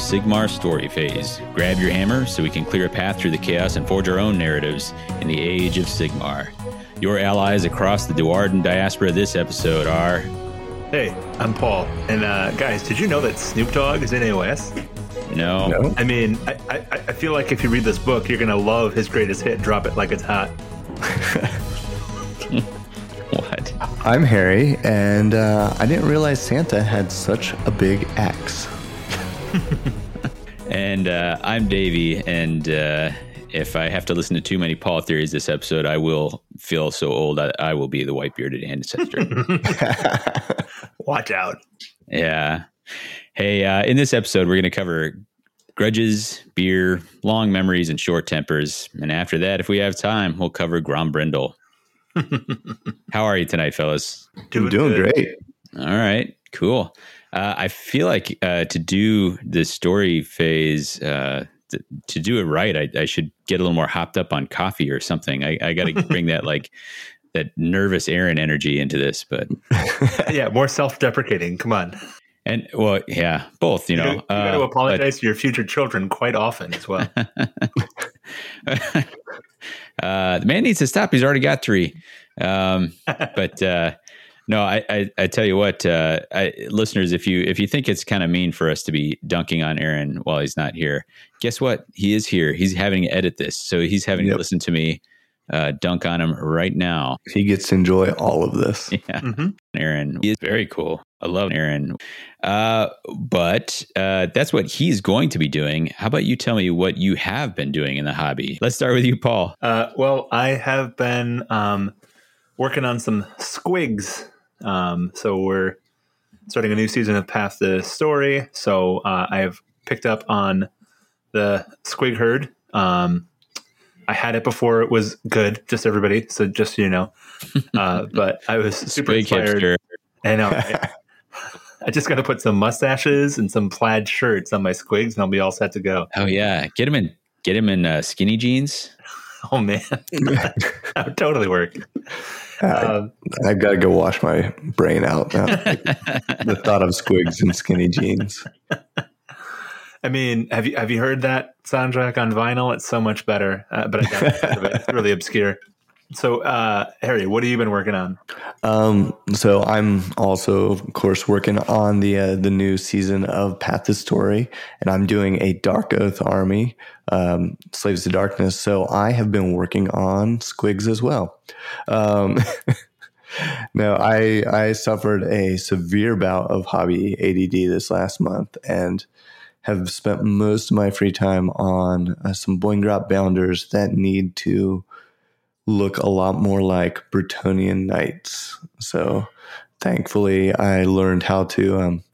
of Sigmar story phase. Grab your hammer so we can clear a path through the chaos and forge our own narratives in the age of Sigmar. Your allies across the Duardin diaspora this episode are. Hey, I'm Paul. And uh, guys, did you know that Snoop Dogg is in AOS? No. No. I mean, I, I, I feel like if you read this book, you're going to love his greatest hit, Drop It Like It's Hot. What? I'm Harry, and uh, I didn't realize Santa had such a big axe. And uh, I'm Davey, and uh, if I have to listen to too many Paul theories this episode, I will feel so old that I will be the white bearded ancestor. Watch out. yeah. Hey, uh, in this episode, we're going to cover grudges, beer, long memories, and short tempers. And after that, if we have time, we'll cover Grom Grombrindal. How are you tonight, fellas? I'm doing good. great. All right, cool. Uh, I feel like uh, to do the story phase, uh, th- to do it right, I, I should get a little more hopped up on coffee or something. I, I got to bring that like that nervous Aaron energy into this. But Yeah, more self deprecating. Come on. and well, yeah, both. You You, know, you got to uh, apologize to your future children quite often as well. uh, the man needs to stop. He's already got three. Um, but uh, no, I, I, I tell you what, uh, I, listeners, if you if you think it's kind of mean for us to be dunking on Aaron while he's not here, guess what? He is here. He's having to edit this, so he's having to listen to me uh, dunk on him right now. He gets to enjoy all of this. Yeah, Mhm. Aaron he is very cool. I love Aaron. Uh, but uh, that's what he's going to be doing. How about you tell me what you have been doing in the hobby? Let's start with you, Paul. Uh, well, I have been um, working on some squigs. Um, so we're starting a new season of Path to Glory. So uh, I have picked up on the squig herd. Um, I had it before it was good, just everybody. So just so you know, uh, but I was super inspired. hipster. I know. right? I just got to put some mustaches and some plaid shirts on my squigs, and I'll be all set to go. Oh yeah, get him in. Get him in uh, skinny jeans. Oh man, that would totally work. Uh, Um, I gotta go wash my brain out now. the thought of squigs and skinny jeans. I mean, have you have you heard that soundtrack on vinyl? It's so much better, uh, but I doubt you've heard of it. It's really obscure. So, uh, Harry, what have you been working on? Um, so I'm also, of course, working on the uh, the new season of Path to Glory, and I'm doing a Dark Oath army, um, Slaves to Darkness. So I have been working on Squigs as well. Um, I I suffered a severe bout of hobby ADD this last month, and have spent most of my free time on uh, some Boingrot bounders that need to look a lot more like Bretonnian knights. So thankfully, I learned how to, um,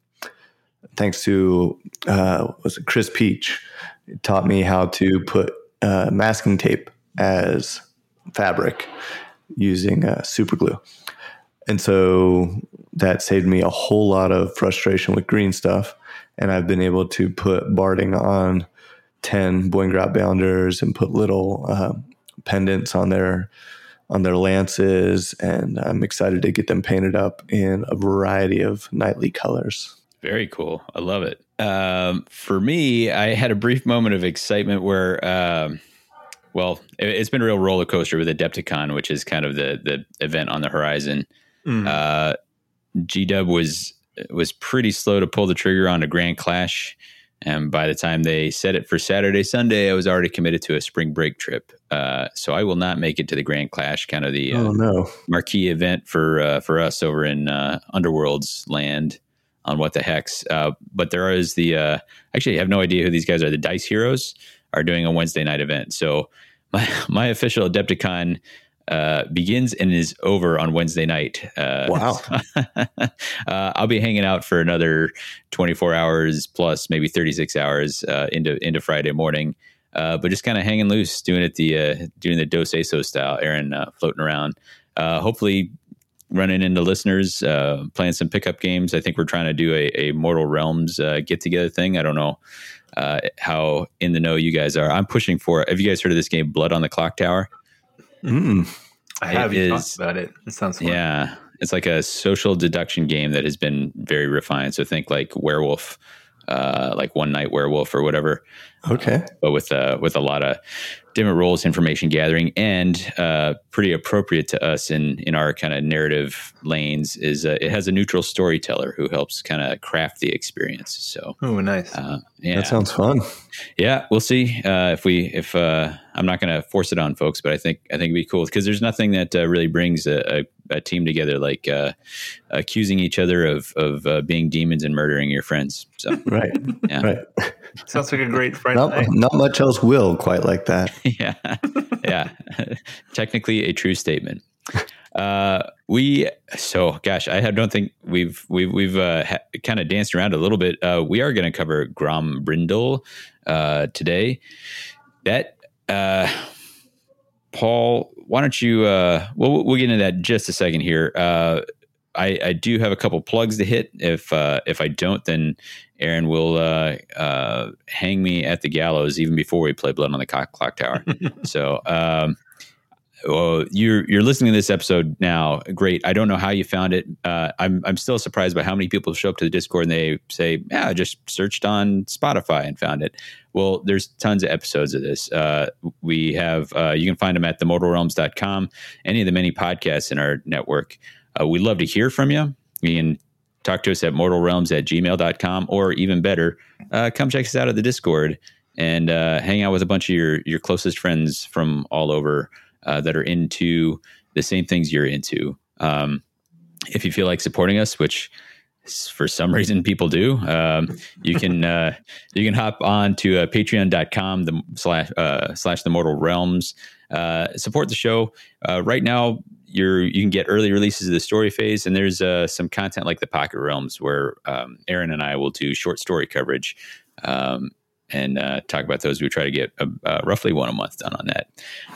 thanks to, uh, was it Chris Peach, taught me how to put uh, masking tape as fabric using uh, super glue. And so that saved me a whole lot of frustration with green stuff. And I've been able to put barding on 10 Boingrot bounders and put little uh, pendants on their on their lances and I'm excited to get them painted up in a variety of nightly colors. Very cool. I love it. Um, for me, I had a brief moment of excitement where, um, well, it, it's been a real roller coaster with Adepticon, which is kind of the the event on the horizon. Mm. Uh, G Dub was was pretty slow to pull the trigger on a Grand Clash, and by the time they set it for Saturday, Sunday, I was already committed to a spring break trip. Uh, so I will not make it to the Grand Clash, kind of the uh, Oh no. marquee event for uh, for us over in uh, Underworld's land on what the hex. Uh, but there is the uh, actually I have no idea who these guys are. The Dice Heroes are doing a Wednesday night event. So my my official Adepticon uh, begins and is over on Wednesday night. Uh, Wow. uh, I'll be hanging out for another 24 hours plus maybe 36 hours uh, into into Friday morning. Uh, but just kind of hanging loose, doing it the uh, doing the Dos Aceos style, Aaron uh, floating around. Uh, hopefully, running into listeners, uh, playing some pickup games. I think we're trying to do a, a Mortal Realms uh, get together thing. I don't know uh, how in the know you guys are. I'm pushing for. Have you guys heard of this game, Blood on the Clock Tower? Mm. I have you is- talked about it. It sounds fun. Yeah, it's like a social deduction game that has been very refined. So think like werewolf uh, like One Night Werewolf or whatever. Okay. but with uh, with a lot of different roles, information gathering, and uh, pretty appropriate to us in in our kind of narrative lanes is uh, it has a neutral storyteller who helps kind of craft the experience. So Oh, nice. uh, yeah, That sounds fun. yeah, we'll see uh, if we if uh, I'm not going to force it on folks, but I think I think it'd be cool because there's nothing that uh, really brings a, a, a team together like uh, accusing each other of of uh, being demons and murdering your friends. So Right. Yeah. Right. Sounds like a great Friday Not, night. not much else will quite like that. yeah, yeah, technically a true statement. Uh, we so gosh, I don't think we've we've we've uh, ha- kind of danced around a little bit. Uh, we are going to cover Grombrindal uh, today. That uh, Paul, why don't you? Uh, we'll we'll get into that in just a second here. Uh, I, I do have a couple plugs to hit. If uh, if I don't, then Aaron will uh, uh, hang me at the gallows even before we play Blood on the Clock, clock Tower. so um, well, you're you're listening to this episode now. Great. I don't know how you found it. Uh, I'm I'm still surprised by how many people show up to the Discord and they say, "Yeah, I just searched on Spotify and found it." Well, there's tons of episodes of this. Uh, we have uh, you can find them at themortalrealms.com. Any of the many podcasts in our network. Uh, we'd love to hear from you. You can talk to us at mortalrealms at gmail.com or even better, uh, come check us out at the Discord and uh, hang out with a bunch of your your closest friends from all over uh, that are into the same things you're into. Um, if you feel like supporting us, which for some reason people do, um, you can uh, you can hop on to uh, patreon.com the slash uh, slash the mortal realms uh, support the show right now you're you can get early releases of the story phase and there's some content like the pocket realms where um, aaron and i will do short story coverage um, and uh, talk about those we try to get uh, uh, roughly one a month done on that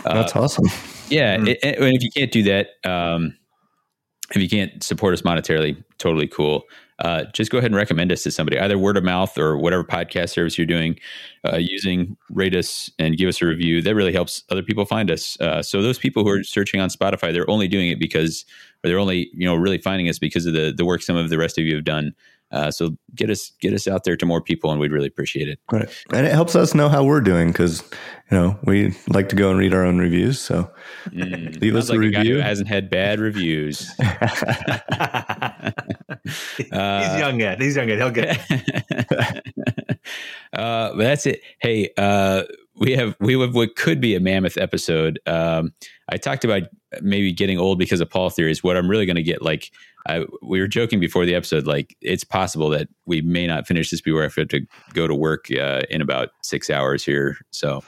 uh, That's awesome. yeah, Mm. it- it- and if you can't do that, um, if you can't support us monetarily, totally cool. Uh, just go ahead and recommend us to somebody, either word of mouth or whatever podcast service you're doing, uh, using. Rate us and give us a review. That really helps other people find us. Uh, so those people who are searching on Spotify, they're only doing it because, or they're only you know really finding us because of the the work some of the rest of you have done. Uh, so get us get us out there to more people, and we'd really appreciate it. Right. And it helps us know how we're doing because, you know, we like to go and read our own reviews. So Mm. Leave us Sounds a like a guy who hasn't had bad reviews. He's Uh, young yet. He's young yet. He'll get. uh, but that's it. Hey, uh, we have we have what could be a mammoth episode. Um, I talked about maybe getting old because of Paul theories. What I'm really going to get like. I, we were joking before the episode, like it's possible that we may not finish this before I have to go to work uh, in about six hours here. So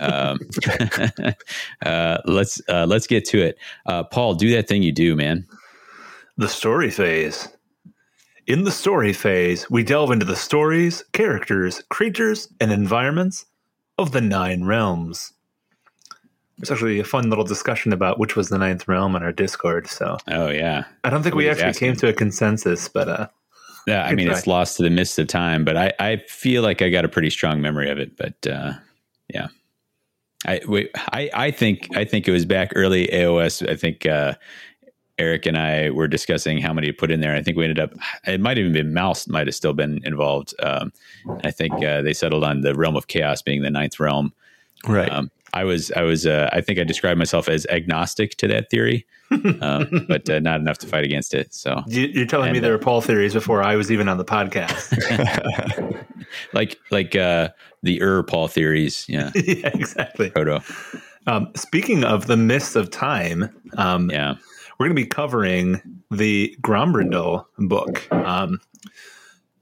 um, uh, let's uh, let's get to it. Uh, Paul, do that thing you do, man. The story phase. In the story phase, we delve into the stories, characters, creatures, and environments of the Nine Realms. There's actually a fun little discussion about which was the ninth realm on our Discord. So Oh yeah, I don't think we actually came to a consensus, but uh, Yeah, I mean, try. it's lost to the mist of time, but I, I feel like I got a pretty strong memory of it. But uh, yeah, I, wait, I I think I think it was back early AOS. I think uh, Eric and I were discussing how many to put in there. I think we ended up. It might have even been Mouse might have still been involved. Um, I think uh, they settled on the realm of chaos being the ninth realm. right. Um, I was I was uh, I think I described myself as agnostic to that theory, um, but uh, not enough to fight against it. So you, you're telling me And, there were Paul theories before I was even on the podcast. like like uh the Ur Paul theories, yeah, yeah, exactly. proto, Um, speaking of the myths of time, um, yeah, we're going to be covering the Grombrindal book. Um,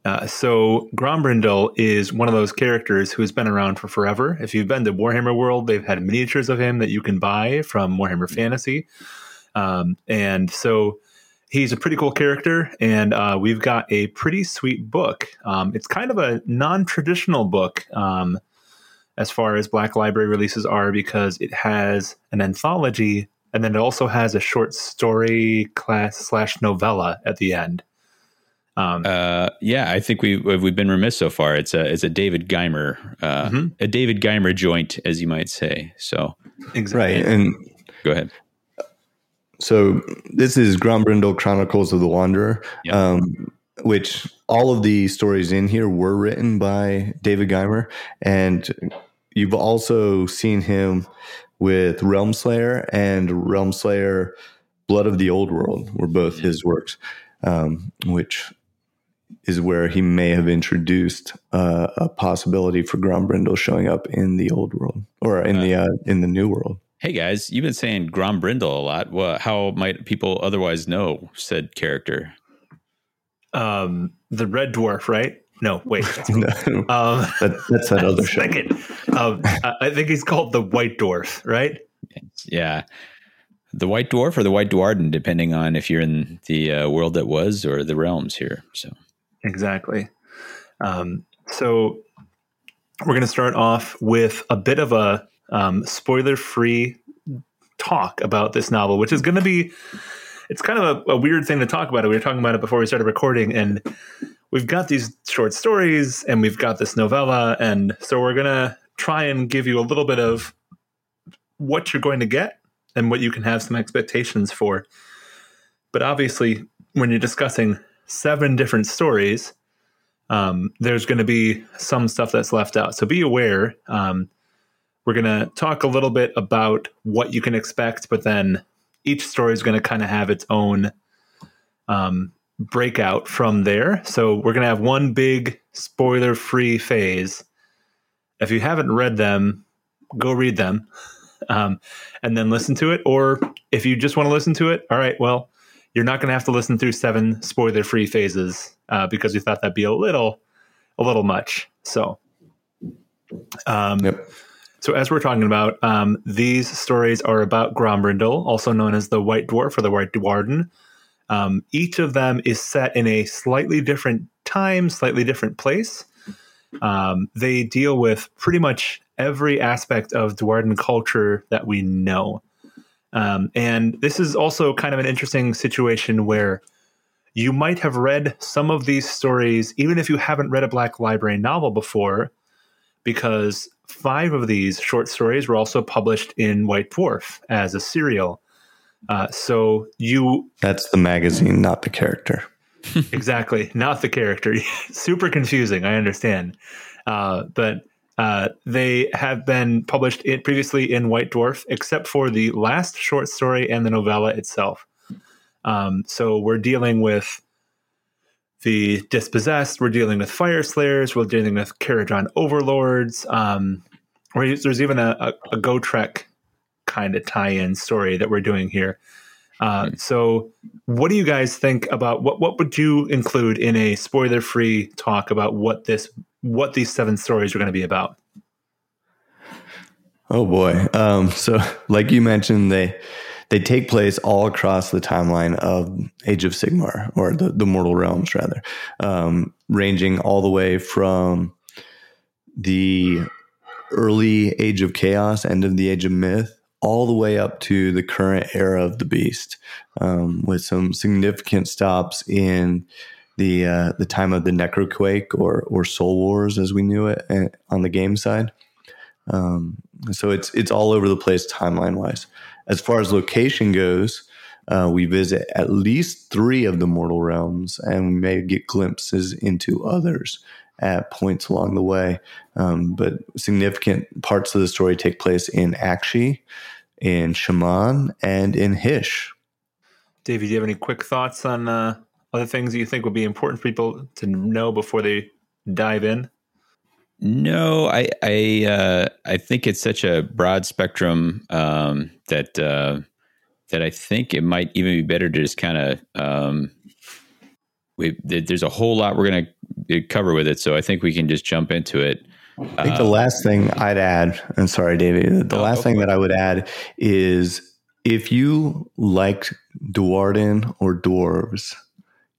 uh, so Grombrindal is one of those characters who has been around for forever. If you've been to Warhammer World, they've had miniatures of him that you can buy from Warhammer Fantasy, um, and so he's a pretty cool character. And uh, we've got a pretty sweet book. Um, it's kind of a non-traditional book. Um, as far as Black Library releases are, because it has an anthology and then it also has a short story class slash novella at the end. Um, uh, yeah. I think we we've been remiss so far. It's a it's a David Guymer, uh, Mhm. a David Guymer joint, as you might say. So exactly. right. And go ahead. so this is Grombrindal Chronicles of the Wanderer. Yeah. Um, which all of the stories in here were written by David Guymer, and you've also seen him with Realm Slayer and Realm Slayer Blood of the Old World were both his works, um, which is where he may have introduced uh, a possibility for Grombrindal showing up in the old world or in the uh, in the new world. Hey guys, you've been saying Grombrindal a lot. Well, how might people otherwise know said character? Um, the Red Dwarf, right? No, wait. no, Um, that, that's that other show. second. Um, I I think he's called the White Dwarf, right? Yeah. The White Dwarf or the White Dwarden, depending on if you're in the uh, world that was or the realms here. So, Exactly. Um, so we're going to start off with a bit of a um, spoiler-free talk about this novel, which is going to be. It's kind of a, a weird thing to talk about. We were talking about it before we started recording, and we've got these short stories, and we've got this novella, and so we're going to try and give you a little bit of what you're going to get and what you can have some expectations for. But obviously, when you're discussing seven different stories, um, there's going to be some stuff that's left out. So be aware. Um, we're going to talk a little bit about what you can expect, but then each story is going to kind of have its own um, breakout from there. So we're going to have one big spoiler free phase. If you haven't read them, go read them um, and then listen to it. Or if you just want to listen to it, all right, well, you're not going to have to listen through seven spoiler free phases uh, because we thought that'd be a little, a little much. So, um, Yep. So as we're talking about, um, these stories are about Grombrindal, also known as the White Dwarf or the White Dwarden. Um, each of them is set in a slightly different time, slightly different place. Um, they deal with pretty much every aspect of Dwarden culture that we know. Um, and this is also kind of an interesting situation where you might have read some of these stories, even if you haven't read a Black Library novel before, because five of these short stories were also published in White Dwarf as a serial. Uh, so you That's the magazine, not the character. exactly not the character super confusing i understand uh, but uh, they have been published in, previously in white dwarf except for the last short story and the novella itself um, so we're dealing with the dispossessed we're dealing with fire slayers we're dealing with Kharadron overlords um, there's even a, a, a Gotrek kind of tie-in story that we're doing here. Uh, so what do you guys think about what what would you include in a spoiler free talk about what this what these seven stories are going to be about? Oh boy. Um, so, like you mentioned, they they take place all across the timeline of Age of Sigmar, or the, the Mortal Realms, rather, um, ranging all the way from the early Age of Chaos, end of the Age of Myth, all the way up to the current era of the Beast, um, with some significant stops in the uh, the time of the Necroquake or or Soul Wars, as we knew it uh, on the game side. Um, so it's it's all over the place timeline wise. As far as location goes, uh, we visit at least three of the mortal realms, and we may get glimpses into others at points along the way. Um, but significant parts of the story take place in Aqshy, in Chamon, and in Hysh. Davey, do you have any quick thoughts on uh, other things that you think would be important for people to know before they dive in no, I I uh, I think it's such a broad spectrum um, that uh, that I think it might even be better to just kind of um, we there's a whole lot we're going to cover with it, so I think we can just jump into it. I think the last thing I'd add, and sorry, David, the No, last go thing that I would add is if you liked Duardin or dwarves,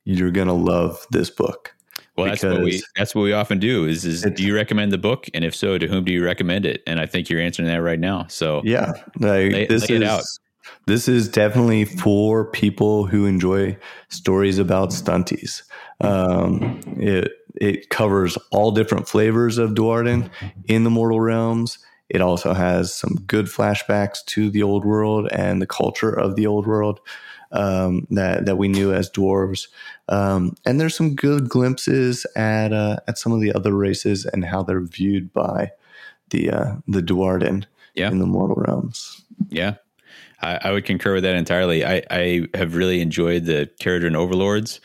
you're gonna love this book. Well, that's what we that's what we often do. Is is do you recommend the book, and if so, to whom do you recommend it? And I think you're answering that right now. So Yeah, like, Lay- this lay is it out. this is definitely for people who enjoy stories about stunties. Um, it it covers all different flavors of Duardin in the Mortal Realms, It also has some good flashbacks to the old world and the culture of the old world um, that that we knew as dwarves. Um, and there's some good glimpses at uh, at some of the other races and how they're viewed by the uh, the Duardin Yeah. in the mortal realms. Yeah, I, I would concur with that entirely. I, I have really enjoyed the Kharadron Overlords,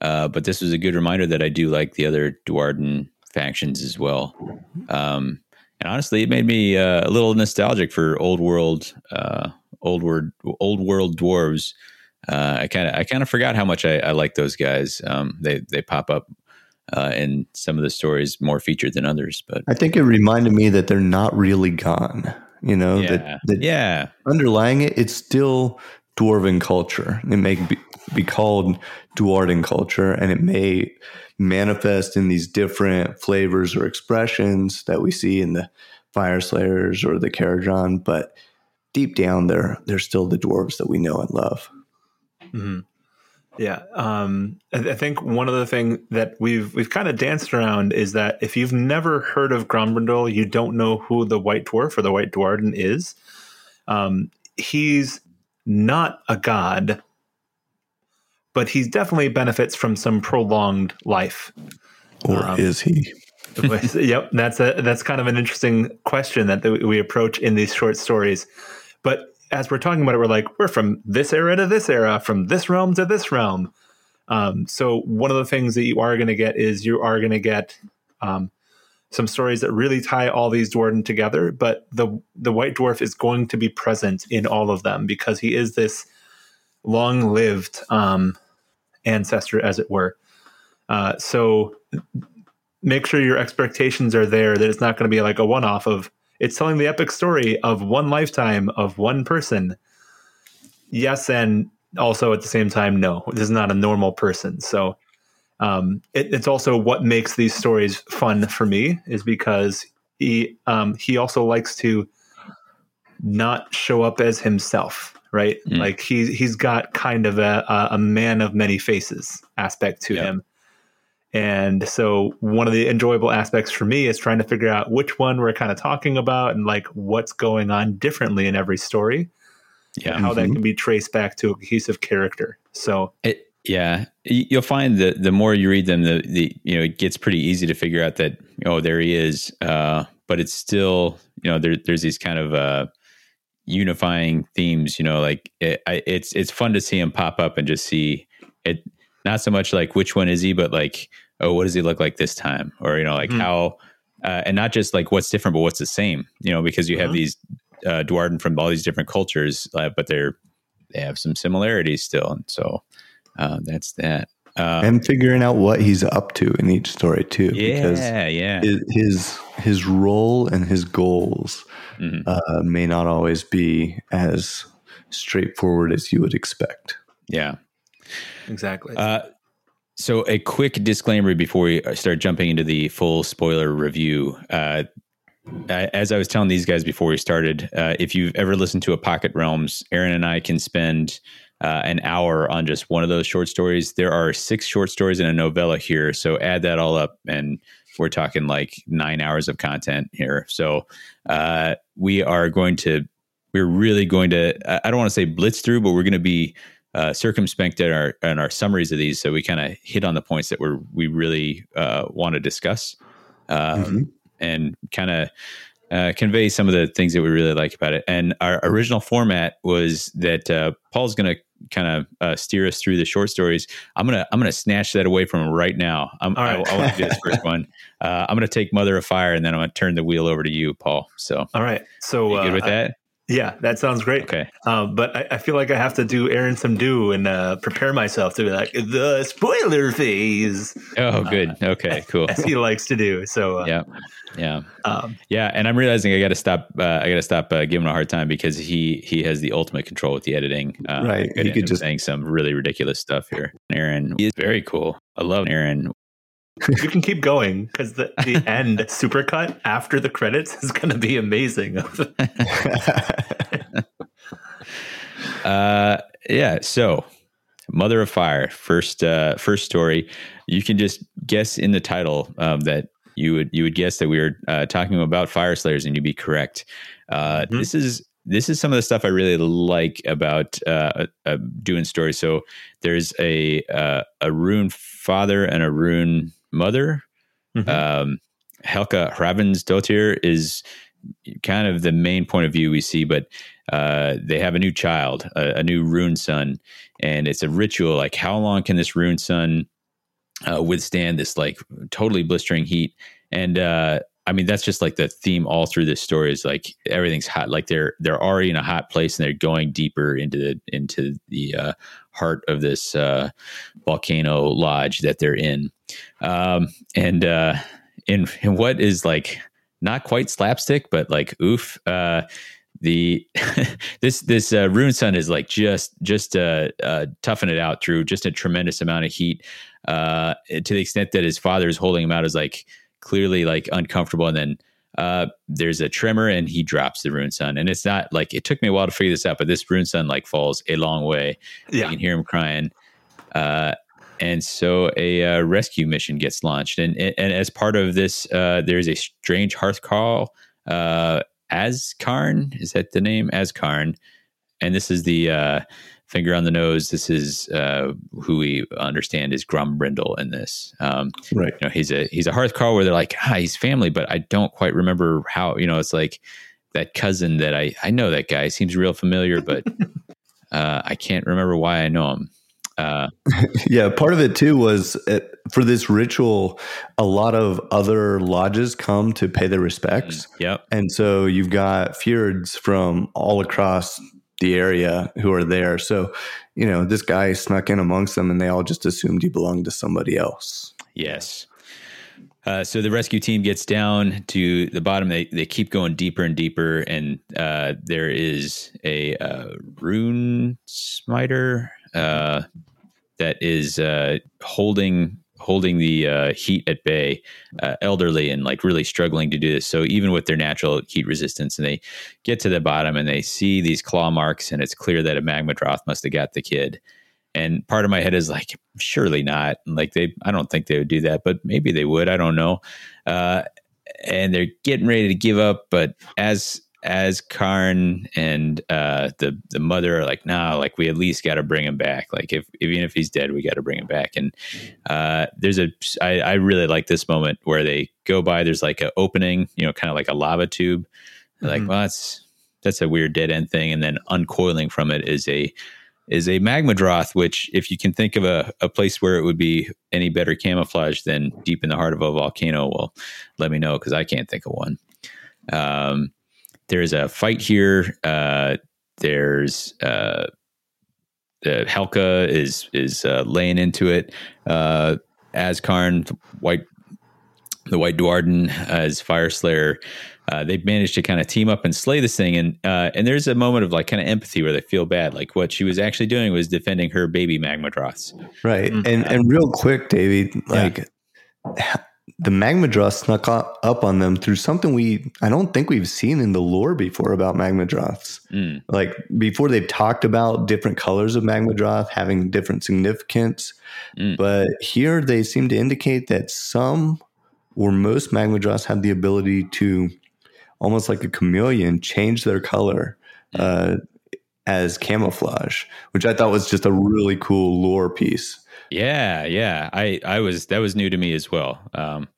uh, but this was a good reminder that I do like the other Duardin factions as well. Um, and honestly, it made me uh, a little nostalgic for old world, uh, old world, old world dwarves. Uh, I kind of, I kind of forgot how much I, I like those guys. Um, they they pop up uh, in some of the stories more featured than others, but I think it reminded me that they're not really gone. You know yeah, that that yeah, underlying it, it's still dwarven culture. It may be, be called Duardin culture, and it may manifest in these different flavors or expressions that we see in the Fire Slayers or the Kharadron. But deep down, they're they're still the dwarves that we know and love. Mhm. Yeah, um, I, think one of the things that we've we've kind of danced around is that if you've never heard of Grombrindal, you don't know who the White Dwarf or the White Dwarden is. Um, he's not a god, but he definitely benefits from some prolonged life. Or Um, is he? yep, that's a that's kind of an interesting question that th- we approach in these short stories. But as we're talking about it, we're like we're from this era to this era, from this realm to this realm. Um, so one of the things that you are going to get is you are going to get um, some stories that really tie all these dwarven together. But the the white dwarf is going to be present in all of them because he is this long lived um, ancestor, as it were. Uh, so make sure your expectations are there that it's not going to be like a one off of it's telling the epic story of one lifetime of one person. Yes, and also at the same time, no, this is not a normal person. So um, it, it's also what makes these stories fun for me is because he um, he also likes to not show up as himself, right? Mm. Like he he's got kind of a a- man of many faces aspect to Yeah. him. And so one of the enjoyable aspects for me is trying to figure out which one we're kind of talking about and like what's going on differently in every story yeah. and how that Mhm. can be traced back to a cohesive character. So It, yeah, you'll find that the more you read them, the the you know it gets pretty easy to figure out that oh there he is, uh, but it's still you know there there's these kind of uh, unifying themes. You know, like it, I, it's it's fun to see him pop up and just see it. Not so much like which one is he, but like oh what does he look like this time, or you know like Hmm. how, uh, and not just like what's different, but what's the same. You know, because you have Mhm. these uh, Dwarden from all these different cultures, uh, but they're they have some similarities still, and so uh, that's that. Uh, and figuring out what he's up to in each story too, because yeah, yeah, his his, his role and his goals Mhm. uh, may not always be as straightforward as you would expect. yeah. exactly. Uh, so, a quick disclaimer before we start jumping into the full spoiler review. Uh, as I was telling these guys before we started, uh, if you've ever listened to a Pocket Realms, Aaron and I can spend uh, an hour on just one of those short stories. There are six short stories in a novella here, so add that all up, and we're talking like nine hours of content here. So uh, we are going to, we're really going to. I don't want to say blitz through, but we're going to be uh, circumspect in our in our summaries of these, so we kind of hit on the points that we're we really uh, want to discuss. Um, Mhm. and kind of uh, convey some of the things that we really like about it. And our original format was that uh, Paul's going to kind of uh, steer us through the short stories. I'm gonna I'm gonna snatch that away from him right now. I'm, All I, right. I want to do this first one. Uh, I'm gonna take Mother of Fire, and then I'm gonna turn the wheel over to you, Paul. So All right. So you good with that? Yeah, that sounds great. Okay. Uh, but I, I feel like I have to do Aaron some do and uh, prepare myself to be like the spoiler phase, Oh, good. Okay. Cool. as he likes to do. So uh, Yeah. Yeah. um, Yeah, and I'm realizing I got to stop. Uh, I got to stop uh, giving him a hard time because he he has the ultimate control with the editing. Uh, Right, he could could end up just- saying some really ridiculous stuff here. Aaron is very cool. I love Aaron. You can keep going because the, the end supercut after the credits is going to be amazing. Uh, yeah. So, Mother of Fire, first uh, first story. You can just guess in the title um, that you would you would guess that we were uh, talking about fire slayers, and you'd be correct. Uh, mm-hmm. This is this is some of the stuff I really like about uh, uh, doing stories. So there's a uh, a rune father and a rune mother. Mm-hmm. Um, Helka Hrafnsdottir is kind of the main point of view we see, but uh, they have a new child, a, a, new rune son, and it's a ritual. Like, how long can this rune son uh, withstand this like totally blistering heat? And uh, I mean, that's just like the theme all through this story is like everything's hot. Like they're they're already in a hot place and they're going deeper into the into the uh, heart of this uh, volcano lodge that they're in. Um, and uh, in in what is like not quite slapstick, but like oof. Uh, the this this uh, rune son is like just just uh, uh, toughing it out through just a tremendous amount of heat uh, to the extent that his father is holding him out as like clearly like uncomfortable and then uh, there's a tremor and he drops the rune son and it's not like it took me a while to figure this out but this rune son like falls a long way yeah. you can hear him crying uh, and so a uh, rescue mission gets launched and and as part of this uh, there's a strange hearthcarl uh, Askarn is that the name Askarn and this is the uh, finger on the nose. This is uh, who we understand is Grombrindal in this. Um, right. You know, he's a he's a hearthcarl where they're like, ah, he's family, but I don't quite remember how. You know, it's like that cousin that I I know that guy seems real familiar, but uh, I can't remember why I know him. Uh, yeah, part of it too was it, for this ritual. A lot of other lodges come to pay their respects. Mm, yep, and so you've got fyrds from all across the area who are there. So, you know, this guy snuck in amongst them and they all just assumed he belonged to somebody else. Yes. Uh, so the rescue team gets down to the bottom. They, they keep going deeper and deeper, and uh, there is a uh, rune smiter uh, that is uh, holding holding the uh, heat at bay, uh, elderly and like really struggling to do this. So even with their natural heat resistance, and they get to the bottom and they see these claw marks, and it's clear that a magmadroth must have got the kid. And part of my head is like, surely not. Like they, I don't think they would do that, but maybe they would. I don't know. Uh, and they're getting ready to give up, but as Askarn and uh, the the mother are like, nah, like we at least got to bring him back. Like if even if he's dead, we got to bring him back. And uh, there's a I, I really like this moment where they go by. There's like an opening, you know, kind of like a lava tube. Mm-hmm. Like, well, that's that's a weird dead end thing. And then uncoiling from it is a is a magmadroth, which if you can think of a, a place where it would be any better camouflage than deep in the heart of a volcano, well, let me know because I can't think of one. Um, there's a fight here. Uh, there's uh, the Helka is is uh, laying into it. Uh, Askarn, white the White Duardin as Fire Slayer. Uh, they've managed to kind of team up and slay this thing, and uh, and there's a moment of like kind of empathy where they feel bad, like what she was actually doing was defending her baby magmadroths. Right, mm-hmm. and and real quick, Davey, like yeah the Magmadroth snuck up on them through something we I don't think we've seen in the lore before about Magmadroths. Mm. Like before they've talked about different colors of Magmadroth having different significance, mm. but here they seem to indicate that some or most Magmadroths have the ability to almost like a chameleon change their color mm. uh, as camouflage, which I thought was just a really cool lore piece. Yeah, yeah. I I was that was new to me as well. Um,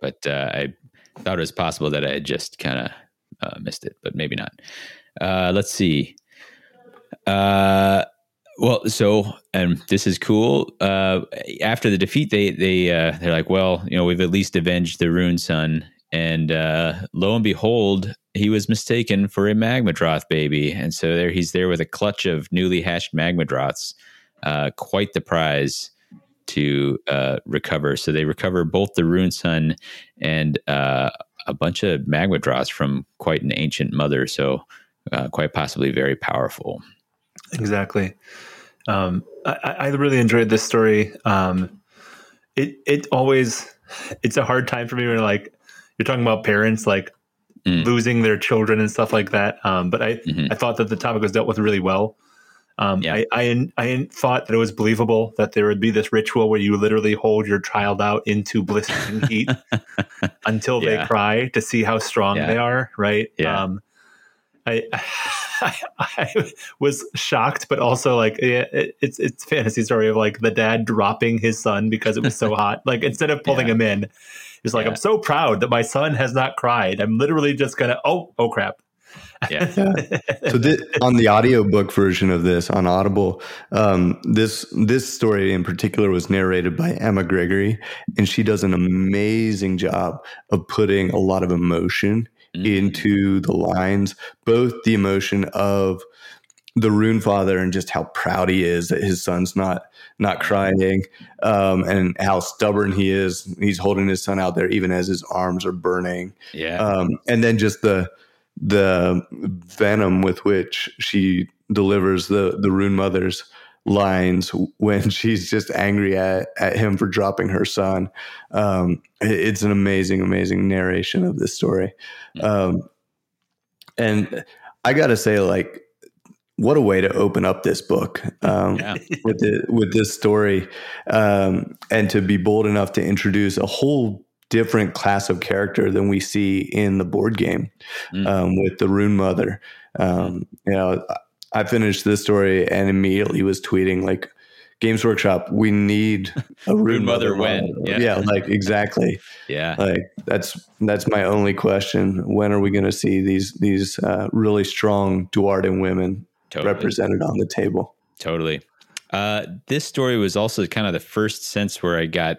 but uh, I thought it was possible that I had just kind of uh, missed it, but maybe not. Uh, let's see. Uh, well, so and this is cool. Uh, after the defeat, they they uh, they're like, well, you know, we've at least avenged the Rune Son, and uh, lo and behold, he was mistaken for a Magmadroth baby, and so there he's there with a clutch of newly hatched Magmadroths. Uh, quite the prize to uh, recover. So they recover both the Rune Son and uh, a bunch of Magmadroths from quite an ancient mother. So uh, quite possibly very powerful. Exactly. Um, I, I, really enjoyed this story. Um, it it always it's a hard time for me when like you're talking about parents like mm. losing their children and stuff like that. Um, but I mm-hmm. I thought that the topic was dealt with really well. Um, Yeah. I, I I thought that it was believable that there would be this ritual where you literally hold your child out into blistering heat until Yeah. they cry to see how strong Yeah. they are, right? Yeah. Um, I, I I was shocked, but also like yeah, it, it's it's fantasy story of like the dad dropping his son because it was so hot. Like instead of pulling him in, he's like. "I'm so proud that my son has not cried. I'm literally just gonna oh oh crap." Yeah. so thi- on the audiobook version of this on audible um, this this story in particular was narrated by emma gregory and she does an amazing job of putting a lot of emotion Mm. into the lines both the emotion of the rune father and just how proud he is that his son's not not crying um, and how stubborn he is he's holding his son out there even as his arms are burning Yeah. um, and then just the the venom with which she delivers the the rune mother's lines when she's just angry at, at him for dropping her son. Um, it's an amazing amazing narration of this story. Um, and i gotta say like what a way to open up this book um, yeah. with the, with this story, um, and to be bold enough to introduce a whole different class of character than we see in the board game Mm. um, with the Rune Mother. Um, you know, I finished this story and immediately was tweeting like, "Games Workshop, we need a Rune, Rune Mother when?" when? Yeah. Yeah. like exactly. Yeah. Like that's that's my only question. When are we going to see these these uh, really strong Duardin women Totally. represented on the table? Totally. Uh, this story was also kind of the first sense where I got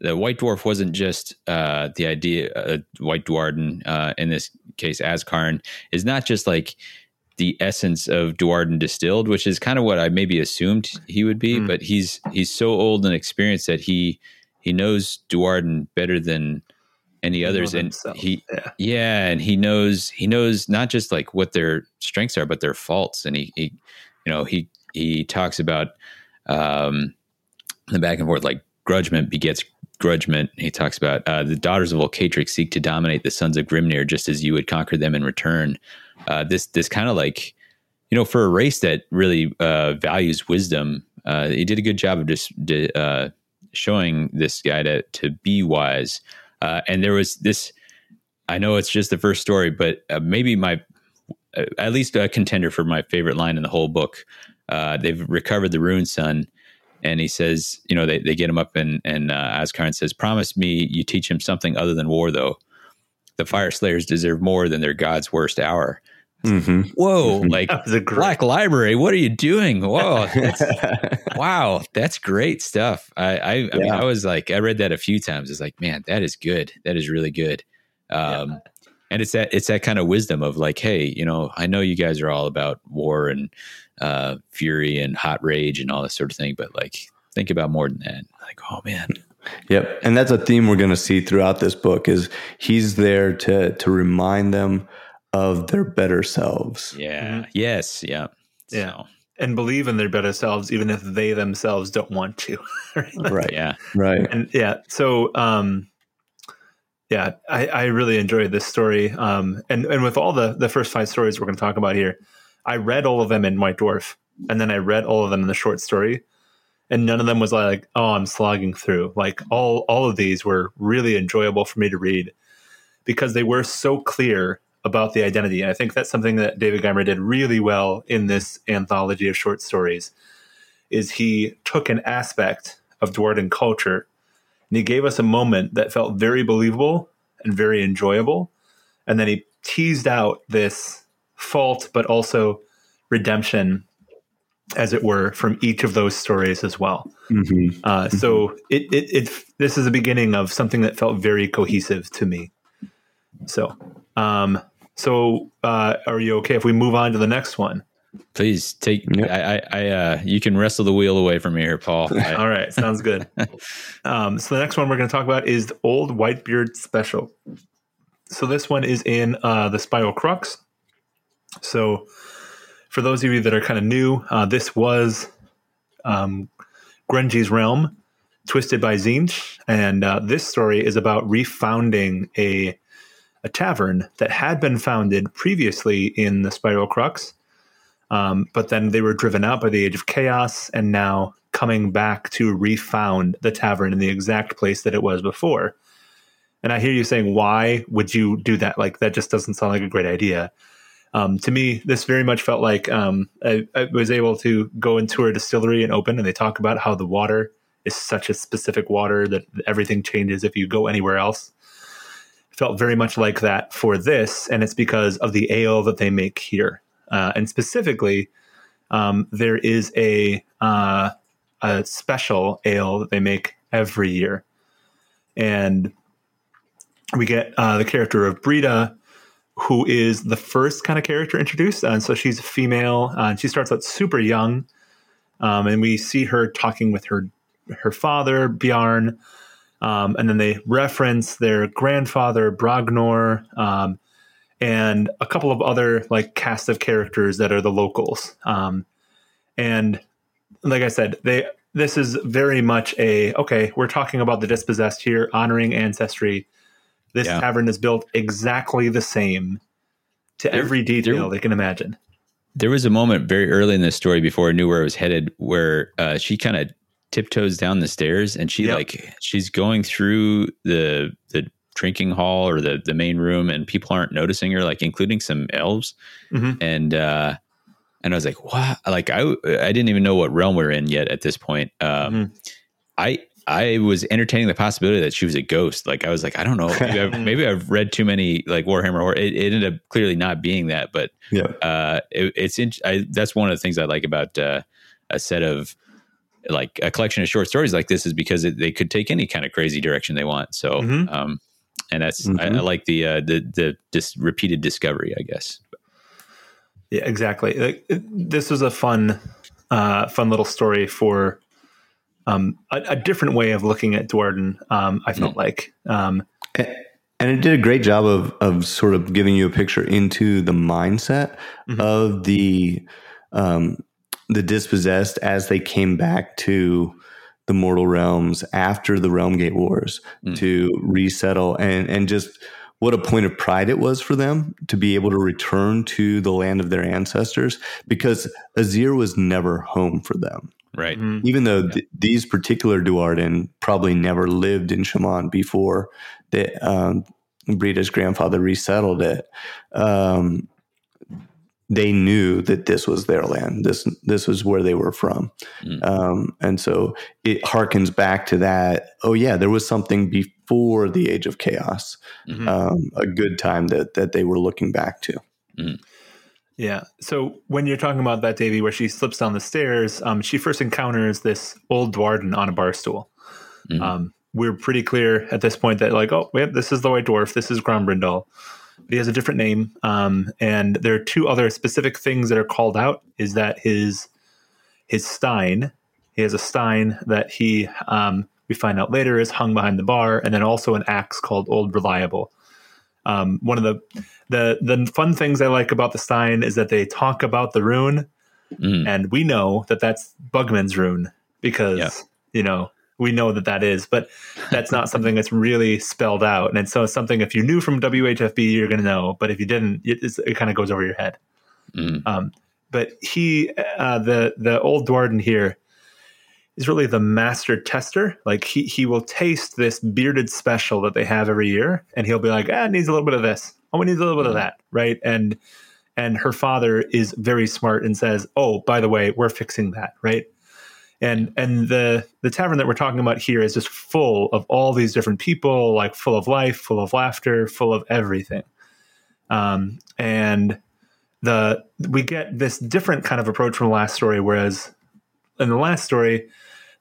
the White Dwarf wasn't just uh, the idea. Uh, White Duardin, uh, in this case, Askarn, is not just like the essence of Duardin distilled, which is kind of what I maybe assumed he would be. Mm. But he's he's so old and experienced that he he knows Duardin better than any others, and he yeah. yeah, and he knows he knows not just like what their strengths are, but their faults. And he, he you know, he he talks about um, the back and forth like grudgement begets grudgement. He talks about uh, the daughters of Vulcatrix seek to dominate the sons of Grimnir, just as you would conquer them in return. Uh, this this kind of like you know for a race that really uh, values wisdom, uh, he did a good job of just uh, showing this guy to to be wise. Uh, and there was this. I know it's just the first story, but maybe my at least a contender for my favorite line in the whole book. They've recovered the Rune Son, and he says, you know, they, they get him up, and and uh, Askarn says, "Promise me you teach him something other than war, though. The Fire Slayers deserve more than their god's worst hour." Mm-hmm. Whoa, like That was a great. Black Library, what are you doing? Whoa, that's, wow, that's great stuff. I I, I mean, I was like, I read that a few times. It's like, man, that is good. That is really good. Um, and it's that it's that kind of wisdom of like, hey, you know, I know you guys are all about war and uh, fury and hot rage and all this sort of thing, but like, think about more than that. Like, oh man, Yep, and that's a theme we're going to see throughout this book. Is he's there to to remind them of their better selves. yeah, yes, yeah, Yeah. So, and believe in their better selves, even if they themselves don't want to. right? Right, yeah, right. and yeah so um yeah i i really enjoyed this story. Um and and with all the the first five stories we're going to talk about here i read all of them in white dwarf and then i read all of them in the short story and none of them was like oh i'm slogging through. Like all all of these were really enjoyable for me to read because they were so clear about the identity and i think that's something that david guymer did really well in this anthology of short stories is he took an aspect of Dwarden culture and he gave us a moment that felt very believable and very enjoyable. And then he teased out this fault, but also redemption, as it were, from each of those stories as well. hmm Uh, So it, it, it, this is the beginning of something that felt very cohesive to me. So, um, so uh, are you okay if we move on to the next one? Please take. I, I, I, uh, you can wrestle the wheel away from me here, Paul. I, All right, sounds good. um, so the next one we're going to talk about is the Old Whitebeard Special. So this one is in uh, the Spiral Crux. So for those of you that are kind of new, uh, this was um, Grungni's Realm, twisted by Tzeentch, and uh, this story is about refounding a a tavern that had been founded previously in the Spiral Crux. Um, but then they were driven out by the Age of Chaos, and now coming back to refound the tavern in the exact place that it was before. And I hear you saying, why would you do that? Like, that just doesn't sound like a great idea. Um, to me, this very much felt like um, I, I, was able to go into a distillery and open, and they talk about how the water is such a specific water that everything changes if you go anywhere else. felt very much like that for this, and it's because of the ale that they make here. Uh, and specifically, um, there is a uh, a special ale that they make every year, and we get uh, the character of Brita, who is the first kind of character introduced, and so she's a female, uh, and she starts out super young, um, and we see her talking with her her father Bjarn, um, and then they reference their grandfather Bragnor, um, and a couple of other like cast of characters that are the locals. Um, and like I said, they this is very much a okay. We're talking about the dispossessed here, honoring ancestry. This yeah. tavern is built exactly the same to there, every detail there, they can imagine. There was a moment very early in this story before I knew where it was headed, where uh, she kind of tiptoes down the stairs and she yep. like she's going through the the drinking hall or the the main room and people aren't noticing her like including some elves mm-hmm. and uh and I was like what like I I didn't even know what realm we are in yet at this point um mm-hmm. I I was entertaining the possibility that she was a ghost. Like I was like, I don't know, maybe I've, maybe I've read too many like Warhammer, or it, it, ended up clearly not being that. But yeah, uh, it, it's in, I, that's one of the things I like about uh, a set of like a collection of short stories like this is because it, they could take any kind of crazy direction they want. So, mm-hmm. um, and that's mm-hmm. I, I, mm-hmm. like the uh, the the just repeated discovery, I guess. Yeah, exactly. Like, this was a fun, uh, fun little story for um, a, a, different way of looking at Duardin. Um, I felt mm. like, um, and it did a great job of of sort of giving you a picture into the mindset mm-hmm. of the um, the dispossessed as they came back to the mortal realms after the realm gate wars mm. to resettle and and just what a point of pride it was for them to be able to return to the land of their ancestors because Azyr was never home for them. Right. Mm-hmm. Even though yeah. th- these particular Duardin probably never lived in Chamon before that um, Brita's grandfather resettled it. Um, they knew that this was their land. This this was where they were from, mm. um, and so it harkens back to that. Oh yeah, there was something before the age of chaos, mm-hmm. um, a good time that that they were looking back to. Mm. Yeah. So when you're talking about that, Davy, where she slips down the stairs, um, she first encounters this old Duardin on a bar stool. Mm. Um, we're pretty clear at this point that like, oh, yep, this is the White Dwarf. This is Grombrindal he has a different name. Um, and there are two other specific things that are called out. Is that his his stein? He has a stein that he um, we find out later is hung behind the bar, and then also an axe called Old Reliable. Um, one of the the the fun things I like about the stein is that they talk about the rune, mm. and we know that that's Bugman's rune because yeah. you know we know that that is, but that's not something that's really spelled out. And so it's something if you knew from WHFB, you're going to know, but if you didn't, it, it kind of goes over your head. Mm. Um, but he, uh, the the old Duardin here, is really the master tester. Like he he will taste this bearded special that they have every year, and he'll be like, ah, it needs a little bit of this. Oh, it needs a little bit of mm. that, right? And and her father is very smart and says, oh, by the way, we're fixing that, right? And and the the tavern that we're talking about here is just full of all these different people like full of life full of laughter full of everything. Um, and the we get this different kind of approach from the last story whereas in the last story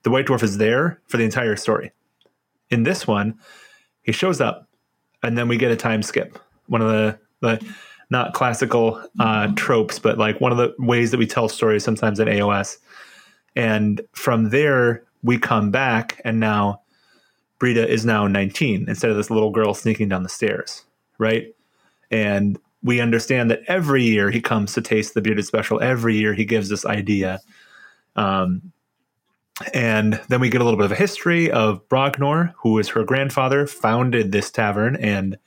the white dwarf is there for the entire story. In this one he shows up and then we get a time skip. One of the the not classical uh, tropes but like one of the ways that we tell stories sometimes in aos and from there, we come back, and now Brita is now 19 instead of this little girl sneaking down the stairs, right? And we understand that every year he comes to taste the bearded special. Every year he gives this idea. Um, and then we get a little bit of a history of Bragnor, who is her grandfather, founded this tavern, and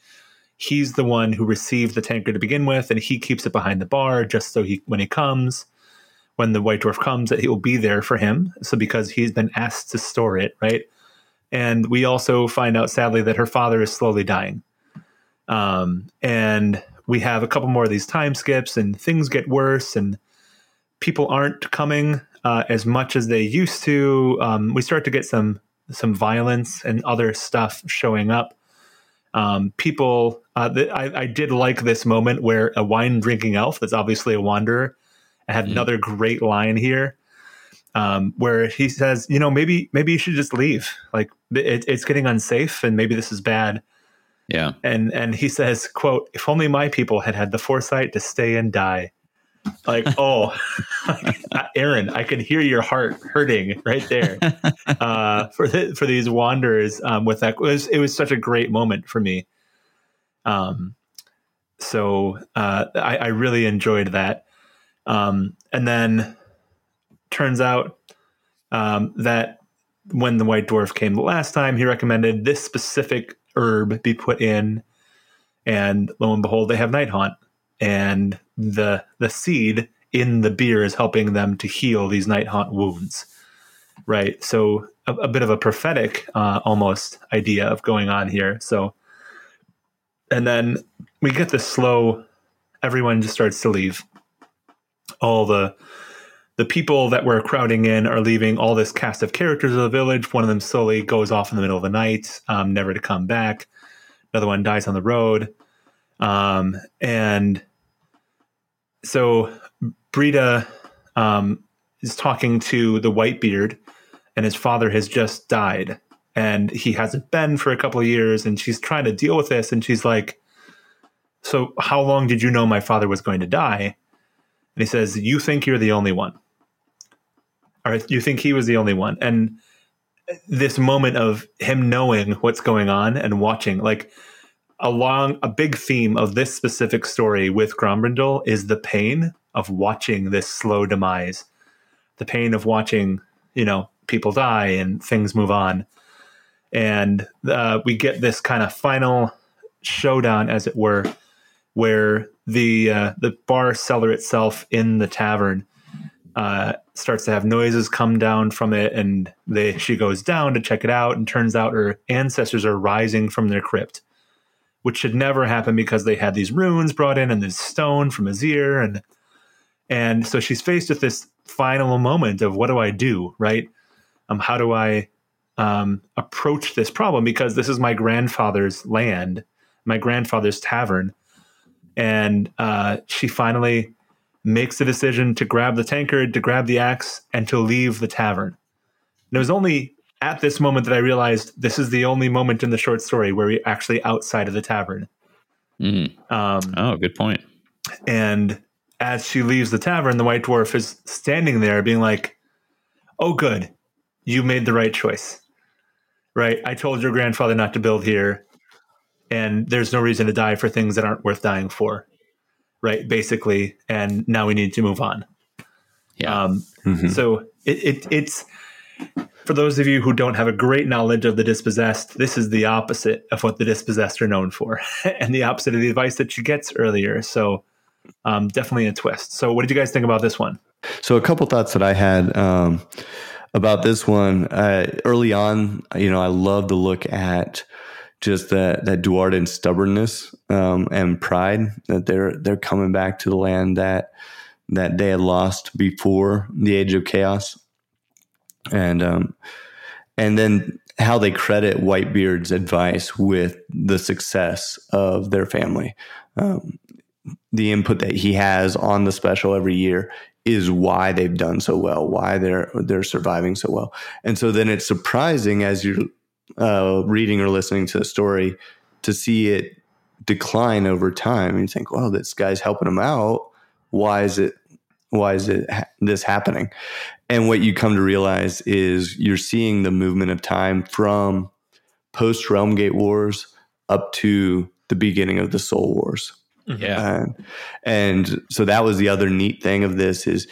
he's the one who received the tankard to begin with, and he keeps it behind the bar just so he, when he comes, when the White Dwarf comes, that he will be there for him. So because he's been asked to store it, right? And we also find out sadly that her father is slowly dying. Um, and we have a couple more of these time skips, and things get worse, and people aren't coming uh, as much as they used to. Um, we start to get some some violence and other stuff showing up. Um, people, uh, th- I, I, did like this moment where a wine drinking elf, that's obviously a wanderer, had mm. another great line here. Um, where he says, you know, maybe maybe you should just leave. Like it, it's getting unsafe, and maybe this is bad. Yeah. And and he says, "quote If only my people had had the foresight to stay and die." Like, oh, Aaron, I could hear your heart hurting right there uh, for the, for these wanderers. Um, with that, it was it was such a great moment for me. Um, so uh, I, I really enjoyed that. Um, and then turns out um, that when the white dwarf came the last time, he recommended this specific herb be put in, and lo and behold, they have night haunt, and the the seed in the beer is helping them to heal these night haunt wounds. Right, so a, a bit of a prophetic uh, almost idea of going on here. So, and then we get this slow. Everyone just starts to leave. All the the people that were crowding in are leaving all this cast of characters of the village. One of them slowly goes off in the middle of the night, um, never to come back. Another one dies on the road. Um, and so Brita um, is talking to the Whitebeard, and his father has just died. And he hasn't been for a couple of years, and she's trying to deal with this. And she's like, So, how long did you know my father was going to die? And he says, You think you're the only one. Or you think he was the only one. And this moment of him knowing what's going on and watching like a long a big theme of this specific story with Grombrindal is the pain of watching this slow demise the pain of watching you know people die and things move on. And uh, we get this kind of final showdown as it were where the uh, the bar cellar itself in the tavern uh, starts to have noises come down from it, and they she goes down to check it out, and turns out her ancestors are rising from their crypt, which should never happen because they had these runes brought in and this stone from Azyr, and and so she's faced with this final moment of what do I do, right? Um, how do I um, approach this problem? Because this is my grandfather's land, my grandfather's tavern, and uh, she finally makes the decision to grab the tankard, to grab the axe, and to leave the tavern. And it was only at this moment that I realized this is the only moment in the short story where we're actually outside of the tavern. Mm. Um, oh, good point. And as she leaves the tavern, the white dwarf is standing there being like, Oh, good. You made the right choice. Right? I told your grandfather not to build here, and there's no reason to die for things that aren't worth dying for right? Basically, and now we need to move on. Yeah. Um, mm-hmm. So it, it, it's for those of you who don't have a great knowledge of the dispossessed, this is the opposite of what the dispossessed are known for, and the opposite of the advice that she gets earlier. So um, definitely a twist. So what did you guys think about this one? So a couple thoughts that I had um, about this one uh, early on. You know, I love to look at just that that Duardin stubbornness um, and pride that they're they're coming back to the land that that they had lost before the age of chaos, and um, and then how they credit Whitebeard's advice with the success of their family. Um, the input that he has on the special every year is why they've done so well, why they're they're surviving so well. And so then it's surprising as you're uh, reading or listening to the story to see it decline over time. And you think well this guy's helping him out. Why is it why is it ha- this happening? And what you come to realize is you're seeing the movement of time from post realmgate wars up to the beginning of the soul wars. Mm-hmm. yeah. And, and so that was the other neat thing of this is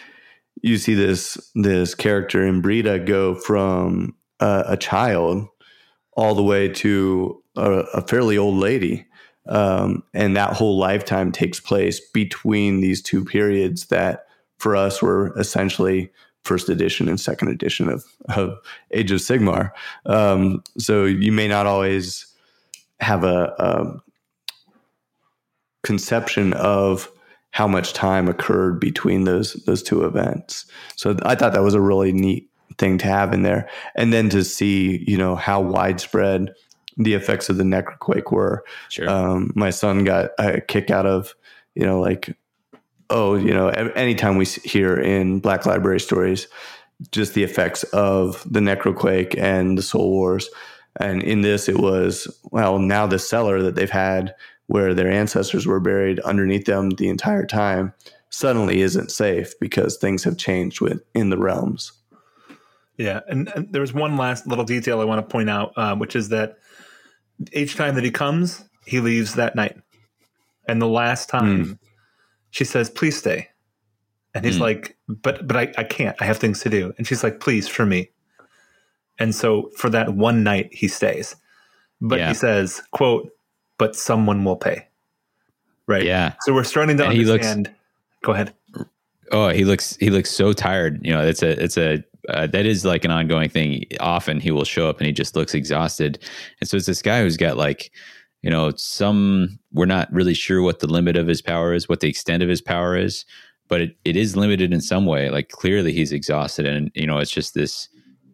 you see this this character in Brita go from uh, a child all the way to a, a fairly old lady Um, and that whole lifetime takes place between these two periods that for us were essentially first edition and second edition of, of Age of Sigmar. Um, so you may not always have a, a conception of how much time occurred between those those two events. So I thought that was a really neat thing to have in there, and then to see you know how widespread the effects of the necroquake were. Sure. Um, my son got a kick out of you know like oh you know anytime we hear in Black Library stories just the effects of the necroquake and the soul wars. And in this, it was well now the cellar that they've had where their ancestors were buried underneath them the entire time suddenly isn't safe because things have changed within the realms. Yeah, and, and there's one last little detail I want to point out, uh, which is that each time that he comes, he leaves that night, and the last time mm. she says, "Please stay," and he's mm. like, "But but I, I can't. I have things to do," and she's like, "Please for me." And so for that one night, he stays, but yeah. he says, "quote but someone will pay. Right. Yeah. So we're starting to and understand. Looks, go ahead. Oh, he looks he looks so tired. You know, it's a it's a uh, that is like an ongoing thing. Often he will show up and he just looks exhausted. And so it's this guy who's got like, you know, some we're not really sure what the limit of his power is, what the extent of his power is, but it, it is limited in some way. Like clearly he's exhausted, and you know, it's just this.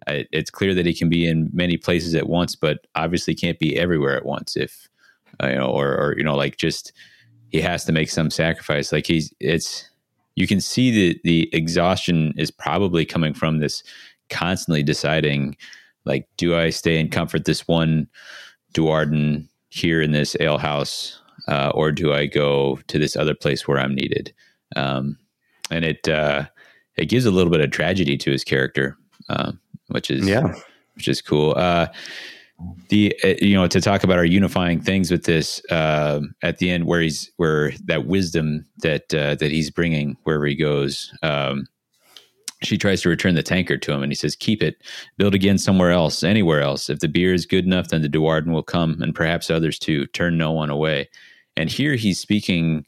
it's clear that he can be in many places at once, but obviously can't be everywhere at once. If uh, you know, or, or, you know, like just he has to make some sacrifice. Like he's, it's, you can see that the exhaustion is probably coming from this constantly deciding, like, do I stay and comfort this one Duardin here in this ale house, uh, or do I go to this other place where I'm needed? Um, and it uh, it gives a little bit of tragedy to his character, uh, which is yeah, which is cool. Uh, the uh, you know to talk about our unifying things with this uh, at the end where he's where that wisdom that uh, that he's bringing wherever he goes um, she tries to return the tankard to him and he says keep it. Build again somewhere else anywhere else. If the beer is good enough then the duardin will come and perhaps others too. Turn no one away. And here he's speaking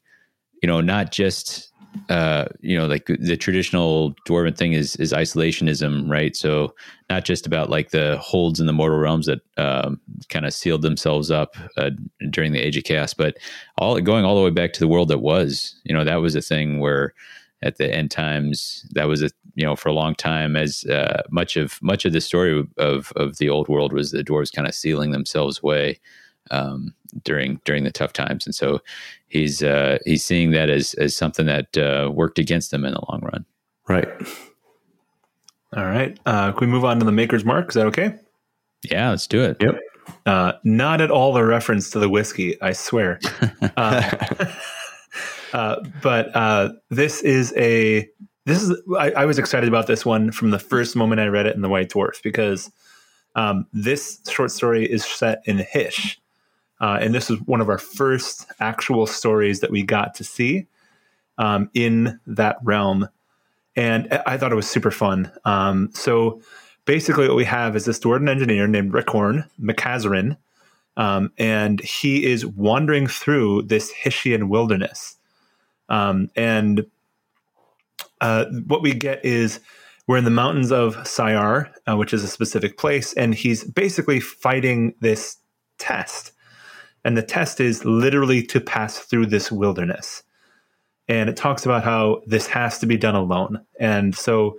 you know not just uh, you know, like the traditional dwarven thing is is isolationism, right? So not just about like the holds in the mortal realms that um, kind of sealed themselves up uh, during the Age of Chaos, but all going all the way back to the world that was. You know, that was a thing where at the end times that was a you know for a long time as uh, much of much of the story of of the old world was the dwarves kind of sealing themselves away um, during during the tough times, and so he's uh, he's seeing that as as something that uh, worked against him in the long run. Right. All right. Uh, can we move on to the Maker's Mark? Is that okay? Yeah, let's do it. Yep. Uh, not at all a reference to the whiskey, I swear. uh, uh, but uh, this is a this is I, I, was excited about this one from the first moment I read it in the White Dwarf because um, this short story is set in Hysh, uh, and this was one of our first actual stories that we got to see um, in that realm. And I thought it was super fun. Um, so basically, what we have is this Duardin engineer named Rickhorn McCazarin, um, and he is wandering through this Hyshian wilderness. Um, and uh, what we get is we're in the mountains of Syar, uh, which is a specific place, and he's basically fighting this test and the test is literally to pass through this wilderness. And it talks about how this has to be done alone. And so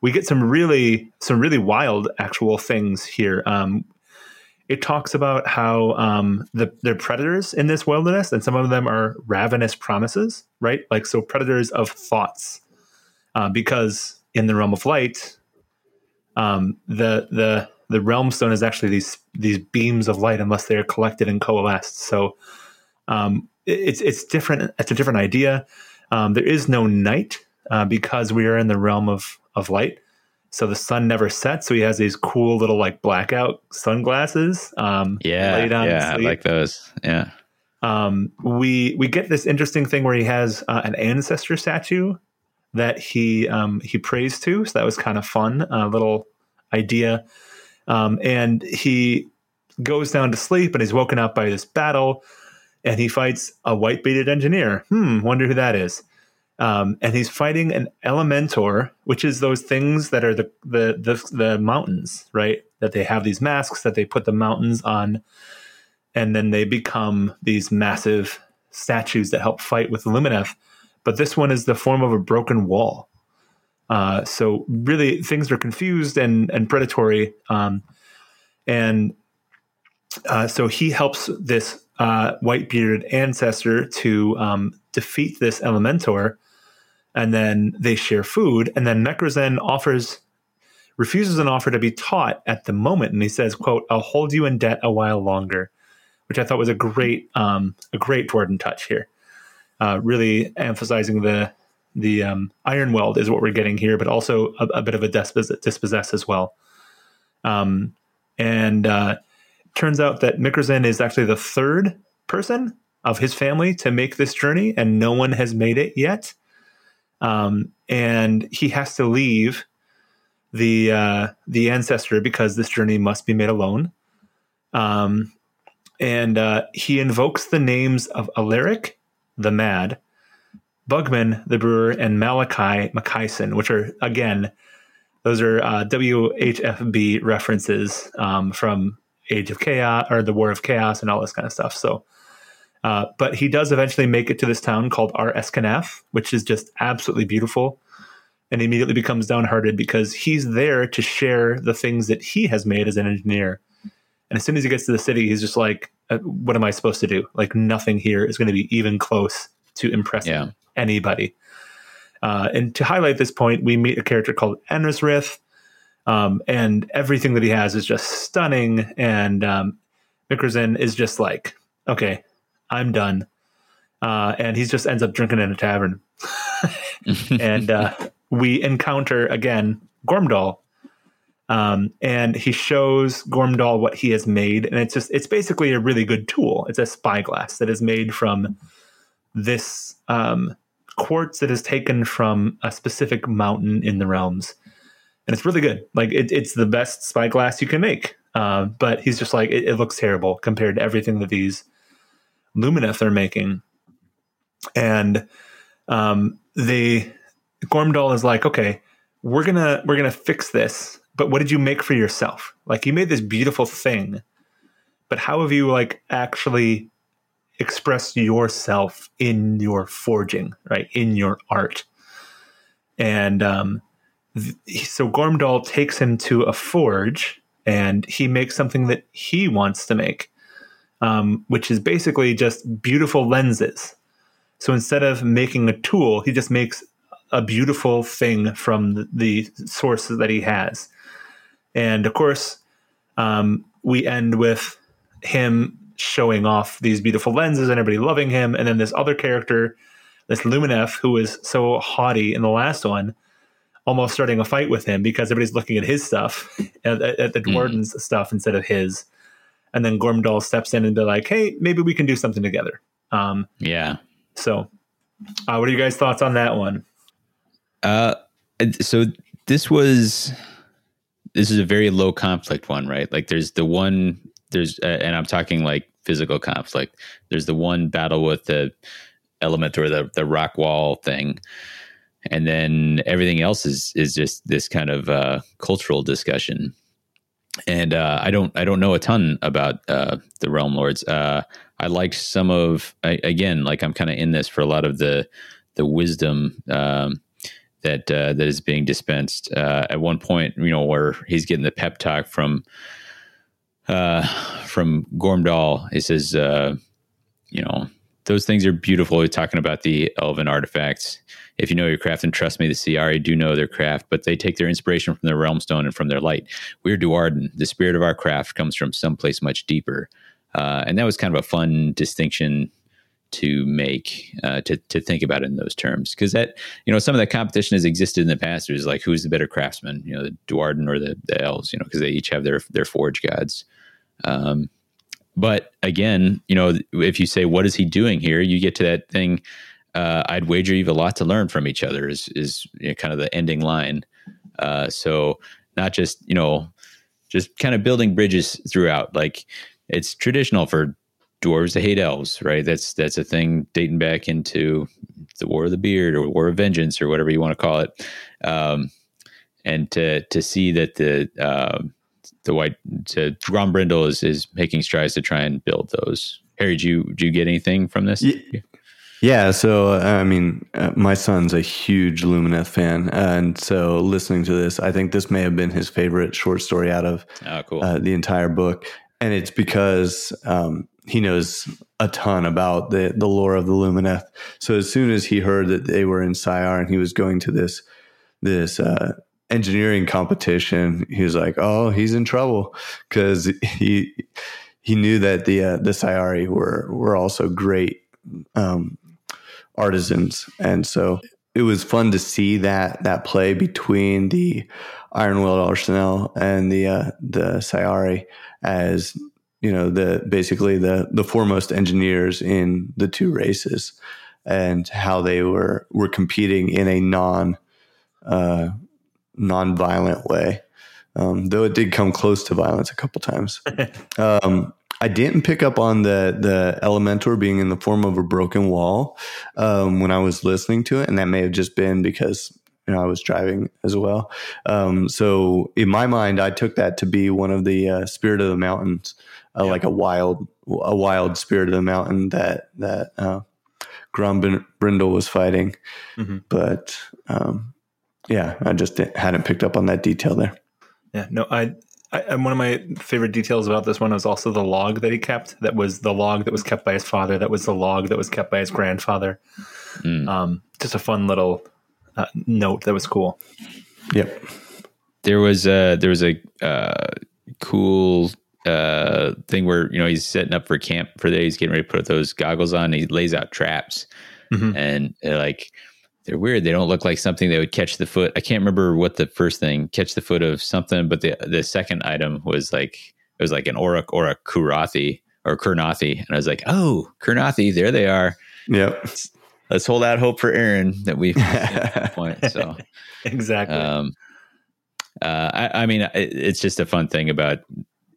we get some really some really wild actual things here. Um, it talks about how um, the they're predators in this wilderness, and some of them are ravenous promises, right? Like so, predators of thoughts, uh, because in the realm of light, um, the the the realm stone is actually these these beams of light unless they are collected and coalesced. So um, it's it's different. It's a different idea. Um, there is no night uh, because we are in the realm of of light. So the sun never sets. So he has these cool little like blackout sunglasses. Um, yeah, yeah, I like those. Yeah. Um, we we get this interesting thing where he has uh, an ancestor statue that he um, he prays to. So that was kind of fun. A little idea. Um, and he goes down to sleep and he's woken up by this battle. and he fights a white bearded engineer. Hmm, wonder who that is. Um, and he's fighting an elementor, which is those things that are the, the the the mountains, right? That they have these masks that they put the mountains on, and then they become these massive statues that help fight with Lumineth. But this one is the form of a broken wall. Uh, so really, things are confused and and predatory. Um, and uh, so he helps this uh, white bearded ancestor to um, defeat this Elementor, and then they share food. And then Mekrazen offers refuses an offer to be taught at the moment, and he says, "quote I'll hold you in debt a while longer," which I thought was a great um, a great Duardin touch here, uh, really emphasizing the the um, Ironweld is what we're getting here, but also a, a bit of a dispossess, dispossess as well. Um, and uh, turns out that Mikrazen is actually the third person of his family to make this journey, and no one has made it yet. Um, and he has to leave the uh, the ancestor because this journey must be made alone. Um, and uh, he invokes the names of Alaric the Mad, Bugman the Brewer, and Malakai Makaisson, which are again those are uh, WHFB references um, from Age of Chaos or the War of Chaos and all this kind of stuff. So, uh, but he does eventually make it to this town called Ar Escanath, which is just absolutely beautiful. And immediately becomes downhearted because he's there to share the things that he has made as an engineer. And as soon as he gets to the city, he's just like, uh, "What am I supposed to do? Like nothing here is going to be even close to impressing yeah. Anybody." Uh, and to highlight this point, we meet a character called Enrisrith, um, and everything that he has is just stunning. And um, is just like, okay, I'm done. Uh, and he just ends up drinking in a tavern. and uh, we encounter again Gormdal. Um, and he shows Gormdal what he has made, and it's just it's basically a really good tool. It's a spyglass that is made from this um, quartz that is taken from a specific mountain in the realms and it's really good. Like it, it's the best spyglass you can make. Uh, but he's just like it, it, looks terrible compared to everything that these Lumineth are making. And um, they Gormdal is like, okay, we're gonna we're gonna fix this. But what did you make for yourself? Like you made this beautiful thing, but how have you like actually expressed yourself in your forging, right? In your art. And um, so Gormdal takes him to a forge and he makes something that he wants to make, um, which is basically just beautiful lenses. So instead of making a tool, he just makes a beautiful thing from the, the sources that he has. And of course, um, we end with him showing off these beautiful lenses and everybody loving him. And then this other character, this Lumineth, who was so haughty in the last one, almost starting a fight with him because everybody's looking at his stuff, at, at the Duardin's mm. stuff instead of his. And then Gormdal steps in and be like, "Hey, maybe we can do something together." Um, yeah. So, uh, what are you guys' thoughts on that one? Uh, so this was this is a very low conflict one, right? Like, there's the one there's, uh, and I'm talking like physical conflict. There's the one battle with the element or the the rock wall thing and then everything else is is just this kind of uh, cultural discussion. And uh, I don't I don't know a ton about uh, the Realm Lords. Uh, I like some of I, again like I'm kind of in this for a lot of the the wisdom um, that uh, that is being dispensed. Uh, at one point, you know, where he's getting the pep talk from from Gormdal, he says, you know, those things are beautiful. He's talking about the elven artifacts if you know your craft, and trust me, the Syari do know their craft, but they take their inspiration from their realm stone and from their light. We're Duardin. The spirit of our craft comes from someplace much deeper. Uh, and that was kind of a fun distinction to make uh, to to think about it in those terms because that you know some of that competition has existed in the past. It was like who's the better craftsman, you know, the Duardin or the, the elves, you know, because they each have their their forge gods. Um, but again, you know, if you say what is he doing here, you get to that thing uh, I'd wager you've a lot to learn from each other is is you know, kind of the ending line. Uh, so not just you know just kind of building bridges throughout. Like it's traditional for dwarves to hate elves, right? That's that's a thing dating back into the War of the Beard or War of Vengeance or whatever you want to call it. Um, and to to see that the uh, the white to Grombrindal is is making strides to try and build those. Harry, do you do you get anything from this? Yeah. Yeah, so uh, I mean, uh, my son's a huge Lumineth fan, and so listening to this, I think this may have been his favorite short story out of oh, cool. uh, the entire book, and it's because um, he knows a ton about the the lore of the Lumineth. So as soon as he heard that they were in Syar and he was going to this this uh, engineering competition, he was like, "Oh, he's in trouble," because he he knew that the uh, the Syari were were also great um, artisans, and so it was fun to see that that play between the Iron Ironweld Arsenal and the uh, the Syari as you know the basically the the foremost engineers in the two races and how they were were competing in a non uh, non-violent way um, though it did come close to violence a couple times um, I didn't pick up on the the Elementor being in the form of a broken wall um, when I was listening to it, and that may have just been because you know I was driving as well. Um, so in my mind, I took that to be one of the uh, spirit of the mountains, uh, yeah. like a wild a wild spirit of the mountain that that uh, Grombrindal was fighting. Mm-hmm. But um, yeah, I just hadn't picked up on that detail there. Yeah, no, I I, and one of my favorite details about this one was also the log that he kept. That was the log that was kept by his father. That was the log that was kept by his grandfather. Mm. Um, just a fun little uh, note that was cool. Yep. There was a there was a uh, cool uh, thing where you know he's setting up for camp for the day. He's getting ready to put those goggles on. he lays out traps, mm-hmm. and like they're weird. They don't look like something that would catch the foot. I can't remember what the first thing catch the foot of something, but the the second item was like it was like an Orruk or a Kurathi or Kurnothi, and I was like, oh, Kurnothi, there they are. Yep. Let's, let's hold out hope for Aaron that we point. So exactly. Um, uh, I, I mean, it, it's just a fun thing about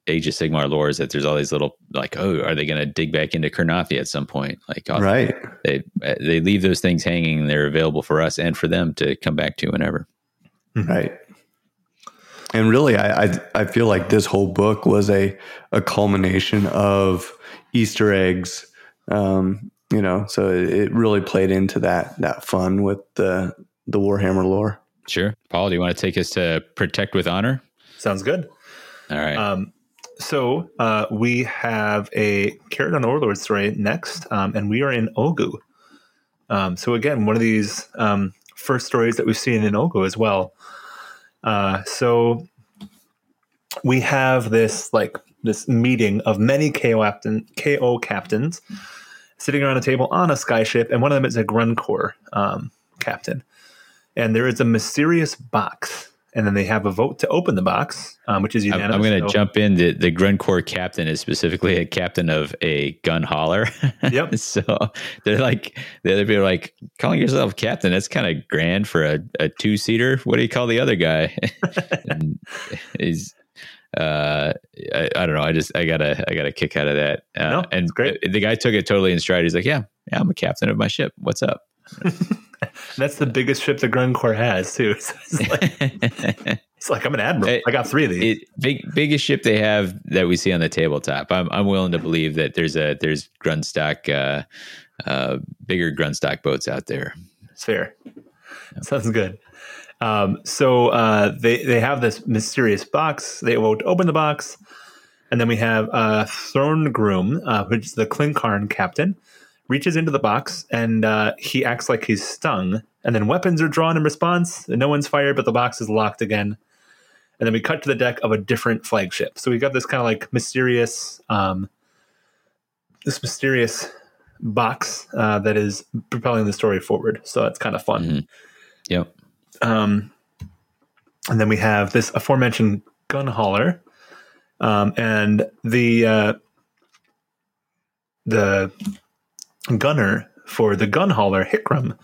Age of Sigmar lore is that there's all these little like, oh, are they going to dig back into Kurnothi at some point? Like, right? They they leave those things hanging. and They're available for us and for them to come back to whenever. Right. And really, I, I, I feel like this whole book was a a culmination of Easter eggs. Um, you know, so it, it really played into that that fun with the the Warhammer lore. Sure, Paul. Do you want to take us to protect with honor? Sounds good. All right. Um, so uh, we have a Kharadron Overlord story next, um, and we are in Ulgu. Um, so again, one of these um, first stories that we've seen in Ulgu as well. Uh, so we have this like this meeting of many KO, captain, KO captains sitting around a table on a skyship, and one of them is a Grunkor um, captain. And there is a mysterious box and then they have a vote to open the box, um, which is unanimous. I'm, going to so. jump in. The, the Grunkor captain is specifically a captain of a gun hauler. Yep. so they're like the other people are like calling yourself captain. That's kind of grand for a, a two seater. What do you call the other guy? he's uh, I, I, don't know. I just I got a I got a kick out of that. Uh, no, and great. the guy took it totally in stride. He's like, yeah, yeah, I'm a captain of my ship. What's up? That's the biggest ship the Grunkor has too. So it's, like, it's, like, I'm an admiral. It, I got three of these. It, big biggest ship they have that we see on the tabletop. I'm I'm willing to believe that there's a there's Grundstok uh, uh, bigger Grundstok boats out there. It's fair. Sounds good. Um, so uh, they they have this mysterious box. They won't open the box, and then we have uh, Throne Groom, uh, which is the Klinkarn captain reaches into the box and uh, he acts like he's stung. And then weapons are drawn in response. And no one's fired, but the box is locked again. And then we cut to the deck of a different flagship. So we got this kind of like mysterious, um, this mysterious box uh, that is propelling the story forward. So that's kind of fun. Mm-hmm. Yep. Um, and then we have this aforementioned gun hauler, um, and the uh, the gunner for the gun hauler Hikram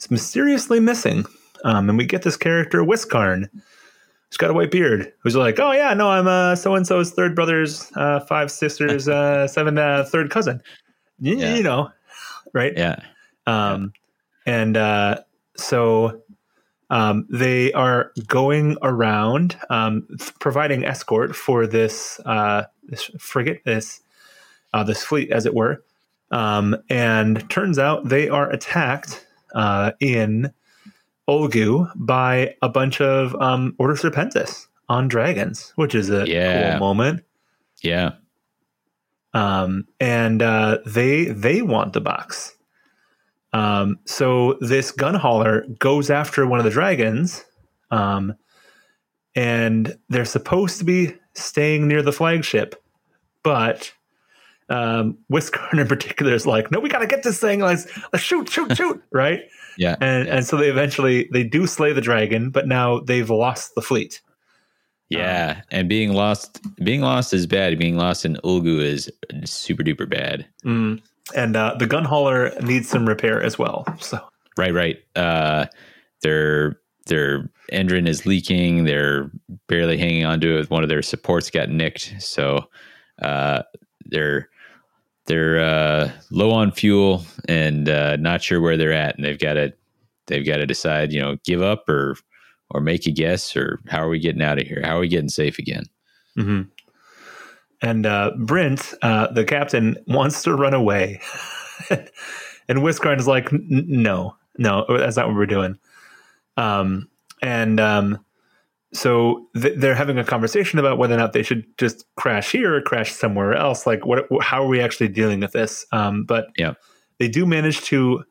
is mysteriously missing. Um, and we get this character, Wiskarn, She's got a white beard. Who's like, oh yeah, no, I'm uh so and so's third brother's uh five sisters uh seven uh third cousin. Y- Yeah. You know, right? Yeah. Um, and uh, so um, they are going around um, providing escort for this uh, this frigate, this uh, this fleet, as it were. Um, and turns out they are attacked uh, in Ulgu by a bunch of um, Order Serpentis on dragons, which is a Yeah. cool moment. Yeah. um, and uh, they they want the box. Um, so this gun hauler goes after one of the dragons, um, and they're supposed to be staying near the flagship, but um, Whiskarn in particular is like, "No, we got to get this thing. Let's, let's shoot, shoot, shoot!" right? Yeah. And and so they eventually they do slay the dragon, but now they've lost the fleet. Yeah. and being lost, being lost is bad. Being lost in Ulgu is super duper bad. Mm. And uh, the gun hauler needs some repair as well. So Right. Right. Uh, their their engine is leaking. They're barely hanging on to it. One of their supports got nicked. So uh, they're they're uh, low on fuel and uh, not sure where they're at, and they've got to they've got to decide, you know, give up or or make a guess, or how are we getting out of here? How are we getting safe again? hmm And uh, Brent, uh, the captain, wants to run away. and Whiskarn is like, "N- n- no, no, that's not what we're doing. Um, and um, so th- they're having a conversation about whether or not they should just crash here or crash somewhere else. Like, what? How are we actually dealing with this? Um, but Yeah. they do manage to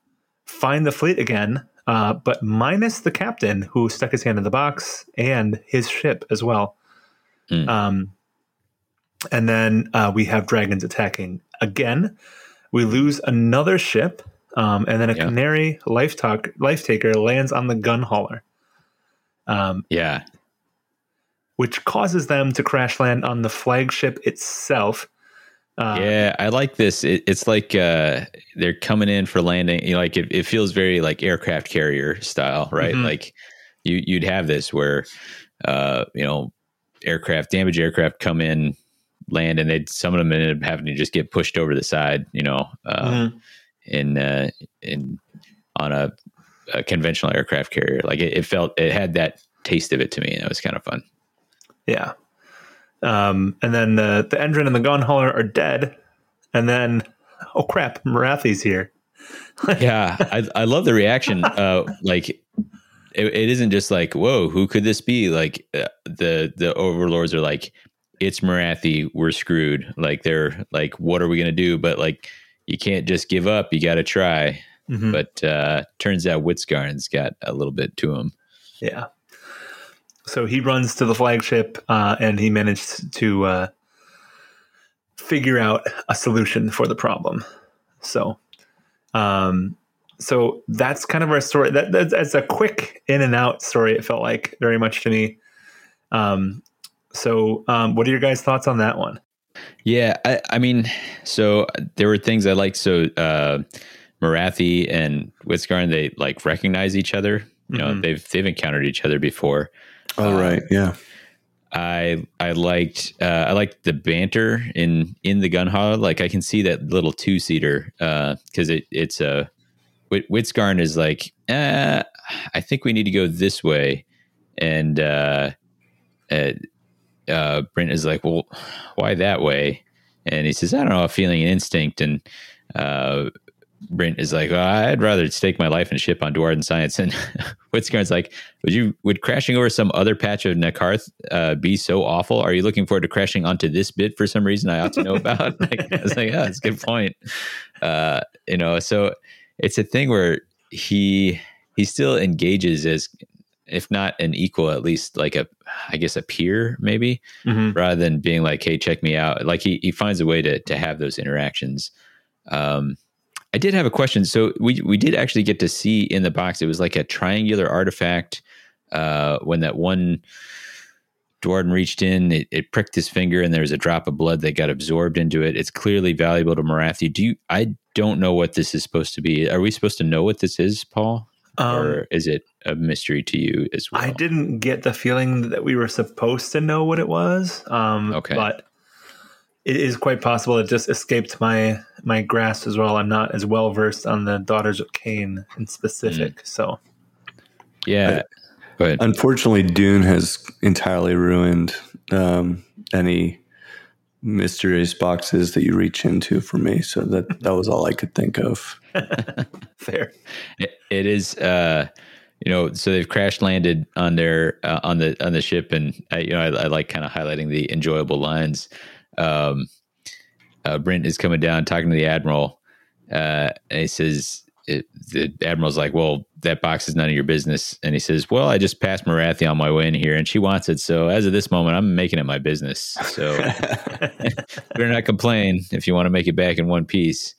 find the fleet again, uh, but minus the captain who stuck his hand in the box and his ship as well. Hmm. Um, and then uh, we have dragons attacking again. We lose another ship, um, and then a Yeah. Khinerai life talk life taker lands on the gun hauler, um, Yeah, which causes them to crash land on the flagship itself. Uh, yeah, I like this. It, it's like uh, they're coming in for landing. You know, like it, it feels very like aircraft carrier style, right? Mhm. Like you you'd have this where uh, you know aircraft damaged aircraft come in land and they some of them ended up having to just get pushed over the side you know uh, Mhm. in uh, in on a, a conventional aircraft carrier like it, it felt it had that taste of it to me and it was kind of fun Yeah. Um, and then the the Endrin and the gun hauler are dead. And then, oh crap, Morathi's here. yeah I, I love the reaction uh like it, it isn't just like whoa who could this be like uh, the the overlords are like it's morathi we're screwed like they're like what are we gonna do but like you can't just give up you gotta try Mhm. but uh turns out Witsgarn's got a little bit to him Yeah. So he runs to the flagship uh, and he managed to uh, figure out a solution for the problem. So, um, so that's kind of our story. That, that's, that's a quick in and out story. It felt like very much to me. Um, so, um, what are your guys' thoughts on that one? Yeah, I, I mean, so there were things I liked. So uh, Morathi and Witsgarn, they like recognize each other. You know, Mhm. they've they've encountered each other before. Oh, right. Yeah. I I liked uh, I liked the banter in in the gun hall. Like I can see that little two seater because it it's a Wit- Witsgarn is like uh, I think we need to go this way, and uh, uh, uh, Brent is like, well, why that way? And he says, I don't know, a feeling, an instinct, and uh, Brent is like, well, I'd rather stake my life and ship on Duardin science. And Witsgarn's like, would you would crashing over some other patch of Nakarth uh, be so awful? Are you looking forward to crashing onto this bit for some reason I ought to know about? like, I was like, yeah, that's a good point. Uh, you know, so it's a thing where he he still engages as if not an equal, at least like a I guess a peer maybe, Mm-hmm. rather than being like, hey, check me out. Like he he finds a way to to have those interactions. Um, I did have a question. So we we did actually get to see in the box. It was like a triangular artifact. Uh, when that one Duardin reached in, it, it pricked his finger, and there was a drop of blood that got absorbed into it. It's clearly valuable to Morathi. Do you? I don't know what this is supposed to be. Are we supposed to know what this is, Paul? Um, or is it a mystery to you as well? I didn't get the feeling that we were supposed to know what it was. Um, Okay. But it is quite possible it just escaped my my grasp as well. I'm not as well versed on the Daughters of Khaine in specific. Mm. So Yeah. Go ahead. Unfortunately, Dune has entirely ruined um, any mysterious boxes that you reach into for me. So that that was all I could think of. fair. It, it is, uh, you know, so they've crash landed on their uh, on the on the ship, and I, you know, I, I like kind of highlighting the enjoyable lines. Um, uh, Brent is coming down talking to the admiral, uh, and he says, it, "The admiral's like, well, that box is none of your business." And he says, "Well, I just passed Morathi on my way in here, and she wants it. So as of this moment, I'm making it my business. So better not complain if you want to make it back in one piece."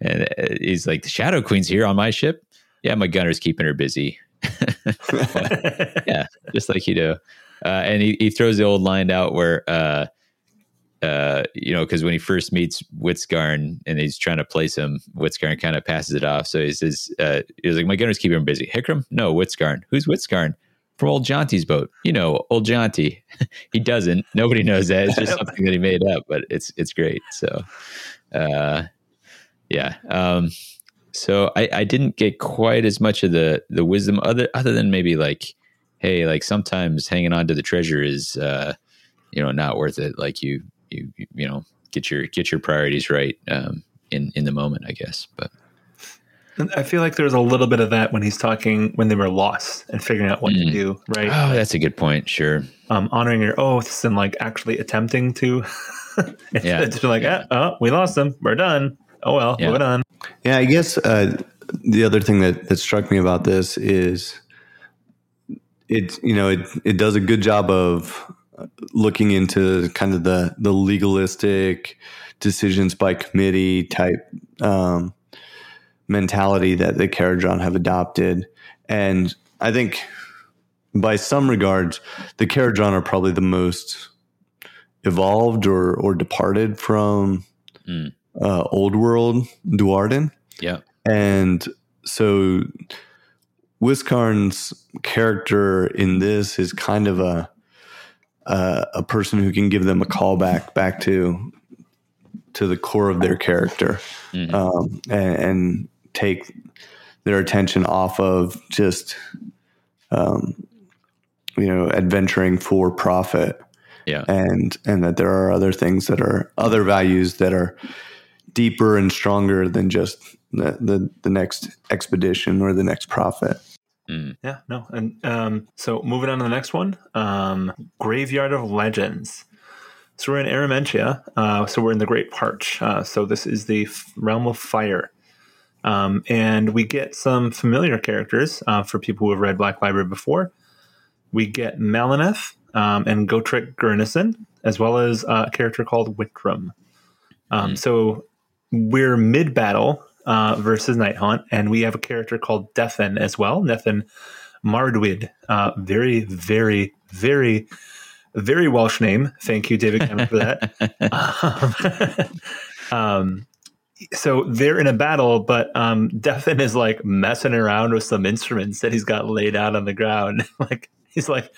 And uh, he's like, "The Shadow Queen's here on my ship." Yeah, my gunner's keeping her busy. yeah, just like you do. Uh, and he, he throws the old line out where, uh, uh, you know, because when he first meets Witzgarn and he's trying to place him, Witzgarn kind of passes it off. So he says, uh, he's like, my gunner's keeping him busy. Hickram? No, Witzgarn. Who's Witzgarn? From old Jaunty's boat. You know, old Jaunty. he doesn't. Nobody knows that. It's just something that he made up, but it's it's great. So, uh, yeah. Um, so I, I didn't get quite as much of the the wisdom other other than maybe like, hey, like sometimes hanging on to the treasure is uh, you know, not worth it. Like you you you know, get your get your priorities right um in in the moment, I guess. But I feel like there's a little bit of that when he's talking when they were lost and figuring out what to Mm. do, right? oh, that's a good point. Sure. um, honoring your oaths and like actually attempting to. Yeah. it's just like, ah, oh, we lost them. We're done. Oh well, Yeah. moving on. Yeah, I guess uh, the other thing that, that struck me about this is it you know it it does a good job of looking into kind of the the legalistic decisions by committee type um, mentality that the Kharadron have adopted, and I think by some regards the Kharadron are probably the most evolved or or departed from Mm. uh, old world Duardin. Yeah. And so Wiskarn's character in this is kind of a a, a person who can give them a callback back to to the core of their character Mhm. um, and, and take their attention off of just um, you know adventuring for profit Yeah. and and that there are other things that are other values that are deeper and stronger than just the the, the next expedition or the next profit. Mm. Yeah, no. And um, so moving on to the next one um, Graveyard of Legends. So we're in Aramentia. Uh, so we're in the Great Parch. Uh, so this is the f- realm of fire. Um, and we get some familiar characters uh, for people who have read Black Library before. We get Maleneth um, and Gotrek Gurnisson, as well as uh, a character called Wittrum. Um, So we're mid battle uh, versus Nighthaunt, and we have a character called Dethin as well. Nethin Mardwid. Uh, very, very, very, very Welsh name. Thank you, David Cameron, for that. um, um, so they're in a battle, but um, is like messing around with some instruments that he's got laid out on the ground. like he's like,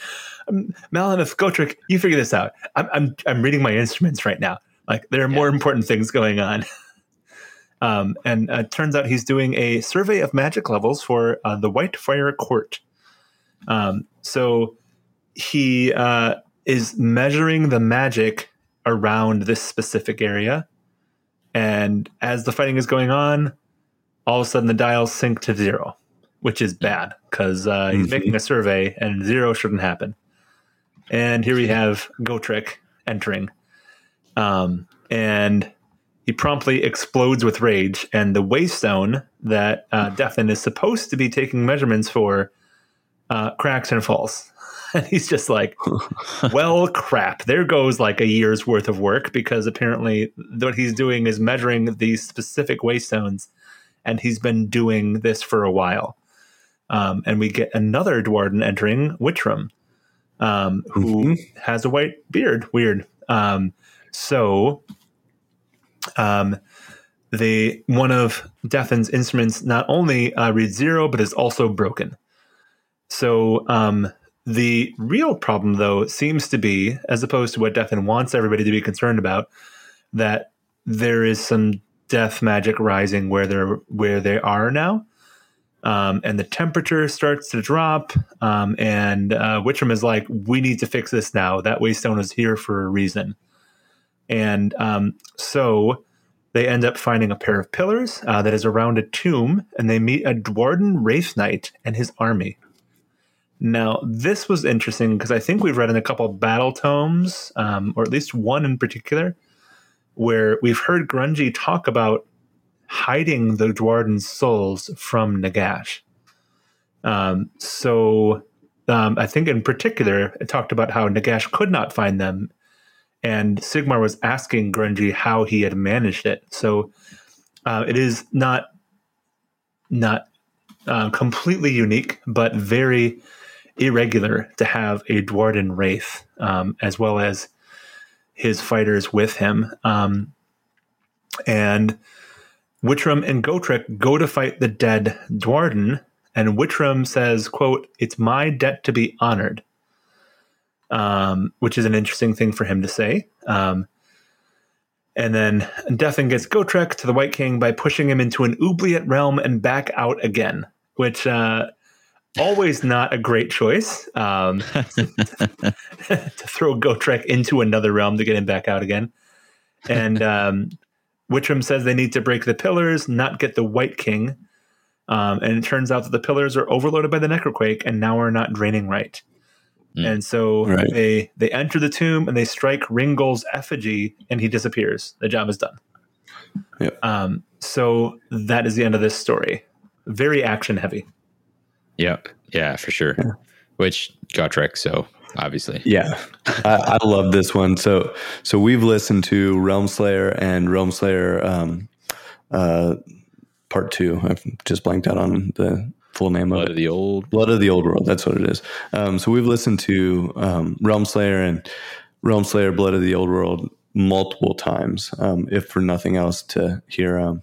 um, Maleneth Gotrek, you figure this out. I'm, I'm, I'm reading my instruments right now. Like there are more important things going on. Um, and uh, turns out he's doing a survey of magic levels for uh, the Whitefire Court. Um, so he uh, is measuring the magic around this specific area. And as the fighting is going on, all of a sudden the dials sink to zero, which is bad because uh, he's Mhm. making a survey and zero shouldn't happen. And here we have Gotrek entering. Um, and he promptly explodes with rage, and the waystone that uh, Defin is supposed to be taking measurements for uh, cracks and falls. And he's just like, well, crap. There goes like a year's worth of work because apparently what he's doing is measuring these specific waystones, and he's been doing this for a while. Um, and we get another Duardin entering, Wittrum, um, who has a white beard. Weird. Um, so um, the one of Dethin's instruments not only uh, reads zero, but is also broken. So um, the real problem, though, seems to be, as opposed to what Dethin wants everybody to be concerned about, that there is some death magic rising where they're where they are now. Um, and the temperature starts to drop. Um, and uh, Witchram is like, "We need to fix this now. That waystone is here for a reason." And um, so they end up finding a pair of pillars uh, that is around a tomb, and they meet a Duardin Wraith Knight and his army. Now, this was interesting because I think we've read in a couple battle tomes, um, or at least one in particular, where we've heard Grungni talk about hiding the Duardin souls from Nagash. Um, so um, I think in particular, it talked about how Nagash could not find them and Sigmar was asking Grungni how he had managed it. So uh, it is not not uh, completely unique, but very irregular to have a Duardin Wraith um, as well as his fighters with him. Um, and Witchram and Gotrek go to fight the dead Duardin, and Witchram says, quote, It's my debt to be honored um, which is an interesting thing for him to say. Um, and then Dethin gets Gotrek to the White King by pushing him into an oubliette realm and back out again, which uh, always not a great choice um, to throw Gotrek into another realm to get him back out again. And um, Witchram says they need to break the pillars, not get the White King. Um, and it turns out that the pillars are overloaded by the Necroquake and now are not draining right. Mm. And so right. they they enter the tomb and they strike Ringol's effigy and he disappears. The job is done. Yep. Um, so that is the end of this story. Very action heavy. Yep. Yeah, for sure. Yeah. Which Gotrek, so obviously. Yeah. I, I, love this one. So so we've listened to Realm Slayer and Realmslayer um, uh, part two. I've just blanked out on the full name Blood of, of the Old Blood of the Old World. That's what it is. Um, so we've listened to um, Realmslayer and Realm Slayer Blood of the Old World multiple times, um, if for nothing else, to hear um,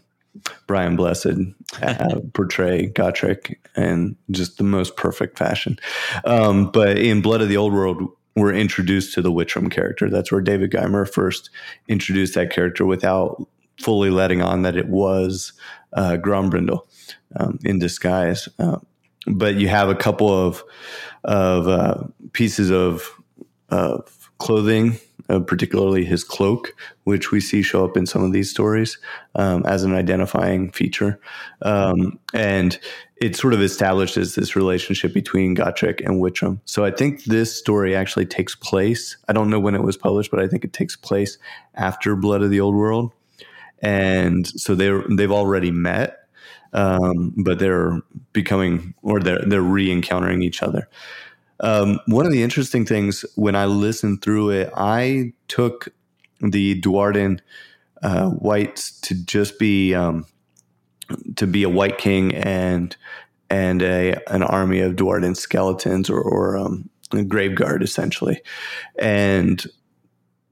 Brian Blessed uh, portray Gotrek in just the most perfect fashion. Um, but in Blood of the Old World, we're introduced to the Witchram character. That's where David Guymer first introduced that character without fully letting on that it was uh, Grombrindal um, in disguise. Uh, but you have a couple of of uh, pieces of of clothing, uh, particularly his cloak, which we see show up in some of these stories um, as an identifying feature, um, and it sort of establishes this relationship between Gotrek and Witchram. So I think this story actually takes place. I don't know when it was published, but I think it takes place after Blood of the Old World, and so they they've already met um, but they're becoming or they're they're re-encountering each other. Um, one of the interesting things when I listened through it, I took the Duardin uh, wights to just be um, to be a white king and and a an army of Duardin skeletons or, or um, a grave guard essentially, and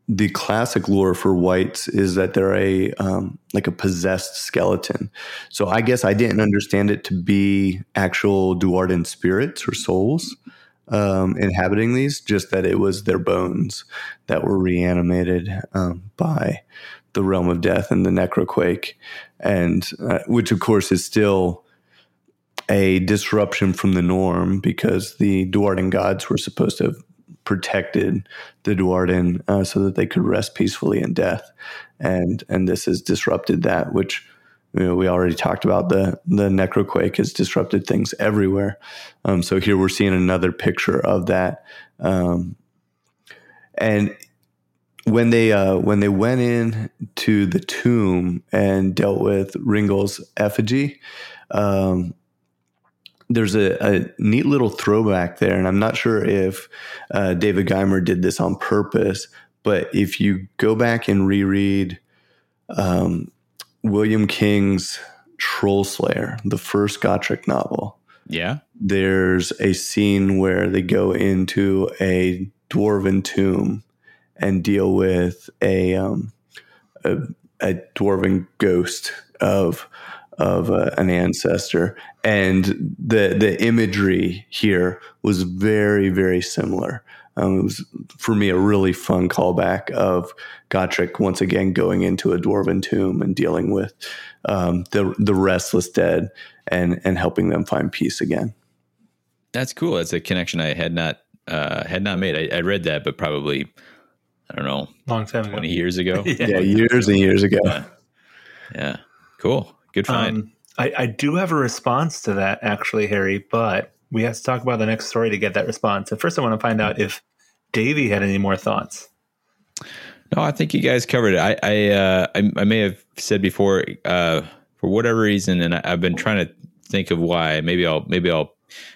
the classic lore for wights is that they're a um, like a possessed skeleton. So I guess I didn't understand it to be actual Duardin spirits or souls um, inhabiting these, just that it was their bones that were reanimated um, by the realm of death and the necroquake, and uh, which of course is still a disruption from the norm because the Duardin gods were supposed to have protected the Duardin uh, so that they could rest peacefully in death, and and this has disrupted that, which you know, we already talked about. the The necroquake has disrupted things everywhere. Um, so here we're seeing another picture of that, um, and when they uh, when they went in to the tomb and dealt with Ringol's effigy. Um, there's a, a, neat little throwback there, and I'm not sure if uh, David Guymer did this on purpose, but if you go back and reread um, William King's Troll Slayer, the first Gotrek novel, yeah, there's a scene where they go into a dwarven tomb and deal with a um, a, a dwarven ghost of of uh, an ancestor, and the the imagery here was very very similar. Um, it was for me a really fun callback of Gotrek once again going into a dwarven tomb and dealing with um, the the restless dead and and helping them find peace again. That's cool. That's a connection I had not uh, had not made. I, I, read that, but probably I don't know, long time twenty ago. years ago. yeah. yeah. years and years ago. Yeah, yeah. cool. Good find. Um, I, I do have a response to that actually, Harry, but we have to talk about the next story to get that response. And first, I want to find out if Davey had any more thoughts. No, I think you guys covered it. I I, uh, I, I may have said before uh, for whatever reason, and I, have been trying to think of why. Maybe I'll maybe I'll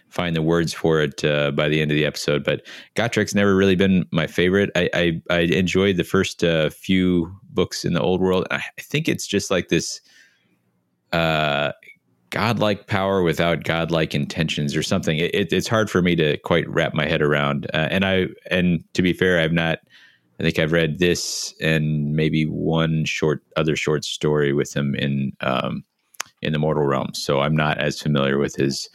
find the words for it uh, by the end of the episode. But Gotrek's never really been my favorite. I I, I enjoyed the first uh, few books in the old world. I think it's just like this uh, godlike power without godlike intentions or something. It, it, it's hard for me to quite wrap my head around. Uh, and I and to be fair, I've not. I think I've read this and maybe one short other short story with him in um, in the Mortal Realms. So I'm not as familiar with his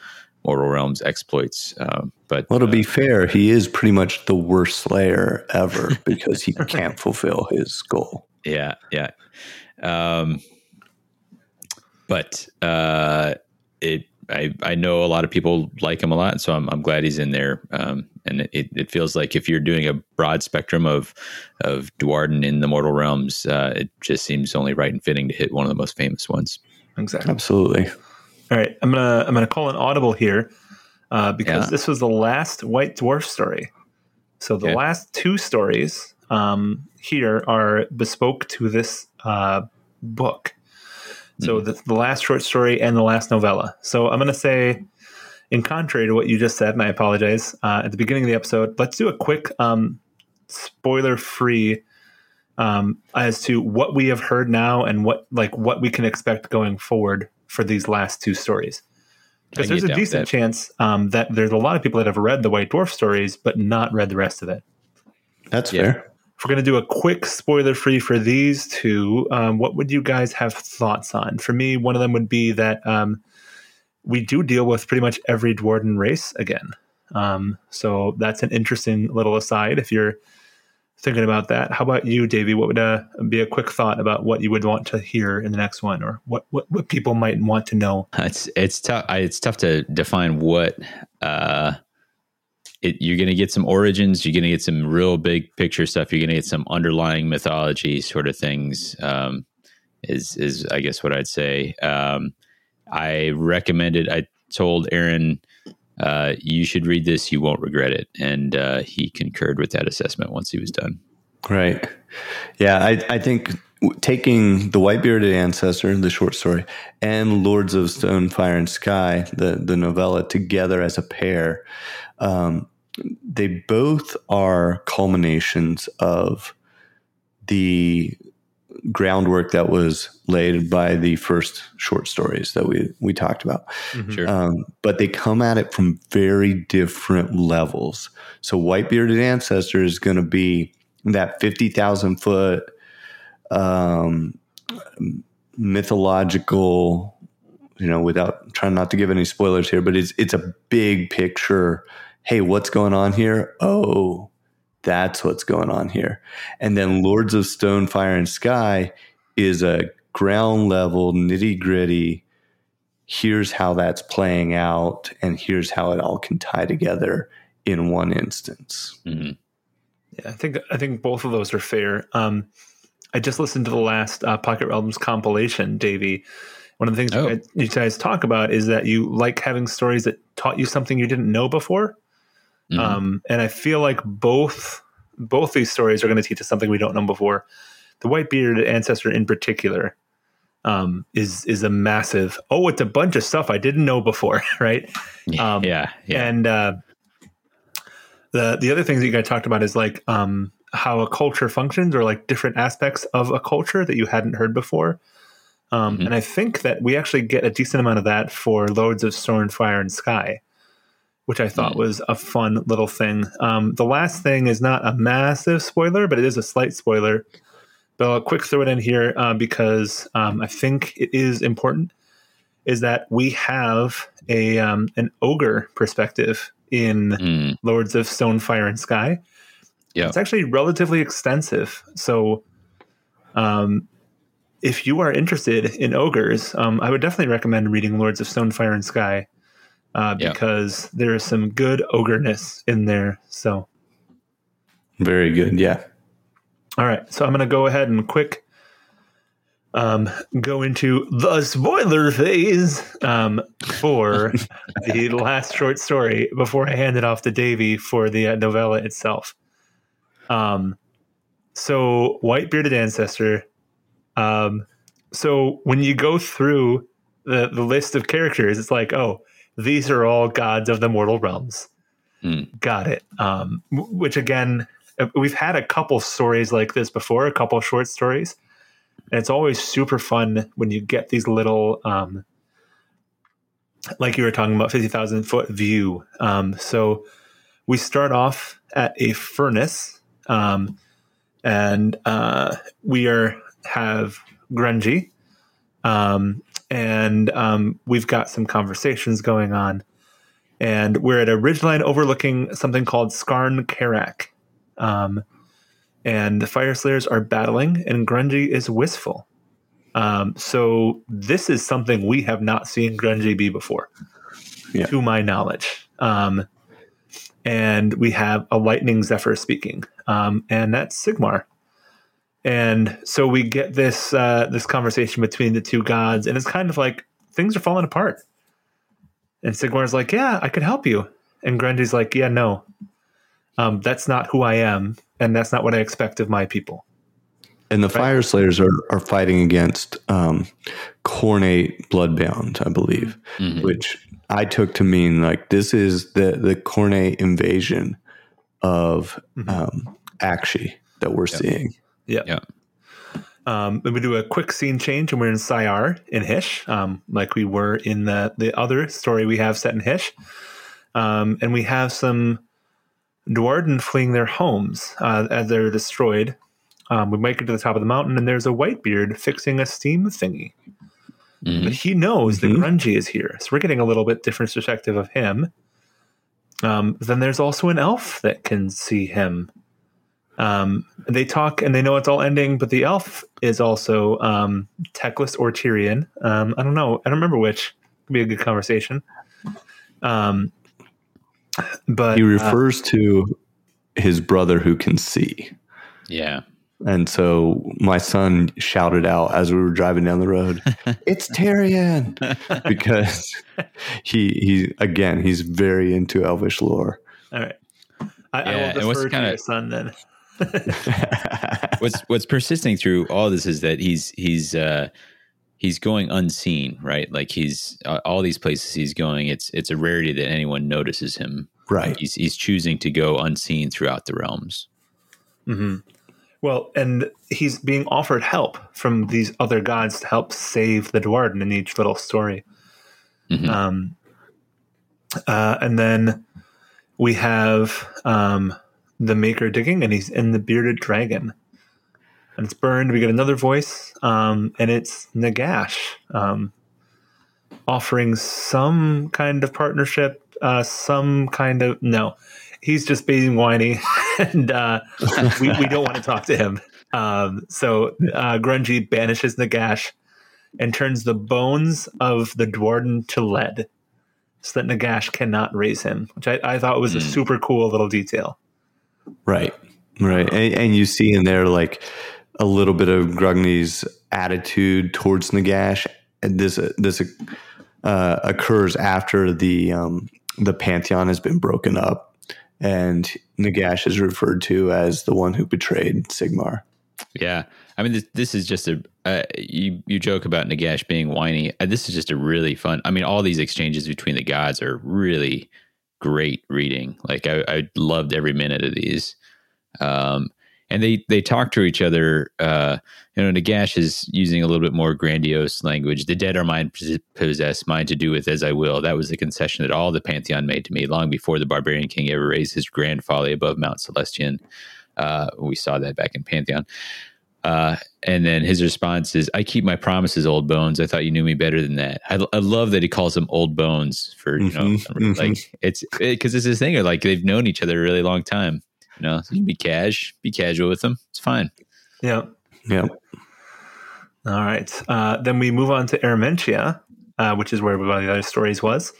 Mortal Realms exploits. Um, but well, to uh, be fair, he is pretty much the worst Slayer ever because he can't fulfill his goal. Yeah, yeah. Um, but uh, it I, I know a lot of people like him a lot, so I'm, I'm glad he's in there. Um, and it, it feels like if you're doing a broad spectrum of of Duardin in the mortal realms, uh, it just seems only right and fitting to hit one of the most famous ones. Exactly. Absolutely. All right, I'm gonna I'm gonna call an audible here uh, because yeah. this was the last White Dwarf story. So the okay. last two stories um, here are bespoke to this uh, book. So mm-hmm. the, the last short story and the last novella. So I'm going to say, in contrary to what you just said, and I apologize, uh, at the beginning of the episode, let's do a quick um, spoiler free um, as to what we have heard now and what like what we can expect going forward for these last two stories. Because there's a decent chance um, that there's a lot of people that have read the White Dwarf stories but not read the rest of it. That's yeah. fair we're going to do a quick spoiler free for these two, um, what would you guys have thoughts on? For me, one of them would be that um, we do deal with pretty much every Duardin race again. Um, so that's an interesting little aside if you're thinking about that. How about you, Davey? What would uh, be a quick thought about what you would want to hear in the next one, or what what, what people might want to know? It's it's tough. It's tough to define what. Uh, it, you're going to get some origins. You're going to get some real big picture stuff. You're going to get some underlying mythology sort of things. Um, is is I guess what I'd say. Um, I recommended. I told Aaron, uh, you should read this. You won't regret it, and uh, he concurred with that assessment once he was done. Right. Yeah, I I think taking the white bearded ancestor, the short story, and Lords of Stone, Fire, and Sky, the the novella together as a pair. Um, they both are culminations of the groundwork that was laid by the first short stories that we we talked about. Mm-hmm. Sure. Um, but they come at it from very different levels. So, White Bearded Ancestor is going to be that fifty thousand foot um, mythological. You know, without trying not to give any spoilers here, but it's it's a big picture hey, what's going on here? Oh, that's what's going on here. And then Lords of Stone, Fire, and Sky is a ground level, nitty gritty. Here's how that's playing out, and here's how it all can tie together in one instance. Mm-hmm. Yeah, I think I think both of those are fair. Um, I just listened to the last uh, Pocket Realms compilation, Davey. One of the things oh. you guys talk about is that you like having stories that taught you something you didn't know before. Mm-hmm. Um, and I feel like both both these stories are going to teach us something we don't know before. The white bearded ancestor, in particular, um, is is a massive. Oh, it's a bunch of stuff I didn't know before, right? Um, yeah, yeah. And uh, the the other things that you guys talked about is like um, how a culture functions, or like different aspects of a culture that you hadn't heard before. Um, mm-hmm. And I think that we actually get a decent amount of that for Lords of Stone, Fire, and Sky which I thought mm. was a fun little thing. Um, the last thing is not a massive spoiler, but it is a slight spoiler. but I'll quick throw it in here uh, because um, I think it is important. Is that we have a um, an ogre perspective in Mm, Lords of Stone, Fire, and Sky. Yeah. It's actually relatively extensive. So, um, if you are interested in ogres, um, I would definitely recommend reading Lords of Stone, Fire, and Sky uh, Yeah. because there is some good ogreness in there. So, Very good. Yeah. all right. So, I'm going to go ahead and quick um, go into the spoiler phase um, for the last short story before I hand it off to Davey for the uh, novella itself. Um, so white bearded ancestor. Um, so when you go through the the list of characters, it's like, oh, these are all gods of the mortal realms. Hmm. Got it. Um, which again, uh, we've had a couple stories like this before, a couple short stories, and it's always super fun when you get these little, um, like you were talking about, fifty thousand foot view. Um, so we start off at a furnace, um, and uh, we are have Grungni, um, and um, we've got some conversations going on, and we're at a ridgeline overlooking something called Skarn Karak. Um, and the Fire Slayers are battling, and Grungni is wistful. Um, so this is something we have not seen Grungni be before, Yeah. to my knowledge. Um, and we have a Lightning Zephyr speaking, um, and that's Sigmar. And so we get this uh, this conversation between the two gods, and it's kind of like things are falling apart. And Sigmar's like, "Yeah, I could help you," and Grungni's like, "Yeah, no, um, that's not who I am, and that's not what I expect of my people." And the Fire Slayers are, are fighting against um, Khornate Bloodbound, I believe, Mhm. which I took to mean like this is the, the Khornate invasion of Mhm. um, Aqshy that we're seeing. Yeah. Yeah. Um, and we do a quick scene change, and we're in Syar in Hysh, um, like we were in the the other story we have set in Hysh. Um, and we have some Duardin fleeing their homes uh, as they're destroyed. Um, we make it to the top of the mountain, and there's a Whitebeard fixing a steam thingy. Mhm. But he knows Mhm. that Grungni is here, so we're getting a little bit different perspective of him. Um, then there's also an elf that can see him. Um, they talk and they know it's all ending, but the elf is also um, Teclis or Tyrion. Um, I don't know. I don't remember which. Could be a good conversation. Um, but He uh, refers to his brother who can see. Yeah. And so my son shouted out as we were driving down the road, "It's Tyrion!" because he he again he's very into Elvish lore. all right. I, Yeah, I and will defer to kinda- your son then. what's what's persisting through all this is that he's he's uh he's going unseen right like he's uh, all these places he's going it's it's a rarity that anyone notices him right. he's he's choosing to go unseen throughout the realms hmm Well, and he's being offered help from these other gods to help save the Duardin in each little story. Mhm. Um, uh, and then we have um, the Maker digging, and he's in the bearded dragon. And it's burned. We get another voice, um, and it's Nagash um, offering some kind of partnership, uh, some kind of no. He's just being whiny, and uh, we, we don't want to talk to him. Um, so uh, Grungni banishes Nagash and turns the bones of the Duardin to lead so that Nagash cannot raise him, which I, I thought was a Hmm. super cool little detail. Right. Right. And, and you see in there like a little bit of Grungni's attitude towards Nagash. This this uh, occurs after the um, the pantheon has been broken up, and Nagash is referred to as the one who betrayed Sigmar. yeah i mean this, this is just a uh, you you joke about nagash being whiny uh, this is just a really fun i mean all these exchanges between the gods are really great reading. Like i, I loved every minute of these. Um and they they talk to each other uh you know nagash is using a little bit more grandiose language. The dead are mine possess, mine to do with as i will. That was the concession that all the pantheon made to me long before the barbarian king ever raised his grand folly above mount celestian. Uh we saw that back in pantheon Uh, and then his response is, "I keep my promises, old bones. I thought you knew me better than that." I, I love that he calls them old bones for you know, Mhm, mhm. like it's because it's this thing of like they've known each other a really long time. You know, so you can be cash, be casual with them. It's fine. Yeah. Yeah. All right. Uh, then we move on to Aramentia, uh, which is where one of the other stories was.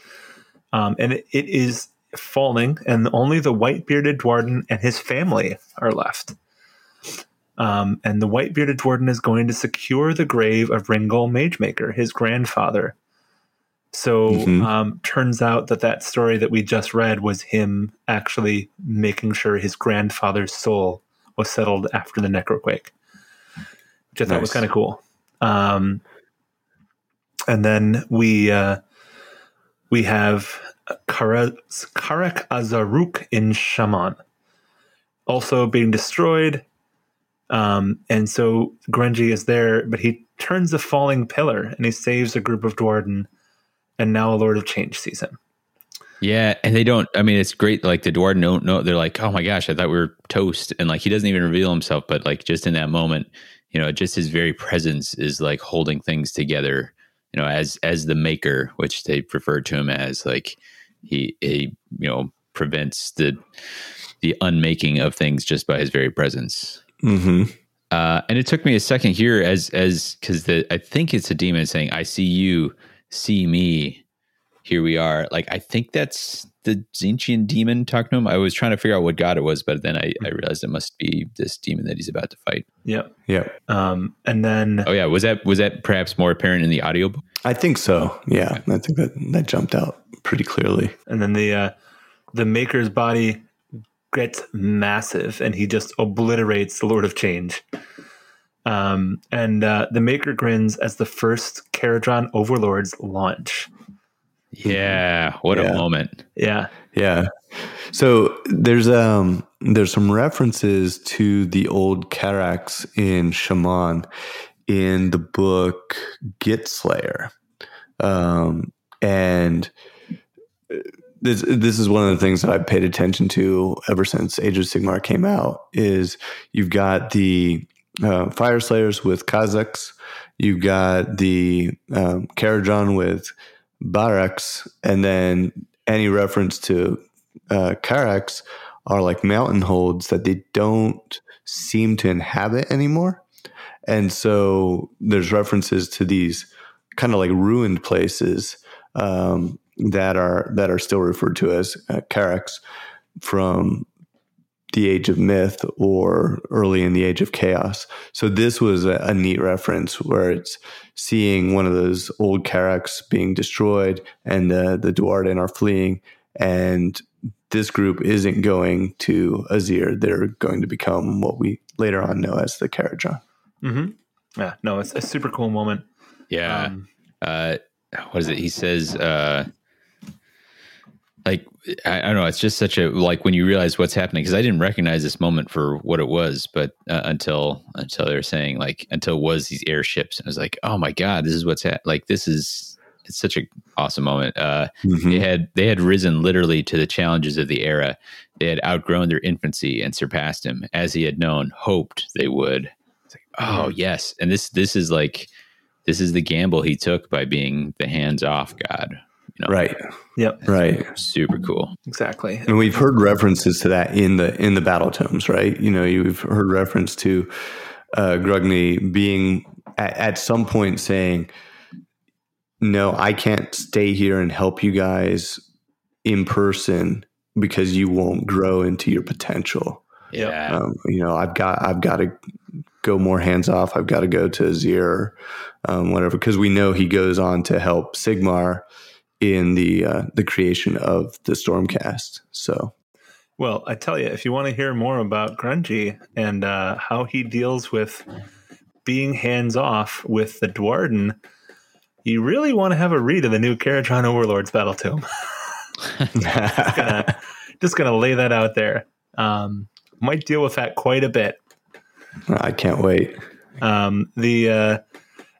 Um, and it, it is falling, and only the white bearded Duardin and his family are left. Um, and the white bearded Duardin is going to secure the grave of Ringol Magemaker, his grandfather. So Mhm. um, turns out that that story that we just read was him actually making sure his grandfather's soul was settled after the necroquake, which I thought was kind of cool. Um, and then we uh, we have Kara- Karak Azaruk in Chamon, also being destroyed. Um, and so Grungni is there, but he turns a falling pillar and he saves a group of Duardin, and now a Lord of Change sees him. Yeah, and they don't. I mean, it's great. Like the Duardin don't know. They're like, "Oh my gosh, I thought we were toast," and like he doesn't even reveal himself. But like just in that moment, you know, just his very presence is like holding things together. You know, as as the maker, which they refer to him as, like he he you know prevents the the unmaking of things just by his very presence. Hmm Uh, and it took me a second here as as because the I think it's a demon saying, "I see you, see me." Here we are. Like I think that's the Tzeentchian demon talking to him. I was trying to figure out what god it was, but then I, I realized it must be this demon that he's about to fight. Yep. Yeah. Um, and then Oh yeah, was that was that perhaps more apparent in the audio? I think so. Yeah. I think that that jumped out pretty clearly. and then the uh, the maker's body gets massive, and he just obliterates the Lord of Change. Um, and uh, the maker grins as the first Kharadron overlords launch. Yeah, what Yeah. a moment. Yeah, Yeah. So there's um there's some references to the old Karax in Chamon in the book Gitslayer. Um and this this is one of the things that I've paid attention to ever since Age of Sigmar came out is you've got the uh, Fire Slayers with Kazakhs, you've got the um, Kharadron with Baraks, and then any reference to uh, Karax are like mountain holds that they don't seem to inhabit anymore. And so there's references to these kind of like ruined places um, that are that are still referred to as uh, Karax from the age of myth or early in the age of chaos. So this was a, a neat reference where it's seeing one of those old Karax being destroyed and the the Duardin are fleeing and this group isn't going to Azyr. They're going to become what we later on know as the Kharadron. hmm yeah. No, it's a super cool moment. Yeah. Um, uh what is it he says uh like I, I don't know it's just such a like when you realize what's happening because i didn't recognize this moment for what it was but uh, until until they were saying like until it was these airships and i was like oh my god this is what's ha-. like this is it's such a awesome moment uh Mhm. they had they had risen literally to the challenges of the era they had outgrown their infancy and surpassed him as he had known hoped they would it's like oh yes and this this is like this is the gamble he took by being the hands off god you know Right, yep. right. super cool Exactly. And we've heard references to that in the in the battle tomes, right? You know, you've heard reference to uh, Grungni being at, at some point saying, "No, I can't stay here and help you guys in person because you won't grow into your potential." Yeah Um, you know, I've got I've got to go more hands off. I've got to go to Azyr, um, whatever, because we know he goes on to help Sigmar in the uh, the creation of the Stormcast. So. Well, I tell you, if you want to hear more about Grungni and uh, how he deals with being hands off with the Duardin, you really want to have a read of the new Kharadron Overlords Battle Tome. gonna, just gonna lay that out there. Um, might deal with that quite a bit. I can't wait. Um, the, uh,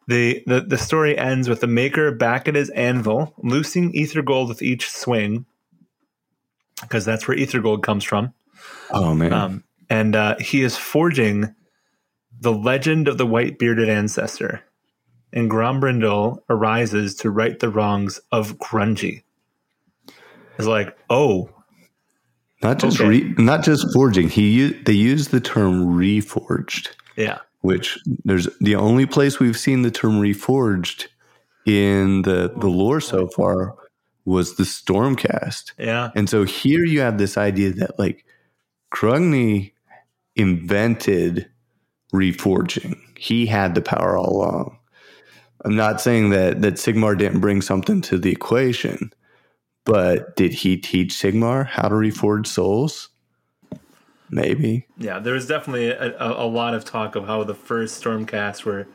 the the the story ends with the maker back at his anvil, loosing aether-gold with each swing, because that's where aether-gold comes from. Oh man. Um, and uh, he is forging the legend of the white bearded ancestor, and Grombrindal arises to right the wrongs of Grungni. It's like, oh, Not just Okay. re, not just forging. He they use the term reforged, yeah, which there's the only place we've seen the term reforged in the the lore so far was the Stormcast. yeah, And so here you have this idea that like Grungni invented reforging. He had the power all along. I'm not saying that that Sigmar didn't bring something to the equation, but did he teach Sigmar how to reforge souls? Maybe. yeah. There was definitely a, a, a lot of talk of how the first Stormcast were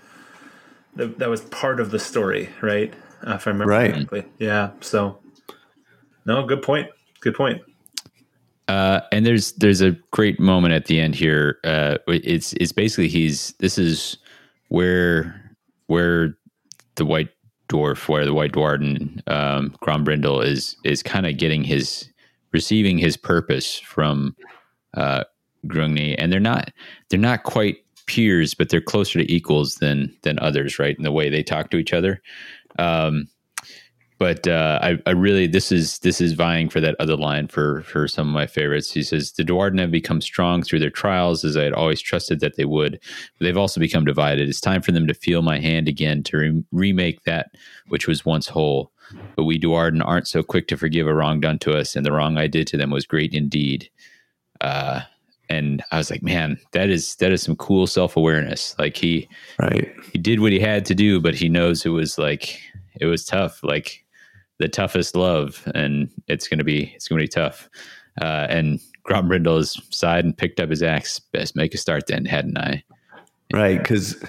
that, that was part of the story, right? Uh, if I remember Right. correctly. Yeah. So, no, good point. Good point. Uh, and there's there's a great moment at the end here. Uh, it's it's basically he's this is where where the white dwarf, where the white Duardin um, Grombrindal is is kind of getting his receiving his purpose from uh, and they're not they're not quite peers, but they're closer to equals than than others, right? In the way they talk to each other. Um, but uh, I, I really this is this is vying for that other line for for some of my favorites. He says the Duardin have become strong through their trials, as I had always trusted that they would. But they've also become divided. It's time for them to feel my hand again to re- remake that which was once whole. But we Duardin aren't so quick to forgive a wrong done to us, and the wrong I did to them was great indeed. Uh, and I was like, man, that is that is some cool self awareness. Like he Right. he did what he had to do, but he knows it was like it was tough, like the toughest love, and it's gonna be it's gonna be tough. Uh, and Grombrindal has sighed and picked up his axe. Best make a start then, hadn't I? Right. Because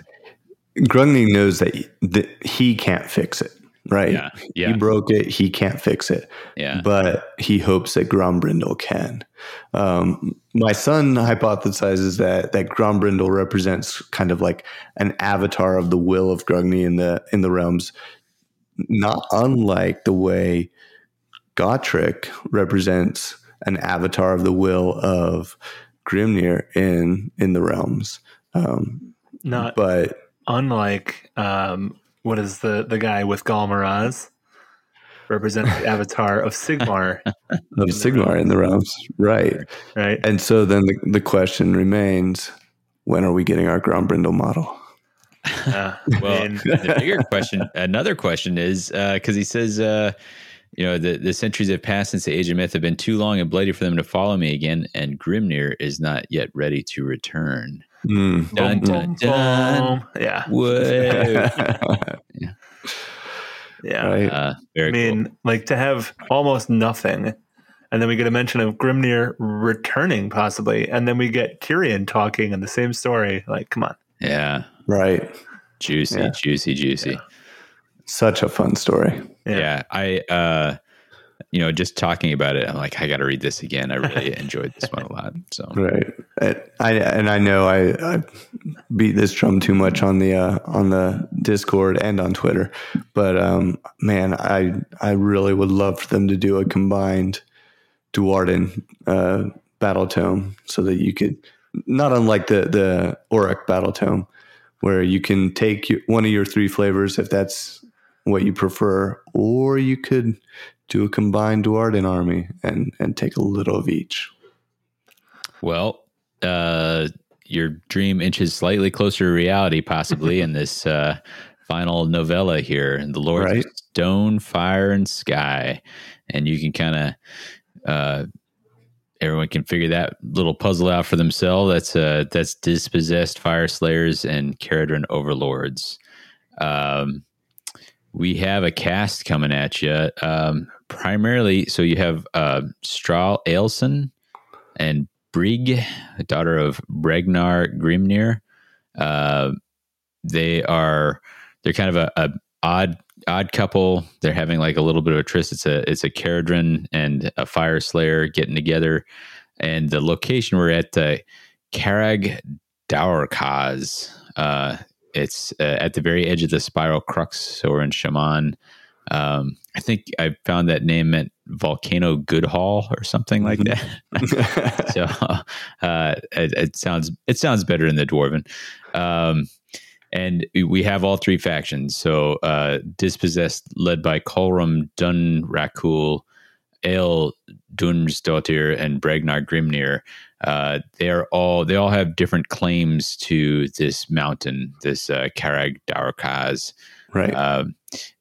Grungni knows that he, that he can't fix it. Right. Yeah, yeah. He broke it. He can't fix it. Yeah, but he hopes that Grombrindal can. Um, my son hypothesizes that that Grombrindal represents kind of like an avatar of the will of Grungni in the in the realms, not unlike the way Gotrek represents an avatar of the will of Grimnir in in the realms. Um, Not but unlike um, what is the the guy with Ghal Maraz represents the avatar of Sigmar, of Sigmar in the realms, right? right? And so then the, the question remains when are we getting our Grombrindal model? Uh, Well, the bigger question, another question is because he says, uh, you know, the, the centuries have passed since the age of myth have been too long and bloody for them to follow me again, and Grimnir is not yet ready to return. Mm. Dun, dun, dun. boom. Yeah, Whoa. yeah. right. Uh, I mean, like to have almost nothing, and then we get a mention of Grimnir returning possibly, and then we get Tyrion talking in the same story. Like, come on. Yeah. right. Juicy, Yeah. juicy, juicy. Such a fun story. Yeah. Yeah. I, uh, you know, just talking about it, I'm like, I got to read this again. I really enjoyed this one a lot. So, Right. And I and I know I, I beat this drum too much on the uh, on the Discord and on Twitter, but um, man, I I really would love for them to do a combined Duardin uh, battle tome so that you could not unlike the the Orruk battle tome, where you can take your, one of your three flavors if that's what you prefer, or you could do a combined Duardin army and and take a little of each. well, uh, your dream inches slightly closer to reality, possibly in this uh, final novella here, and the Lord Right. Stone, Fire, and Sky, and you can kind of. Uh, Everyone can figure that little puzzle out for themselves. That's uh, that's dispossessed fire slayers and Kharadron overlords. Um, we have a cast coming at you. Um, primarily, so you have uh, Strahl Ailson and Brig, daughter of Bregnar Grimnir. Uh, they are they're kind of a, a odd odd couple. They're having like a little bit of a tryst. It's a it's a Kharadron and a Fire Slayer getting together, and the location we're at uh, Karag Daurkaz. Uh, it's uh, at the very edge of the spiral crux. So we're in Chamon. Um, I think I found that name meant volcano Goodhall or something like that. so uh, it, it, sounds it sounds better in the dwarven. Um, and we have all three factions. So uh, dispossessed, led by Colram Dun Rakul, Ale Dunsdottir, and Bragnar Grimnir. Uh, they are all they all have different claims to this mountain, this uh, Carag Daurkaz. Right. Uh,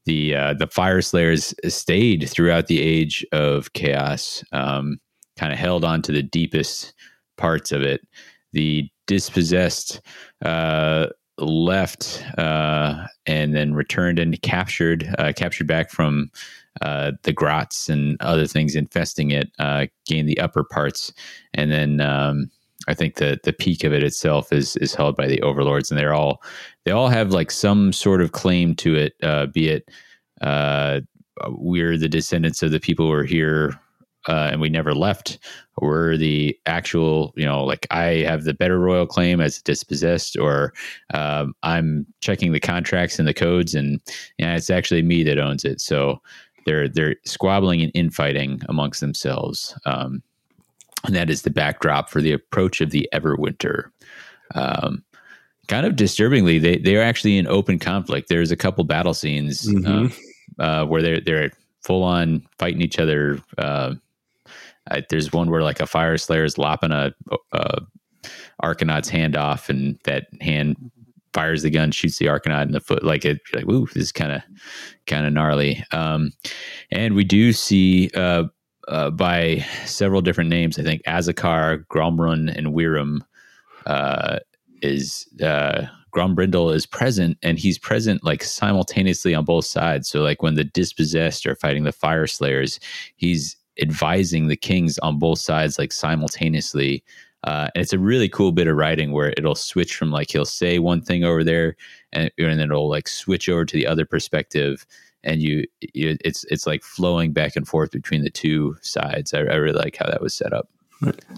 the uh, the fire slayers stayed throughout the age of chaos, um, kind of held on to the deepest parts of it. The dispossessed uh, left uh, and then returned and captured uh, captured back from uh, the grots and other things infesting it, uh, gained the upper parts, and then um, I think the the peak of it itself is is held by the overlords, and they're all they all have like some sort of claim to it, uh, be it uh, we're the descendants of the people who are here uh, and we never left. We're the actual, you know, like I have the better royal claim as dispossessed, or um, I'm checking the contracts and the codes, and yeah, it's actually me that owns it. So they're they're squabbling and infighting amongst themselves, um, and that is the backdrop for the approach of the Everwinter. Um, kind of disturbingly, they they are actually in open conflict. There's a couple battle scenes mm-hmm. uh, uh, where they're they're full on fighting each other. Uh, there's one where like a Fyreslayer is lopping a, a Arcanaut's hand off, and that hand fires the gun, shoots the Arcanaut in the foot. Like it, like ooh, this is kind of kind of gnarly. Um, and we do see uh, uh, by several different names. I think Azakar, Gromrun, and Wiram uh, is uh, Grombrindal is present, and he's present like simultaneously on both sides. So like when the dispossessed are fighting the Fyreslayers, he's advising the kings on both sides like simultaneously. Uh, and it's a really cool bit of writing where it'll switch from like he'll say one thing over there, and, and then it'll like switch over to the other perspective, and you, you it's it's like flowing back and forth between the two sides. I, I really like how that was set up.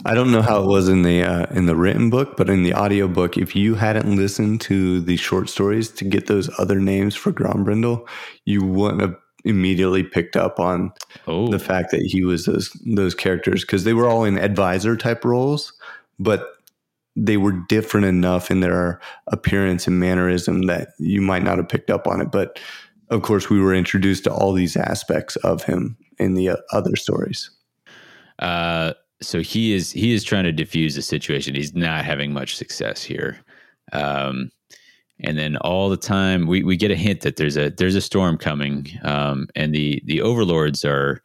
I don't know how it was in the uh, in the written book, but in the audio book, if you hadn't listened to the short stories to get those other names for Grombrindal, you wouldn't have immediately picked up on oh. the fact that he was those those characters because they were all in advisor type roles, but they were different enough in their appearance and mannerism that you might not have picked up on it. But of course, we were introduced to all these aspects of him in the uh, other stories. Uh, so he is he is trying to diffuse the situation. He's not having much success here. Um, and then all the time we, we get a hint that there's a there's a storm coming um, and the the overlords are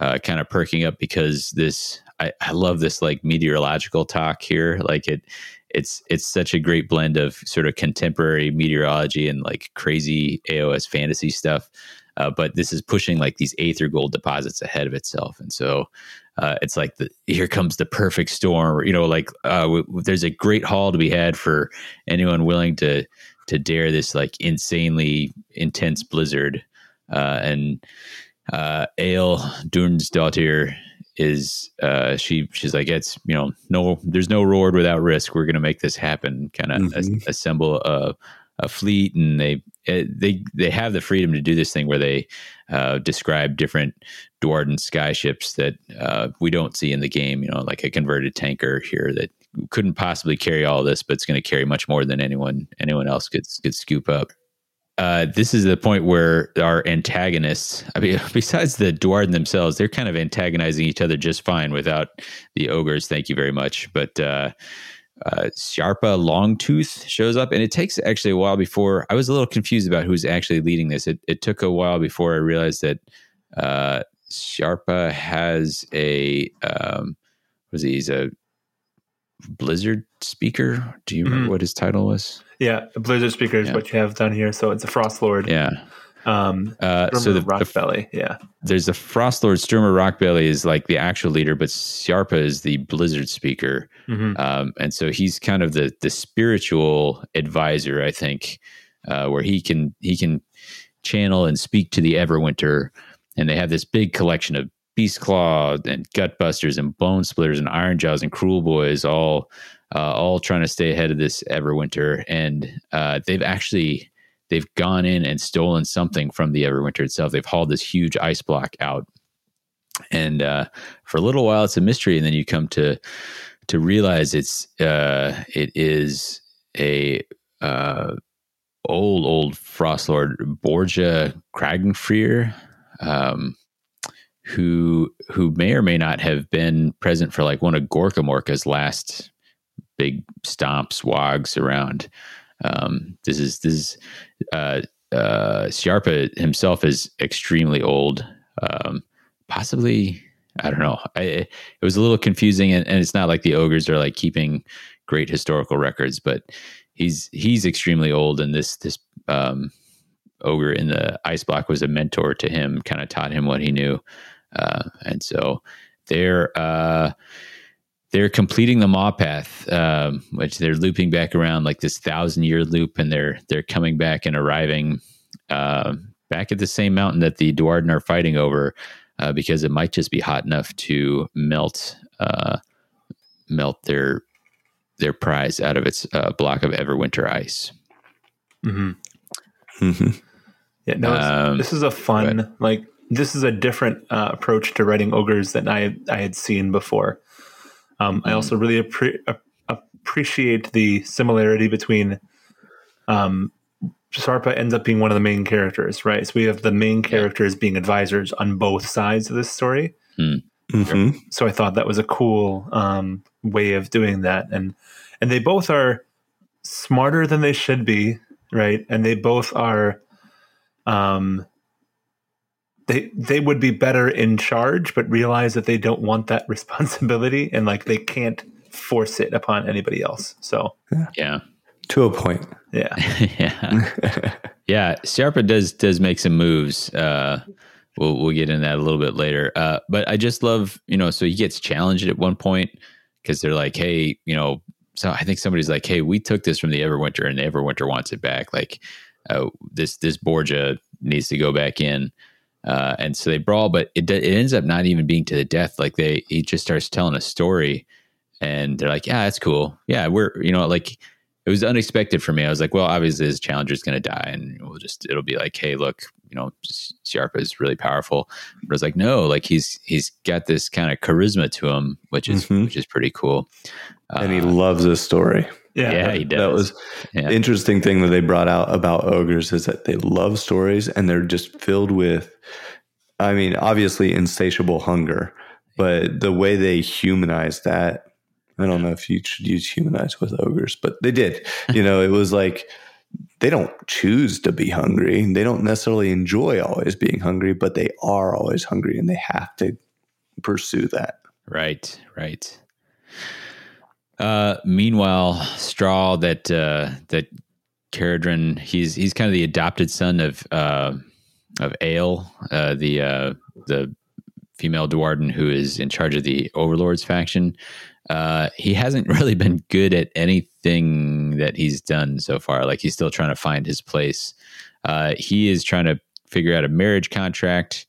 uh, kind of perking up because this I, I love this like meteorological talk here like it it's it's such a great blend of sort of contemporary meteorology and like crazy AOS fantasy stuff uh, but this is pushing like these aether gold deposits ahead of itself and so uh, it's like the, here comes the perfect storm you know like uh, w- w- there's a great haul to be had for anyone willing to to dare this like insanely intense blizzard. Uh, and uh, Ale Dunsdottir is uh, she she's like it's you know no there's no reward without risk. We're gonna make this happen. Kind of mm-hmm. assemble a, a fleet, and they eh, they they have the freedom to do this thing where they uh, describe different Duardin skyships that uh, we don't see in the game. You know, like a converted tanker here that couldn't possibly carry all this, but it's going to carry much more than anyone anyone else could could scoop up. Uh, this is the point where our antagonists, I mean, besides the Duardin themselves, they're kind of antagonizing each other just fine without the ogres. Thank you very much. But uh, Sharpa Longtooth shows up, and it takes actually a while before I was a little confused about who's actually leading this. It, it took a while before I realized that uh, Sharpa has a um, was he? He's a Blizzard speaker. Do you remember mm-hmm. what his title was? Yeah, a Blizzard speaker is yeah. what you have down here. So it's a Frost Lord. Yeah. Um, uh, so the Rockbelly, yeah. There's a Frost Lord. Sturmer Rockbelly is like the actual leader, but Sharpa is the Blizzard speaker, mm-hmm. um, and so he's kind of the the spiritual advisor, I think, uh, where he can he can channel and speak to the Everwinter, and they have this big collection of Beast Claw and Gutbusters and Bonesplitterz and Ironjawz and Kruleboyz all uh, all trying to stay ahead of this Everwinter, and uh, they've actually they've gone in and stolen something from the Everwinter itself. They've hauled this huge ice block out, and uh, for a little while it's a mystery, and then you come to to realize it's uh, it is a uh, old old frost lord Borgia Kragenfrir, um, who who may or may not have been present for like one of Gorkamorka's last big stomps wogs around. Um, this is this is uh, uh, himself is extremely old. Um, possibly, I don't know. I, it was a little confusing, and, and it's not like the ogres are like keeping great historical records, but he's he's extremely old, and this this um, ogre in the ice block was a mentor to him, kind of taught him what he knew, uh, and so they're uh, they're completing the maw path, um, which they're looping back around like this thousand year loop, and they're they're coming back and arriving uh, back at the same mountain that the Duardin are fighting over, uh, because it might just be hot enough to melt uh, melt their their prize out of its uh, block of Everwinter ice. hmm hmm Yeah, no, Um, this is a fun like this is a different uh, approach to writing ogres than I I had seen before. Um, I also really appre- appreciate the similarity between um, Sarpa ends up being one of the main characters, right? So we have the main characters being advisors on both sides of this story. hmm So I thought that was a cool um, way of doing that, and and they both are smarter than they should be, right? And they both are, um, they they would be better in charge, but realize that they don't want that responsibility, and like they can't force it upon anybody else. So Yeah, To a point. yeah, yeah, yeah. Siarpa does does make some moves. Uh, we'll we'll get into that a little bit later. Uh, but I just love you know. So he gets challenged at one point because they're like, hey, you know. So I think somebody's like, hey, we took this from the Everwinter, and the Everwinter wants it back. Like uh, this this Borgia needs to go back in. Uh, and so they brawl, but it it ends up not even being to the death. Like they, he just starts telling a story, and they're like, "Yeah, that's cool. Yeah, we're you know like it was unexpected for me. I was like, well, obviously this challenger's going to die, and we'll just it'll be like, hey, look, you know, Siarpa is really powerful. But I was like, no, like he's he's got this kind of charisma to him, which is Mhm. which is pretty cool. and he Uh, loves this story. Yeah, yeah, he does. That was Yeah. interesting thing that they brought out about ogres is that they love stories and they're just filled with I mean, obviously insatiable hunger, but the way they humanize that, I don't know if you should use humanize with ogres, but they did. You know, it was like they don't choose to be hungry. They don't necessarily enjoy always being hungry, but they are always hungry and they have to pursue that. Right, right. Uh, meanwhile, Straw that uh, that Kharadron, he's he's kind of the adopted son of uh, of Ale, uh, the uh, the female Duardin who is in charge of the Overlords faction. Uh, he hasn't really been good at anything that he's done so far. Like he's still trying to find his place. Uh, he is trying to figure out a marriage contract.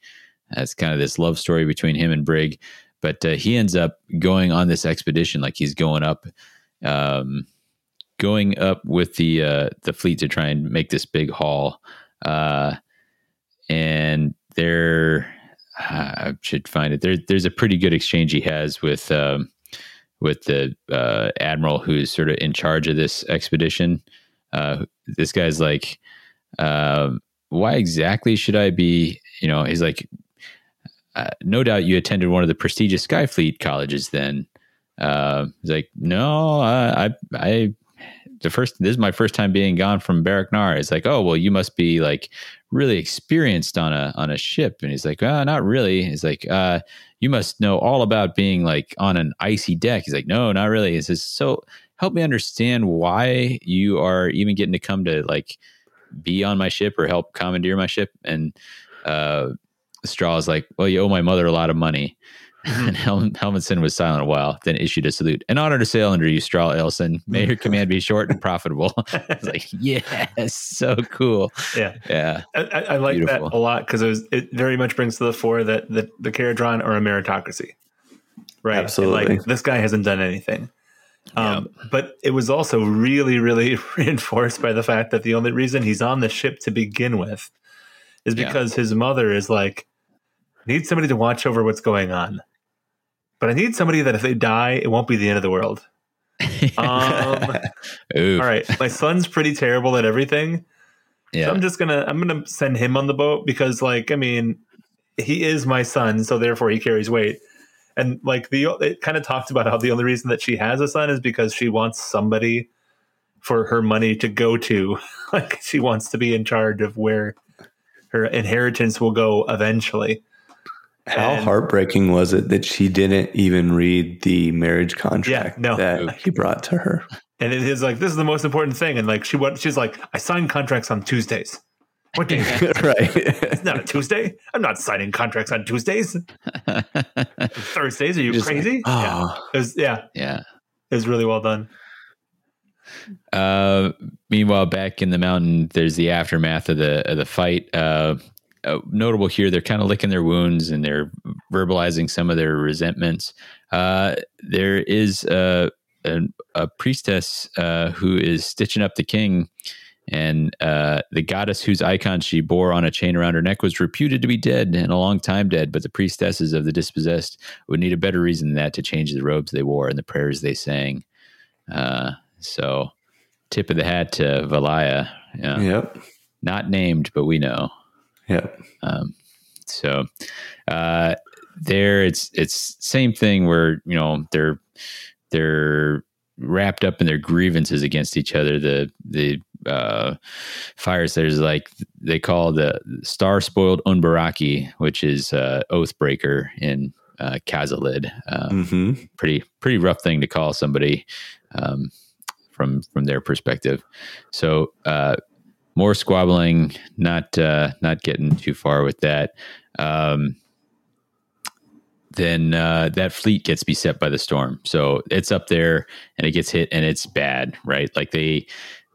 That's kind of this love story between him and Brig but uh, he ends up going on this expedition like he's going up um, going up with the uh, the fleet to try and make this big haul. Uh, and there I should find it. There there's a pretty good exchange he has with um, with the uh, admiral who's sort of in charge of this expedition. Uh, this guy's like um, why exactly should I be you know he's like uh, no doubt you attended one of the prestigious Skyfleet colleges then. Uh, he's like, no, I, I, I, the first, this is my first time being gone from Barak Nar. It's like, oh, well, you must be like really experienced on a, on a ship. And he's like, uh, not really. He's like, uh, you must know all about being like on an icy deck. He's like, no, not really. He says, so help me understand why you are even getting to come to like be on my ship or help commandeer my ship. And, uh, Straw is like, well, you owe my mother a lot of money. and Hel- Helmutson was silent a while, then issued a salute. An honor to sail under you, Straw Elson. May your command be short and profitable. It's like, yes, so cool. yeah. Yeah, I, I I like Beautiful. that a lot because it, was- it very much brings to the fore that the, the Kharadron are a meritocracy, right? And, Absolutely. like this guy hasn't done anything, Um, But it was also really, really reinforced by the fact that the only reason he's on the ship to begin with is Yeah. because his mother is like, I need somebody to watch over what's going on. But I need somebody that if they die, it won't be the end of the world. Um, all right, my son's pretty terrible at everything. So yeah, I'm just gonna I'm gonna send him on the boat because like I mean he is my son, so therefore he carries weight. And like the it kind of talked about how the only reason that she has a son is because she wants somebody for her money to go to. like she wants to be in charge of where her inheritance will go eventually. How And- heartbreaking was it that she didn't even read the marriage contract yeah, no. that he brought to her? And it is like this is the most important thing. And like she what she's like, I sign contracts on Tuesdays. What day? right. it's not a Tuesday. I'm not signing contracts on Tuesdays. Thursdays? Are you Just like, crazy? yeah. oh, It was yeah, yeah. it was really well done. Uh, meanwhile, back in the mountain, there's the aftermath of the of the fight. Uh, uh, notable here, they're kind of licking their wounds and they're verbalizing some of their resentments. Uh, there is a, a, a priestess uh, who is stitching up the king, and uh, the goddess whose icon she bore on a chain around her neck was reputed to be dead and a long time dead. But the priestesses of the dispossessed would need a better reason than that to change the robes they wore and the prayers they sang. Uh, so, tip of the hat to Valaya. Yeah. Yep. Not named, but we know. Yep. Um, so, uh, there it's it's same thing where you know they're they're wrapped up in their grievances against each other. The the uh, fires there's like they call the star spoiled Unbaraki, which is uh, Oathbreaker in uh, Khazalid. Um, hmm pretty pretty rough thing to call somebody um, from from their perspective. So uh, more squabbling, not uh, not getting too far with that. Um, then uh, that fleet gets beset by the storm. So it's up there and it gets hit and it's bad, right? Like they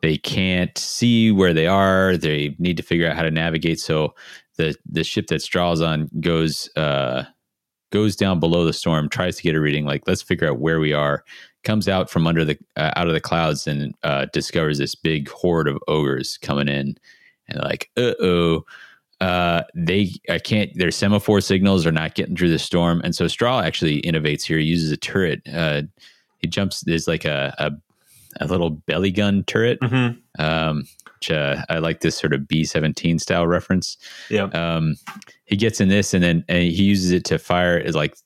they can't see where they are. They need to figure out how to navigate. So the the ship that Straw's on goes uh, goes down below the storm, tries to get a reading. Like let's figure out where we are. Comes out from under the uh, out of the clouds and uh, discovers this big horde of ogres coming in, and like uh oh. Uh, they I can't their semaphore signals are not getting through the storm, and so Straw actually innovates here. He uses a turret. Uh, he jumps. There's like a, a a little belly gun turret. Mm-hmm. Um, which, uh, I like this sort of B seventeen style reference. Yeah. Um, he gets in this, and then and he uses it to fire is like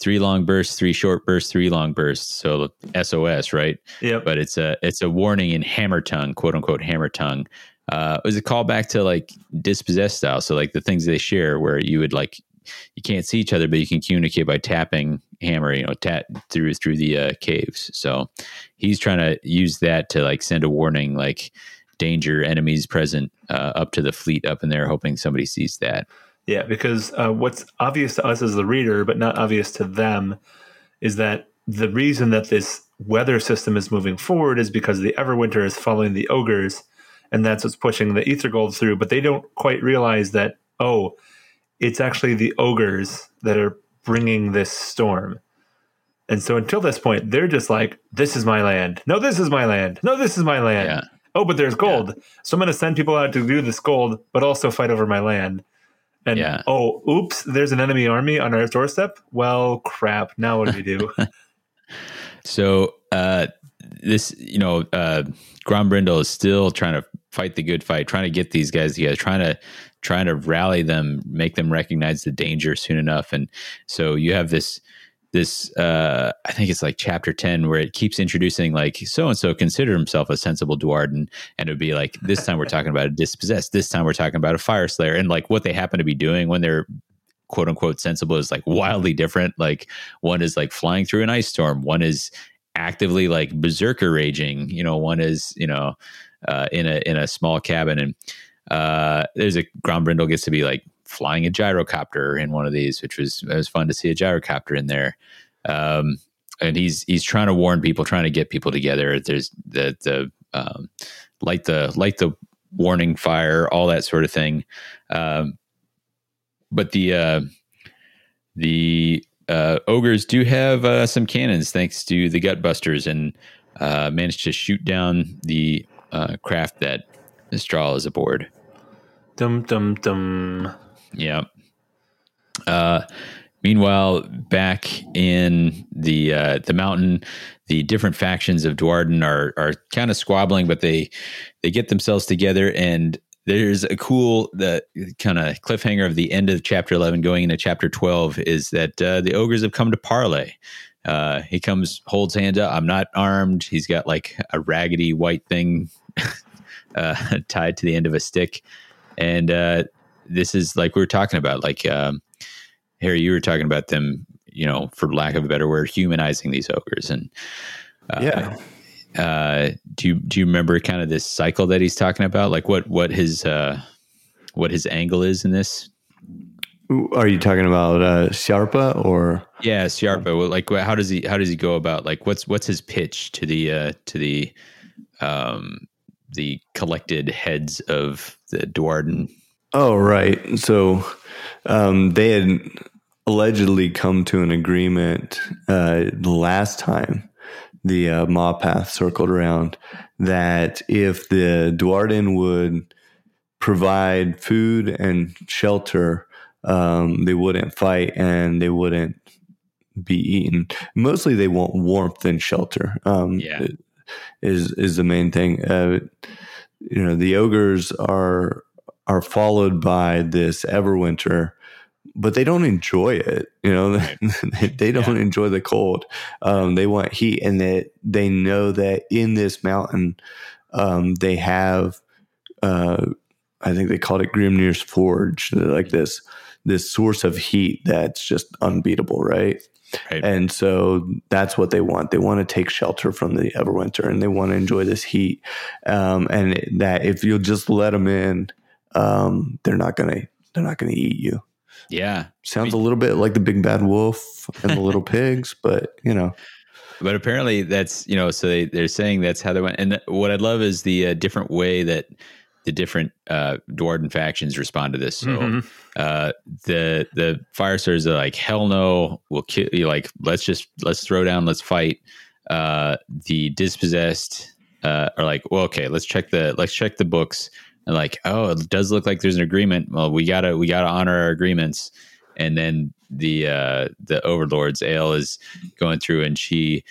three long bursts, three short bursts, three long bursts. So SOS, right? Yep. But it's a it's a warning in hammer tongue, quote unquote hammer tongue. Uh, it was a callback to like dispossessed style. So like the things they share, where you would like you can't see each other, but you can communicate by tapping hammer, you know, tap through through the uh, caves. So he's trying to use that to like send a warning, like danger, enemies present uh, up to the fleet up in there, hoping somebody sees that. Yeah, because uh, what's obvious to us as the reader, but not obvious to them, is that the reason that this weather system is moving forward is because the Everwinter is following the ogres, and that's what's pushing the Aether Gold through. But they don't quite realize that, oh, it's actually the ogres that are bringing this storm. And so until this point, they're just like, this is my land. No, this is my land. No, this is my land. Yeah. Oh, but there's gold. So I'm going to send people out to do this gold, but also fight over my land. And Yeah. oh, oops, there's an enemy army on our doorstep. Well, crap. Now what do we do? So uh, this, you know, uh, Grombrindal is still trying to fight the good fight, trying to get these guys together, trying to trying to rally them, make them recognize the danger soon enough. And so you have this this uh, I think it's like chapter ten where it keeps introducing like so and so considered himself a sensible Duardin, and it would be like this time we're talking about a dispossessed, this time we're talking about a Fyreslayer, and like what they happen to be doing when they're quote unquote sensible is like wildly different. Like one is like flying through an ice storm, one is actively like berserker raging, you know, one is, you know, uh, in a in a small cabin and uh there's a Grombrindal gets to be like flying a gyrocopter in one of these, which was it was fun to see a gyrocopter in there. Um and he's he's trying to warn people, trying to get people together. There's the the um light the light the warning fire, all that sort of thing. Um but the uh the uh, ogres do have uh, some cannons thanks to the Gutbusters and uh, managed to shoot down the uh, craft that Mistral is aboard. Dum dum dum. Yeah. Uh, meanwhile, back in the uh, the mountain, the different factions of Duardin are are kind of squabbling, but they they get themselves together and there's a cool the kind of cliffhanger of the end of chapter 11 going into chapter 12 is that uh, the ogres have come to parley. Uh, he comes holds hands up i'm not armed. He's got like a raggedy white thing uh, tied to the end of a stick. And uh, this is like we were talking about like um, harry you were talking about them you know for lack of a better word humanizing these ogres and uh, yeah. uh, do you do you remember kind of this cycle that he's talking about? Like what what his uh, what his angle is in this? Are you talking about uh, Sharpa or? Yeah, Sharpa. Well, like how does he how does he go about like what's what's his pitch to the uh, to the um, the collected heads of the Duardin? Oh, right. So um, they had allegedly come to an agreement uh, the last time the uh, Maw path circled around that if the Duardin would provide food and shelter, um, they wouldn't fight and they wouldn't be eaten. Mostly, they want warmth and shelter. Um, Yeah. is is the main thing. Uh, you know, the ogres are are followed by this Everwinter, but they don't enjoy it. You know, they, they don't Yeah. enjoy the cold. Um, they want heat, and that they know that in this mountain, um, they have. Uh, I think they called it Grimnir's Forge, like this this source of heat that's just unbeatable, right? Right. And so that's what they want. They want to take shelter from the Everwinter and they want to enjoy this heat. Um, and that if you'll just let them in, um, they're not gonna they're not gonna eat you. yeah, Sounds a little bit like the big bad wolf and the little pigs, but you know, but apparently that's you know so they, they're saying that's how they went. And what i love is the uh, different way that the different uh Duardin factions respond to this. So Mhm. uh the the fire stars are like hell no we'll kill you. Like let's just let's throw down let's fight. Uh the dispossessed uh are like well okay let's check the let's check the books and like oh it does look like there's an agreement. Well we gotta we gotta honor our agreements. And then the uh the overlords ale is going through and she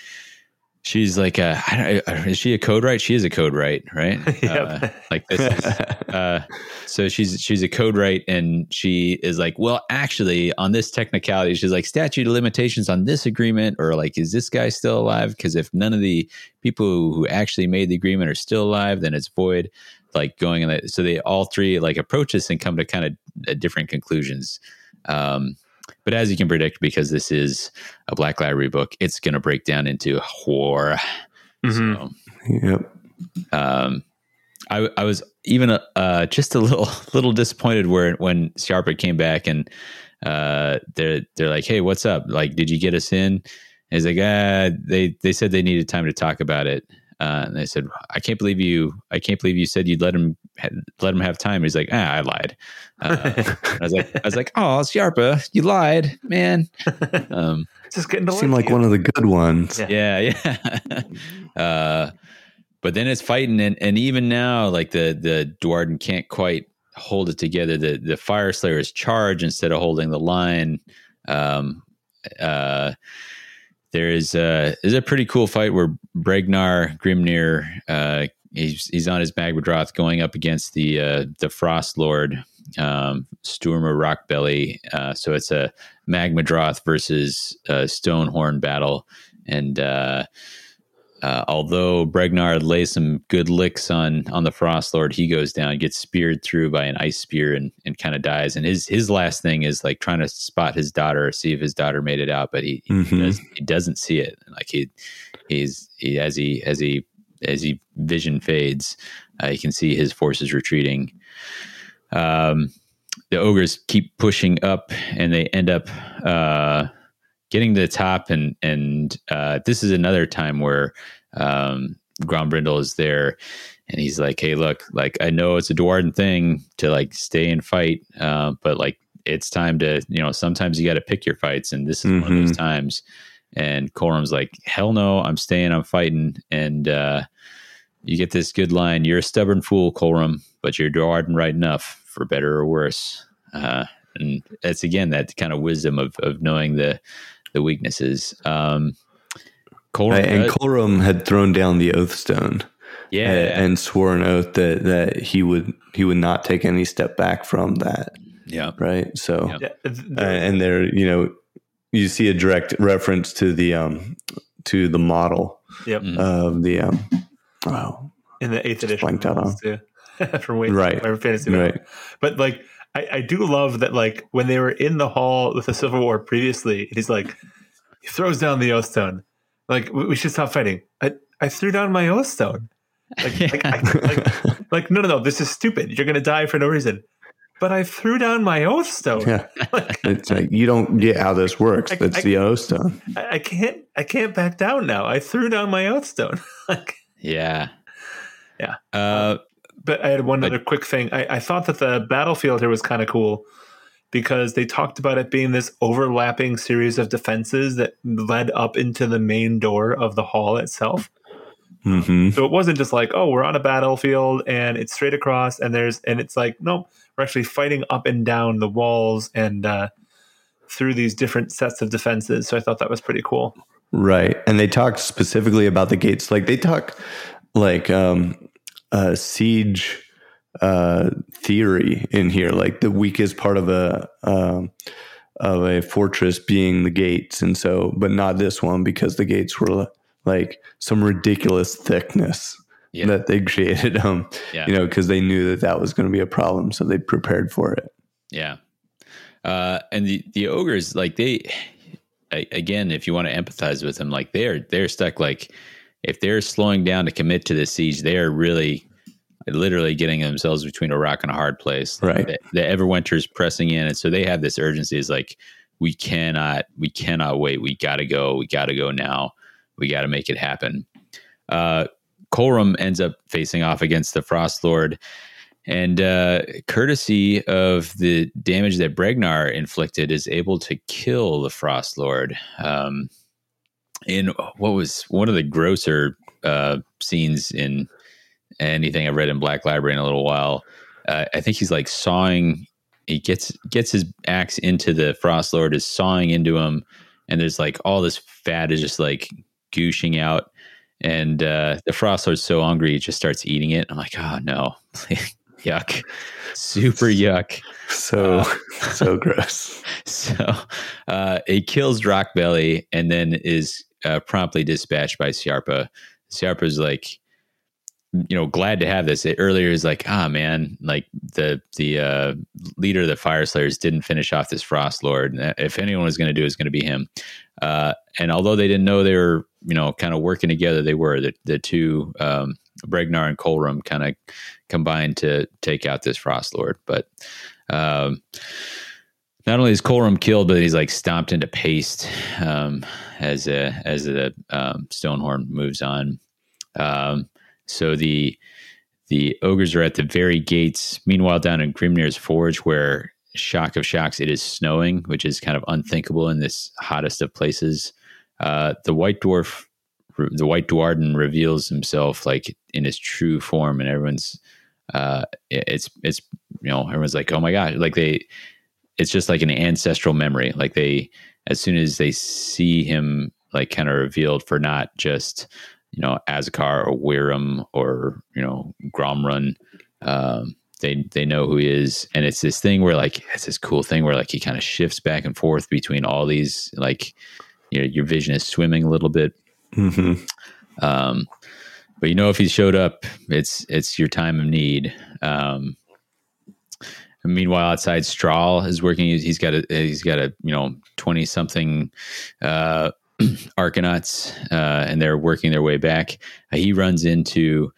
she's like uh I don't, is she a Codewright she is a Codewright right? Yep. uh, like this is uh so she's she's a Codewright and she is like well actually on this technicality she's like statute of limitations on this agreement or like is this guy still alive? Because if none of the people who actually made the agreement are still alive then it's void like going in that so they all three like approach this and come to kind of uh, different conclusions um but as you can predict because this is a black library book it's going to break down into horror Mhm. so yep. um, I, I was even uh, just a little little disappointed where when Sharpa came back and uh, they're they're like, hey, what's up? Like, did you get us in? And he's like, ah, they they said they needed time to talk about it. Uh, and they said, I can't believe you. I can't believe you said you'd let him let him have time. He's like, ah, I lied. Uh, I was like, I was like, oh, Sharpa, you lied, man. Um, Just getting to Seem like like you. one of the good ones. Yeah. yeah, yeah. uh, but then it's fighting, and, and even now, like the the Duardin can't quite hold it together. The the Fyreslayers charge instead of holding the line. Um, uh, there is a is a pretty cool fight where Bregnar Grimnir uh, he's he's on his Magmadroth going up against the uh, the Frost Lord um, Sturmer Rockbelly. Uh, so it's a Magmadroth versus uh, Stonehorn battle, and uh, although Bregnar lays some good licks on on the Frost Lord, he goes down, gets speared through by an ice spear, and and kind of dies. And his his last thing is like trying to spot his daughter, see if his daughter made it out, but he he, Mhm. does, he doesn't see it. Like he he's he as he as he as he vision fades, uh, you can see his forces retreating. Um, the ogres keep pushing up, and they end up uh, getting to the top. And and uh, this is another time where um, Grombrindal is there, and he's like, "Hey, look, like I know it's a Duardin thing to like stay and fight, uh, but like it's time to you know sometimes you got to pick your fights, and this is mm-hmm. one of those mm-hmm. times. And Colrum's like, hell no, I'm staying, I'm fighting, and uh, you get this good line. You're a stubborn fool, Colrum, but you're Duardin right enough for better or worse. Uh, and that's again that kind of wisdom of of knowing the the weaknesses. Um, Colrum, and Colrum had thrown down the oath stone yeah, and, swore an oath that that he would he would not take any step back from that. Yeah, right. So, yeah. uh, and there, you know, you see a direct reference to the um to the model. Yep. Of the um. Oh, in the eighth edition, blanked out on. Too. From way right, fantasy, right. But like, I, I do love that. Like when they were in the hall with the Civil War previously, he's like, he throws down the oath stone. Like we should stop fighting. I I threw down my oath stone. Like, yeah. like, I, like, like, no, no, no, this is stupid. You're going to die for no reason. But I threw down my oath stone. Yeah. it's like, you don't get how this works. That's I, the oath stone. I, I, can't, I can't back down now. I threw down my oath stone. like, yeah. Yeah. Uh, but I had one other quick thing. I, I thought that the battlefield here was kind of cool because they talked about it being this overlapping series of defenses that led up into the main door of the hall itself. Mm-hmm. So it wasn't just like, oh, we're on a battlefield and it's straight across, and there's and it's like, nope, we're actually fighting up and down the walls and uh, through these different sets of defenses. So I thought that was pretty cool. Right, and they talked specifically about the gates. Like they talk like um, uh, siege uh, theory in here, like the weakest part of a. Um, of a fortress being the gates, and so, but not this one because the gates were like some ridiculous thickness yeah. that they created. Um, yeah. you know, because they knew that that was going to be a problem, so they prepared for it. Yeah, uh, and the the ogres like they again, if you want to empathize with them, like they're they're stuck. Like if they're slowing down to commit to the siege, they are really literally getting themselves between a rock and a hard place. Right. The, the Everwinter's pressing in, and so they have this urgency. Is like we cannot we cannot wait. We got to go. We got to go now we got to make it happen. Uh, Colrum ends up facing off against the Frost Lord. And uh, courtesy of the damage that Bregnar inflicted, is able to kill the Frost Lord. Um, in what was one of the grosser uh, scenes in anything I've read in Black Library in a little while. Uh, I think he's like sawing. He gets gets his axe into the Frost Lord, is sawing into him, and there's like all this fat is just like gooshing out. And uh, the frost lord's so hungry, he just starts eating it. I'm like, oh no, yuck, super yuck. So, uh, so gross. So, uh, it kills Rock Belly, and then is uh, promptly dispatched by Siarpa. Siarpa's like, you know, glad to have this. It, earlier is like, ah, man, like the the uh, leader of the Fyreslayers didn't finish off this Frost Lord. If anyone was going to do, it, it's going to be him. Uh, and although they didn't know they were, you know, kind of working together, they were the the two um, Bregnar and Colrum kind of combined to take out this Frost Lord. But um, not only is Colrum killed, but he's like stomped into paste um, as a, as the um, Stonehorn moves on. Um, so the the ogres are at the very gates. Meanwhile, down in Grimnir's Forge, where shock of shocks, it is snowing, which is kind of unthinkable in this hottest of places. Uh, the white dwarf, the white Duardin reveals himself like in his true form, and everyone's uh, it's it's you know everyone's like, oh my god, like they, it's just like an ancestral memory. Like they, as soon as they see him, like kind of revealed for not just you know Azakar or Wiram or you know Gromrun. Um, they they know who he is, and it's this thing where like it's this cool thing where like he kind of shifts back and forth between all these like you know your vision is swimming a little bit. Mm-hmm. Um, but you know if he showed up, it's it's your time of need. Um, meanwhile, outside, Strahl is working. He's got a he's got a you know twenty something uh, Arcanauts, uh, and they're working their way back. Uh, he runs into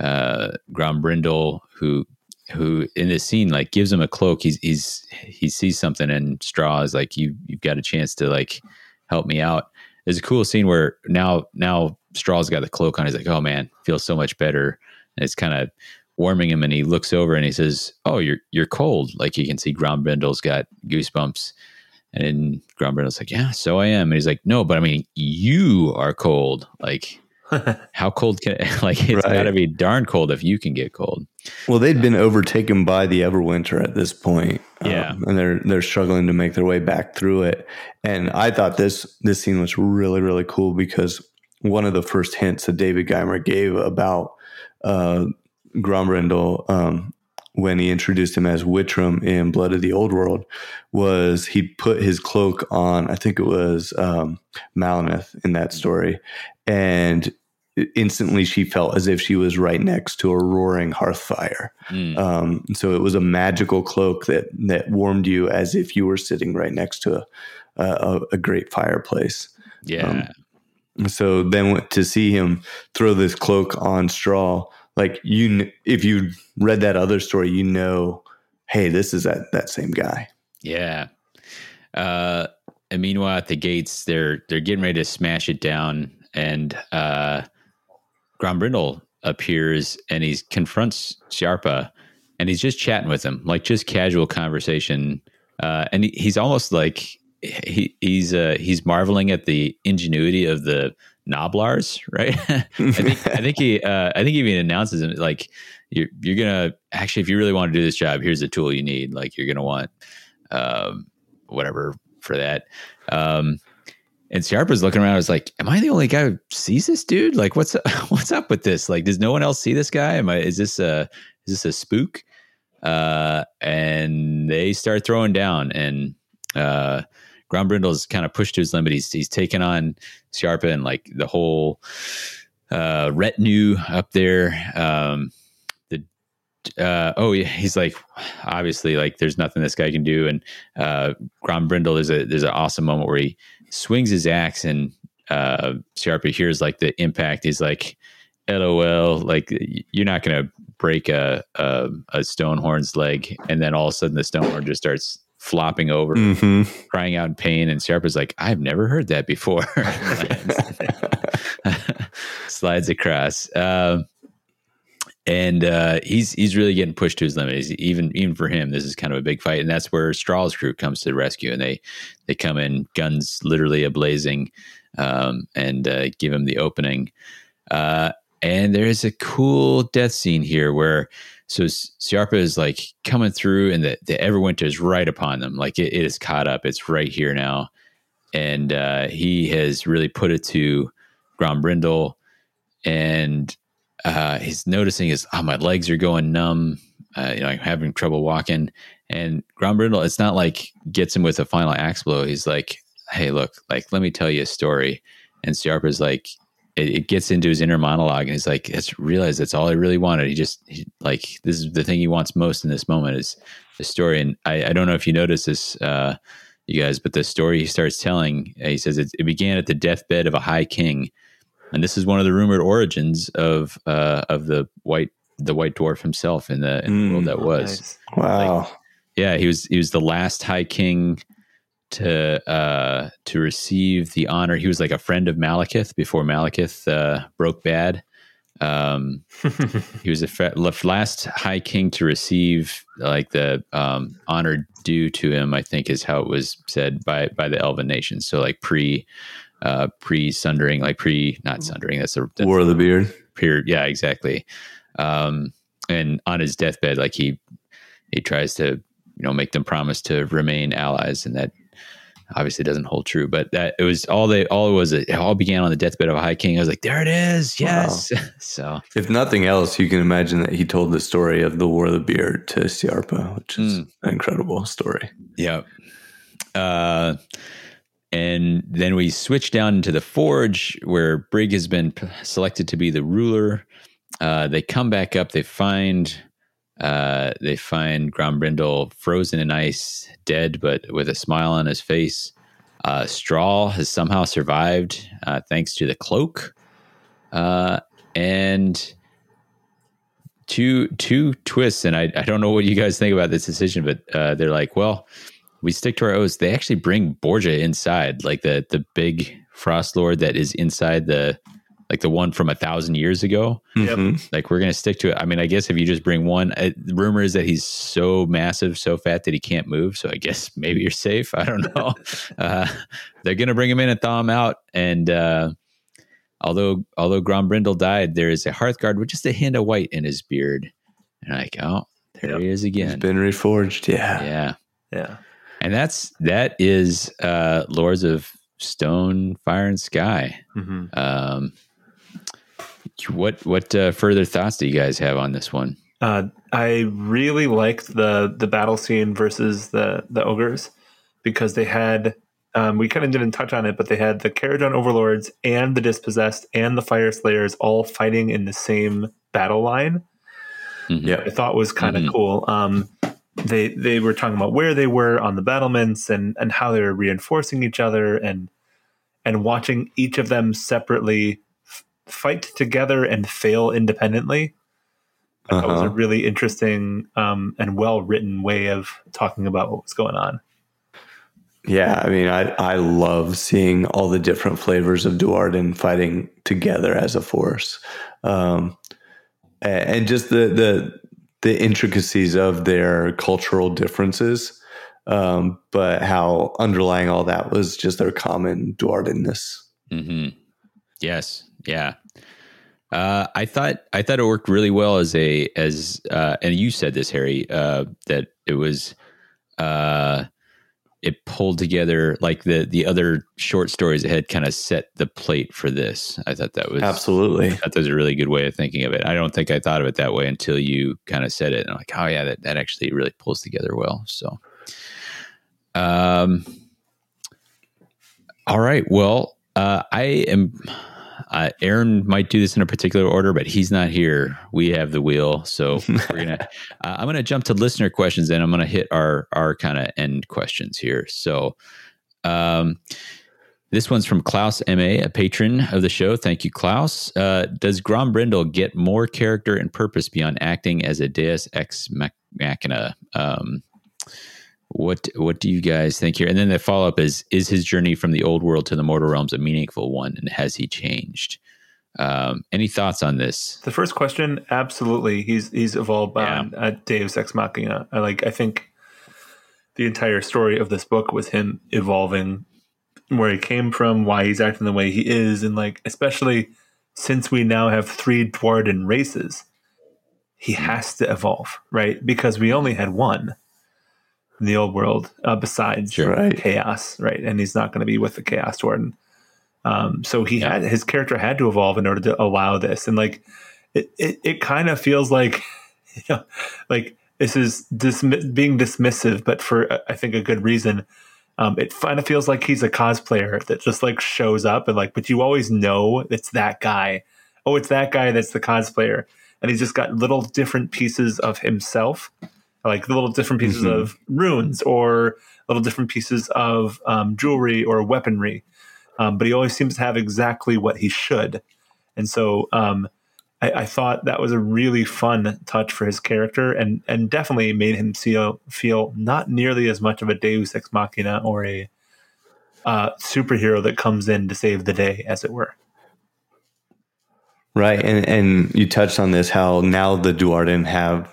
uh, Grombrindal, who who in this scene like gives him a cloak. He's he's he sees something, and Strahl is like, "You you've got a chance to like help me out." There's a cool scene where now now Strahl's got the cloak on. He's like, "Oh man, feels so much better." And it's kind of warming him, and he looks over and he says, "Oh, you're you're cold." Like you can see Grombrindal's got goosebumps, and Grombrindal's like, "Yeah, so I am." And he's like, "No, but I mean, you are cold. Like, how cold can it, like it's Right. got to be darn cold if you can get cold." Well, they'd been overtaken by the Everwinter at this point, um, Yeah. and they're they're struggling to make their way back through it. And I thought this this scene was really really cool because one of the first hints that David Guymer gave about uh, Grombrindal um, when he introduced him as Wittram in Blood of the Old World was he put his cloak on. I think it was um, in that story, and instantly she felt as if she was right next to a roaring hearth fire. Mm. Um, so it was a magical cloak that that warmed you as if you were sitting right next to a a, a great fireplace. yeah, So then to see him throw this cloak on straw, like you, if you read that other story, you know, hey, this is that that same guy. yeah. Uh, and meanwhile, at the gates, they're they're getting ready to smash it down, and uh, Grombrindal appears and he confronts Sharpa, and he's just chatting with him, like just casual conversation. Uh, and he, he's almost like he he's uh, he's marveling at the ingenuity of the Gnoblars, right? I think I think he uh, I think he even announces it like you're you're gonna actually if you really want to do this job, here's the tool you need. Like you're gonna want um, whatever for that. Um, and Sharpa's looking around. I was like, am I the only guy who sees this dude? Like, what's what's up with this? Like, does no one else see this guy? Am I? Is this a is this a spook? Uh, and they start throwing down, and uh, Grombrindal's kind of pushed to his limit. He's he's taken on Sharpa and like the whole uh, retinue up there. Um, the uh, oh yeah, he's like obviously like there's nothing this guy can do. And uh, Grombrindal there's a there's an awesome moment where he swings his axe and uh, Sharpa hears like the impact. He's like, "LOL!" Like you're not gonna break a a, a Stonehorn's leg, and then all of a sudden the Stonehorn just starts flopping over, hmm crying out in pain. And Sharp is like, "I've never heard that before." Slides across. Um, and uh, he's he's really getting pushed to his limit. He's, even even for him, this is kind of a big fight, and that's where Straw's crew comes to the rescue, and they they come in, guns literally ablazing, um, and uh, give him the opening. Uh, and there is a cool death scene here where so Sharpa is like coming through, and the the Everwinter is right upon them, like it, it is caught up. It's right here now, and uh, he has really put it to Grombrindal, and uh, he's noticing is oh my legs are going numb. Uh, you know i'm having trouble walking. And grombrindal it's not like gets him with a final axe blow. He's like hey look like let me tell you a story. And Sharpa's like it, it gets into his inner monologue and he's like it's realized that's all i really wanted he just he, like this is the thing he wants most in this moment is the story and i, I don't know if you notice this uh, you guys but the story he starts telling uh, he says it, it began at the deathbed of a high king and this is one of the rumored origins of uh, of the white the white dwarf himself in the, in the Mm. world that was. Nice. Wow. Yeah, he was he was the last high king to uh, to receive the honor. He was like a friend of Malekith before Malekith uh, broke bad. Um, he was the fa- last high king to receive like the um, honor due to him. I think is how it was said by by the Elven nations. So like pre uh, pre sundering, like pre not sundering. That's a that's War of the Beard. period. Yeah, exactly. Um, and on his deathbed, like he he tries to you know make them promise to remain allies, and that obviously doesn't hold true. But that it was all they all it was. It all began on the deathbed of a high king. I was like, there it is, yes. so If nothing else, you can imagine that he told the story of the War of the Beard to Siarpa, which is Mm. an incredible story. yeah. Uh, and then we switch down into the forge where Brig has been p- selected to be the ruler. Uh, they come back up. They find uh, they find Grombrindal frozen in ice, dead, but with a smile on his face. Uh, Straw has somehow survived uh, thanks to the cloak, uh, and two two twists. And I, I don't know what you guys think about this decision, but uh, they're like, well, we stick to our oaths. They actually bring Borgia inside, like the the big frost lord that is inside the like the one from a thousand years ago. Yep. Mhm. Like we're gonna stick to it. I mean, I guess if you just bring one, uh, rumor is that he's so massive, so fat that he can't move. So I guess maybe you're safe. I don't know. uh, they're gonna bring him in and thaw him out. And uh, although although Grombrindal died, there is a Hearthguard with just a hint of white in his beard. And I'm like, oh, there Yep. he is It's again. been reforged. Yeah. Yeah. Yeah. And that's that is uh Lords of Stone, Fire, and Sky. hmm Um, what what uh, further thoughts do you guys have on this one? Uh, I really liked the the battle scene versus the the ogres because they had um, we kind of didn't touch on it, but they had the Kharadron overlords and the dispossessed and the Fyreslayers all fighting in the same battle line. Mhm. Yeah. I thought was kind of Mhm. cool. Um, they they were talking about where they were on the battlements and and how they were reinforcing each other and and watching each of them separately fight together and fail independently. I thought it was a Uh-huh. really interesting um, and well written way of talking about what was going on. Yeah, I mean, I I love seeing all the different flavors of Duardin fighting together as a force, um, and just the the the intricacies of their cultural differences, um, but how underlying all that was just their common Duardinness. hmm Yes, yeah. Uh, I thought I thought it worked really well as a as uh, and you said this, Harry, uh, that it was uh, it pulled together like the the other short stories that had kind of set the plate for this. I thought that was Absolutely, that was a really good way of thinking of it. I don't think I thought of it that way until you kind of said it. And I'm like, oh yeah, that, that actually really pulls together well. So, um, all right. Well, uh, I am. Uh, Aaron might do this in a particular order, but he's not here. We have the wheel, so we're gonna. Uh, I'm gonna jump to listener questions, and I'm gonna hit our our kind of end questions here. So, um, this one's from Klaus Ma, a patron of the show. Thank you, Klaus. Uh, does Grombrindal get more character and purpose beyond acting as a Deus ex machina? Um, what What do you guys think here? And then the follow up is: Is his journey from the old world to the mortal realms a meaningful one, and has he changed? Um, any thoughts on this? The first question, absolutely, he's he's evolved beyond uh, Deus Ex Machina. I like. I think the entire story of this book was him evolving, where he came from, why he's acting the way he is, and like especially since we now have three Duardin races, he has to evolve, right? Because we only had one in the old world, uh, besides Sure. right? chaos, right? And he's not going to be with the chaos warden. Um, so he Yeah. had his character had to evolve in order to allow this, and like it, it, it kind of feels like, you know, like this is dismi- being dismissive, but for uh, I think a good reason. Um, it kind of feels like he's a cosplayer that just like shows up and like, but you always know it's that guy. Oh, it's that guy that's the cosplayer, and he's just got little different pieces of himself, like the little different pieces Mhm. of runes or little different pieces of um, jewelry or weaponry. Um, but he always seems to have exactly what he should. And so um, I, I thought that was a really fun touch for his character and, and definitely made him feel, feel not nearly as much of a Deus Ex Machina or a uh, superhero that comes in to save the day, as it were. Right, and and you touched on this how now the Duardin have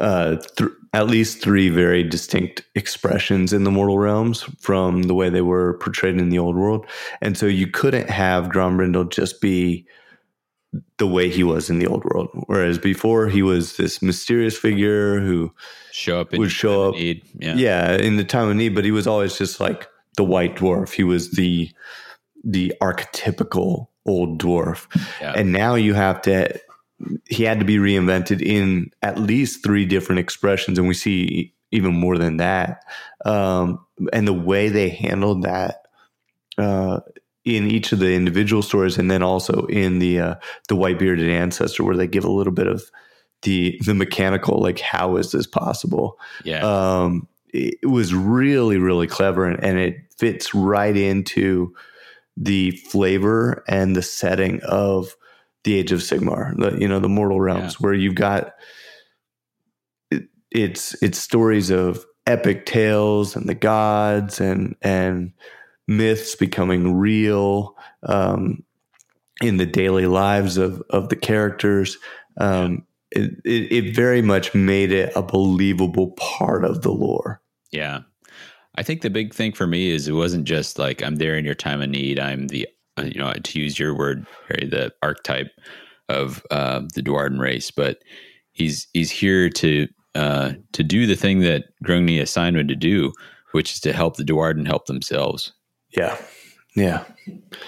uh, th- at least three very distinct expressions in the mortal realms from the way they were portrayed in the old world, and so you couldn't have Grombrindal just be the way he was in the old world, whereas before he was this mysterious figure who Show up in Would show up- Need. Yeah. yeah, in the time of need, but he was always just like the white dwarf. He was the the archetypical old dwarf. Yeah. And now you have to he had to be reinvented in at least three different expressions and we see even more than that. Um, and the way they handled that uh, in each of the individual stories and then also in the uh, the white bearded ancestor where they give a little bit of the the mechanical like how is this possible yeah. um, it was really really clever and, and it fits right into the flavor and the setting of the age of sigmar the, you know the mortal realms where you've got it, it's it's stories of epic tales and the gods and and myths becoming real um, in the daily lives of of the characters. Um, it, it, it very much made it a believable part of the lore. Yeah. I think the big thing for me is it wasn't just like I'm there in your time of need. I'm the you know to use your word, Harry, the archetype of uh, the Duardin race, but he's he's here to uh, to do the thing that Grungni assigned him to do, which is to help the Duardin help themselves. Yeah, yeah.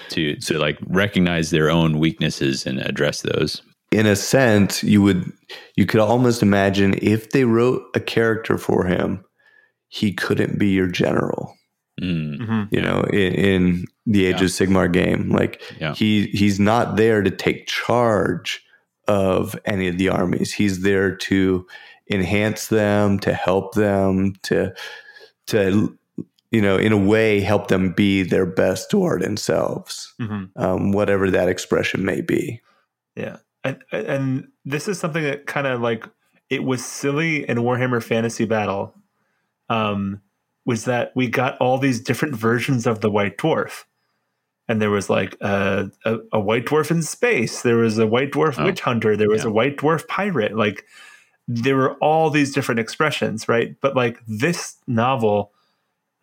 To to like recognize their own weaknesses and address those. In a sense, you would you could almost imagine if they wrote a character for him he couldn't be your general. Mm. Mm-hmm. You know, in, in the Age Yeah. of Sigmar game, like Yeah. he he's not there to take charge of any of the armies. He's there to enhance them, to help them, to to you know, in a way, help them be their best toward themselves, hmm um, whatever that expression may be. Yeah, and and this is something that kind of like it was silly in Warhammer Fantasy Battle, um, was that we got all these different versions of the White Dwarf, and there was like a, a, a White Dwarf in space, there was a White Dwarf Oh, witch hunter, there was yeah. a White Dwarf pirate, like there were all these different expressions, right? But like this novel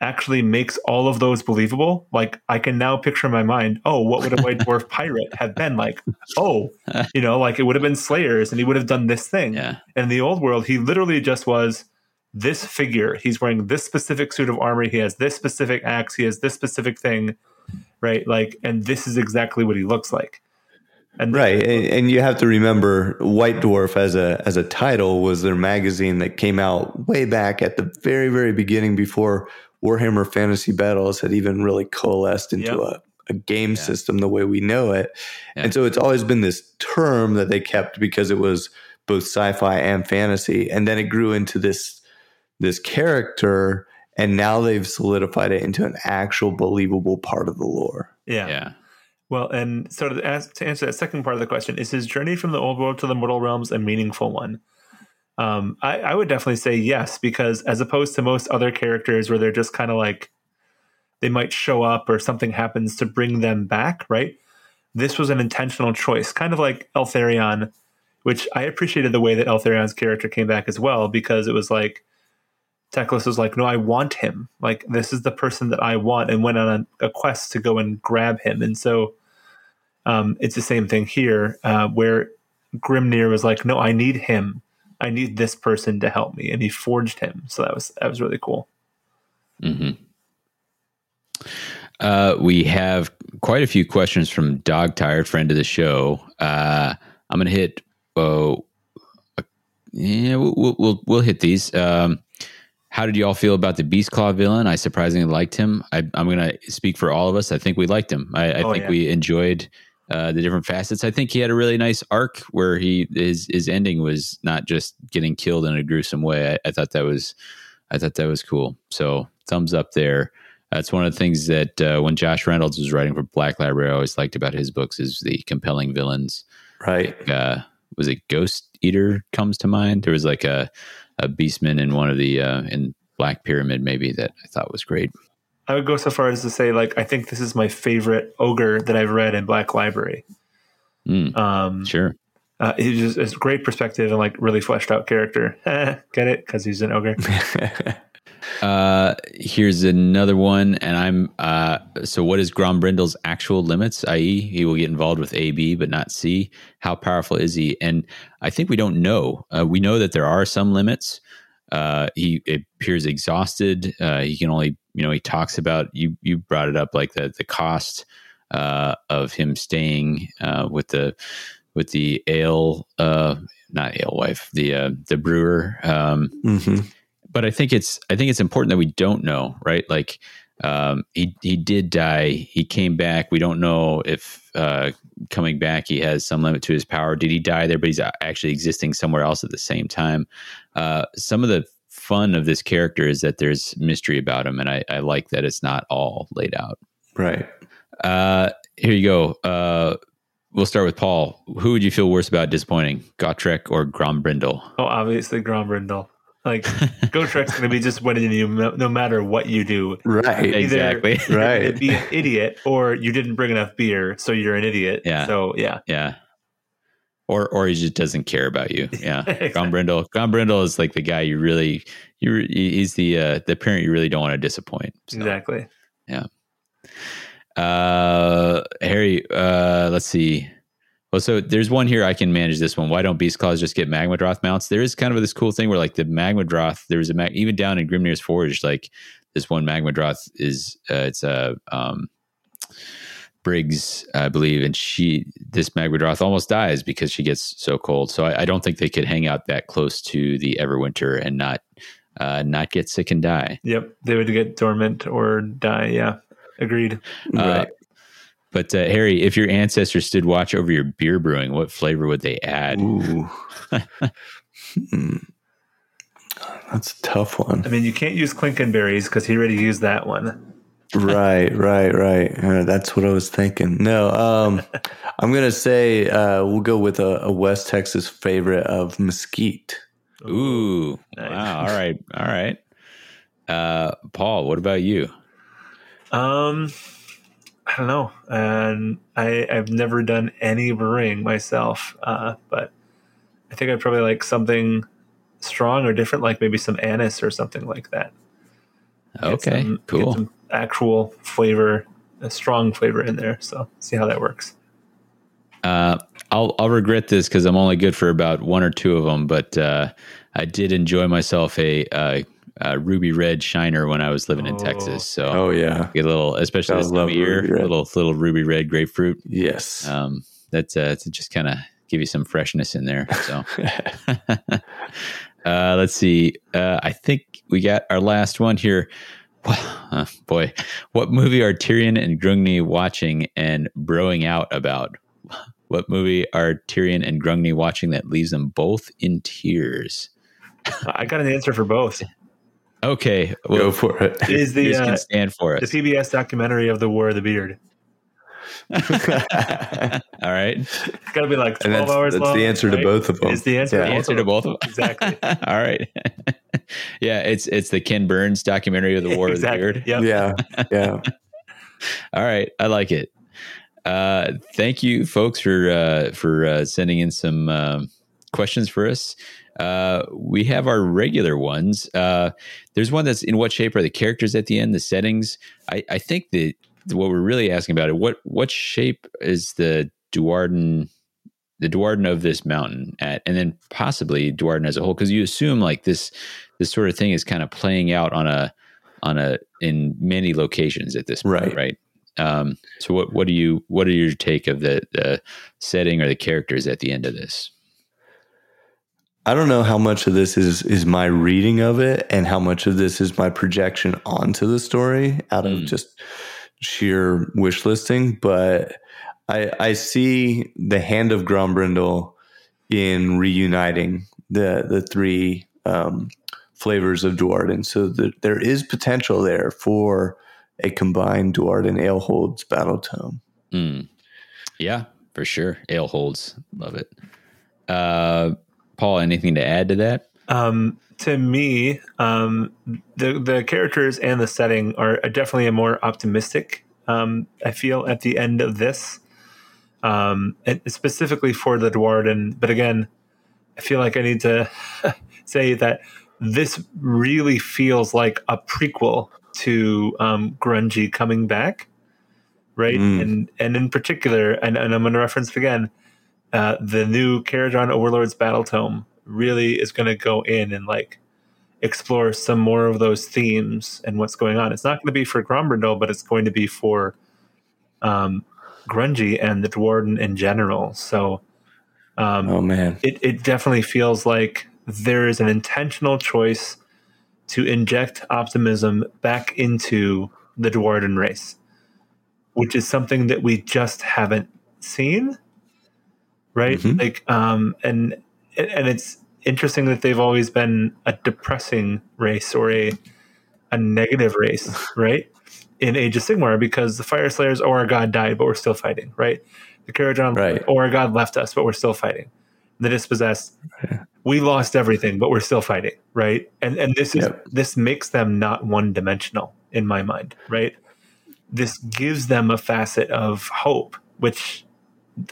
actually makes all of those believable. Like I can now picture in my mind, oh, what would a white dwarf pirate have been like? Oh, you know, like it would have been Slayers and he would have done this thing. Yeah. And in the old world, he literally just was this figure. He's wearing this specific suit of armor. He has this specific axe. He has this specific thing, right? Like, and this is exactly what he looks like. And Right, and, and you have to remember, White Dwarf as a as a title was their magazine that came out way back at the very very beginning before Warhammer Fantasy Battles had even really coalesced into Yep. a, a game Yeah. system the way we know it. Yeah. And so it's always been this term that they kept because it was both sci-fi and fantasy, and then it grew into this this character, and now they've solidified it into an actual believable part of the lore. yeah. Yeah. Well, and so to, ask, to answer that second part of the question, is his journey from the old world to the mortal realms a meaningful one? Um, I, I would definitely say yes, because as opposed to most other characters where they're just kind of like they might show up or something happens to bring them back, right? This was an intentional choice, kind of like Eltharion, which I appreciated the way that Eltharion's character came back as well, because it was like Teclis was like, no, I want him. Like, this is the person that I want, and went on a, a quest to go and grab him. And so um, it's the same thing here, uh, where Grimnir was like, no, I need him. I need this person to help me. And he forged him. So that was that was really cool. hmm Uh, we have quite a few questions from Dog Tired, friend of the show. Uh, I'm gonna hit. Oh, uh, yeah, we'll, we'll we'll we'll hit these. Um, how did you all feel about the Beast Claw villain? I surprisingly liked him. I, I'm gonna speak for all of us. I think we liked him. I, I Oh, think yeah. we enjoyed uh, the different facets. I think he had a really nice arc where he his his ending was not just getting killed in a gruesome way. I, I thought that was I thought that was cool. So thumbs up there. That's one of the things that uh, when Josh Reynolds was writing for Black Library, I always liked about his books is the compelling villains. Right. Uh, was it Ghost Eater comes to mind? There was like a a beastman in one of the uh, in Black Pyramid maybe that I thought was great. I would go so far as to say, like, I think this is my favorite ogre that I've read in Black Library. Mm, Um, sure. uh, he's just it's great perspective and like really fleshed out character. Get it? Because he's an ogre. Uh, here's another one, and I'm uh, so what is Grombrindal's actual limits? I.e., he will get involved with A, B, but not C. How powerful is he? And I think we don't know. Uh, we know that there are some limits. Uh, he appears exhausted. Uh, he can only, you know, he talks about you. You brought it up, like the the cost uh, of him staying uh, with the with the ale, uh, not alewife, the uh, the brewer. Um, hmm but I think it's I think it's important that we don't know, right? Like um, he he did die. He came back. We don't know if uh, coming back he has some limit to his power. Did he die there? But he's actually existing somewhere else at the same time. Uh, some of the fun of this character is that there's mystery about him, and I, I like that it's not all laid out. Right. Uh, here you go. Uh, we'll start with Paul. Who would you feel worse about disappointing, Gotrek or Grombrindal? Oh, obviously Grombrindal. Like Gotrek's going to be just winning you no no matter what you do. Right. Either- exactly. You're Right. be an idiot, or you didn't bring enough beer, so you're an idiot. Yeah. So yeah, Yeah. Or or he just doesn't care about you. Yeah. Exactly. Gone Brindle. Gone Brindle is like the guy you really you he's the uh the parent you really don't want to disappoint. So, exactly. Yeah. Uh Harry, uh let's see. Well, so there's one here I can manage this one. Why don't Beast Claws just get Magmadroth mounts? There is kind of this cool thing where like the Magmadroth, there was a mag- even down in Grimnir's Forge, like this one Magmadroth is uh, it's a um Briggs, I believe, and she this Magmadroth almost dies because she gets so cold. So I, I don't think they could hang out that close to the Everwinter and not uh, not get sick and die. Yep, they would get dormant or die. Yeah, agreed. Uh, Right. But uh, Harry, if your ancestors stood watch over your beer brewing, what flavor would they add? Ooh. Hmm. That's a tough one. I mean, you can't use Clinkenberries because he already used that one. right, right, right. Uh, that's what I was thinking. No, um, I'm gonna say uh, we'll go with a, a West Texas favorite of mesquite. Ooh, Nice. wow! All right, all right. Uh, Paul, what about you? Um, I don't know, and I I've never done any brewing myself, uh, but I think I'd probably like something strong or different, like maybe some anise or something like that. Okay, some- cool. some actual flavor, a strong flavor in there. So see how that works. Uh, I'll I'll regret this because I'm only good for about one or two of them, but uh, I did enjoy myself a, uh, ruby red shiner when I was living in Oh. Texas. So Oh yeah, get a little, especially I this time love of year, little little ruby red grapefruit. yes. Um, that's uh, to just kind of give you some freshness in there. So. Uh, let's see. Uh, I think we got our last one here. Wow, uh, boy, what movie are Tyrion and Grungni watching and broing out about? What movie are Tyrion and Grungni watching that leaves them both in tears? I got an answer for both. Okay, well, go for it. Is the yours uh, can stand for it? the. PBS documentary of the War of the Beard? All right, It's got to be like twelve that's, hours that's long. the answer to both of them. Is the answer? Yeah. the answer to both of them. Exactly. All right. yeah, it's it's the Ken Burns documentary of the War exactly. of the Beard. Yep. Yeah, yeah. All right, I like it. Uh, thank you, folks, for uh, for uh, sending in some um, questions for us. Uh, we have our regular ones. Uh, there's one that's in what shape are the characters at the end, the settings. I, I think that what we're really asking about it what what shape is the Duardin the Duardin of this mountain at, and then possibly Duardin as a whole, because you assume like this this sort of thing is kind of playing out on a on a in many locations at this point, Right. right? Um, so what what do you what are your take of the the setting or the characters at the end of this? I don't know how much of this is is my reading of it and how much of this is my projection onto the story out of Mm. just sheer wish listing, but I I see the hand of Grombrindal in reuniting the the three um, flavors of Duardin. So the, there is potential there for a combined Duardin Aleholds battle tome. Mm. Yeah, for sure. Ale holds, love it. Uh, Paul, anything to add to that? Um, to me, um, the the characters and the setting are definitely a more optimistic. Um, I feel at the end of this, um, and specifically for the Duardin. But again, I feel like I need to say that this really feels like a prequel to um, Grungni coming back, right? Mm. And and in particular, and, and I'm going to reference it again, uh, the new Kharadron Overlord's Battle Tome really is going to go in and like explore some more of those themes and what's going on. It's not going to be for Grombrindal, but it's going to be for um, Grungni and the Duardin in general. So um, Oh man. it, it definitely feels like there is an intentional choice to inject optimism back into the Duardin race, which is something that we just haven't seen. Right? Mhm. Like, um, and and it's interesting that they've always been a depressing race or a a negative race, right? In Age of Sigmar, because the Fyreslayers, oh our god died, but we're still fighting, right? The Kharadron, Right. oh our god left us, but we're still fighting. The dispossessed, we lost everything, but we're still fighting, right? And and this is Yep. this makes them not one dimensional in my mind, right? This gives them a facet of hope, which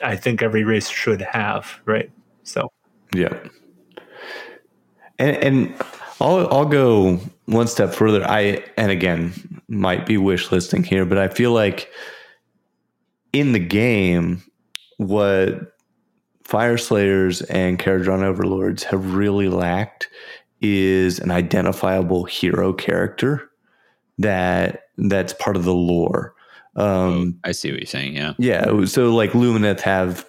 I think every race should have, right? So Yeah. And and I'll I'll go one step further. I and again might be wish listing here, but I feel like in the game, what Fyreslayers and Kharadron Overlords have really lacked is an identifiable hero character that that's part of the lore. Um, I see what you're saying. Yeah. yeah, so like Lumineth have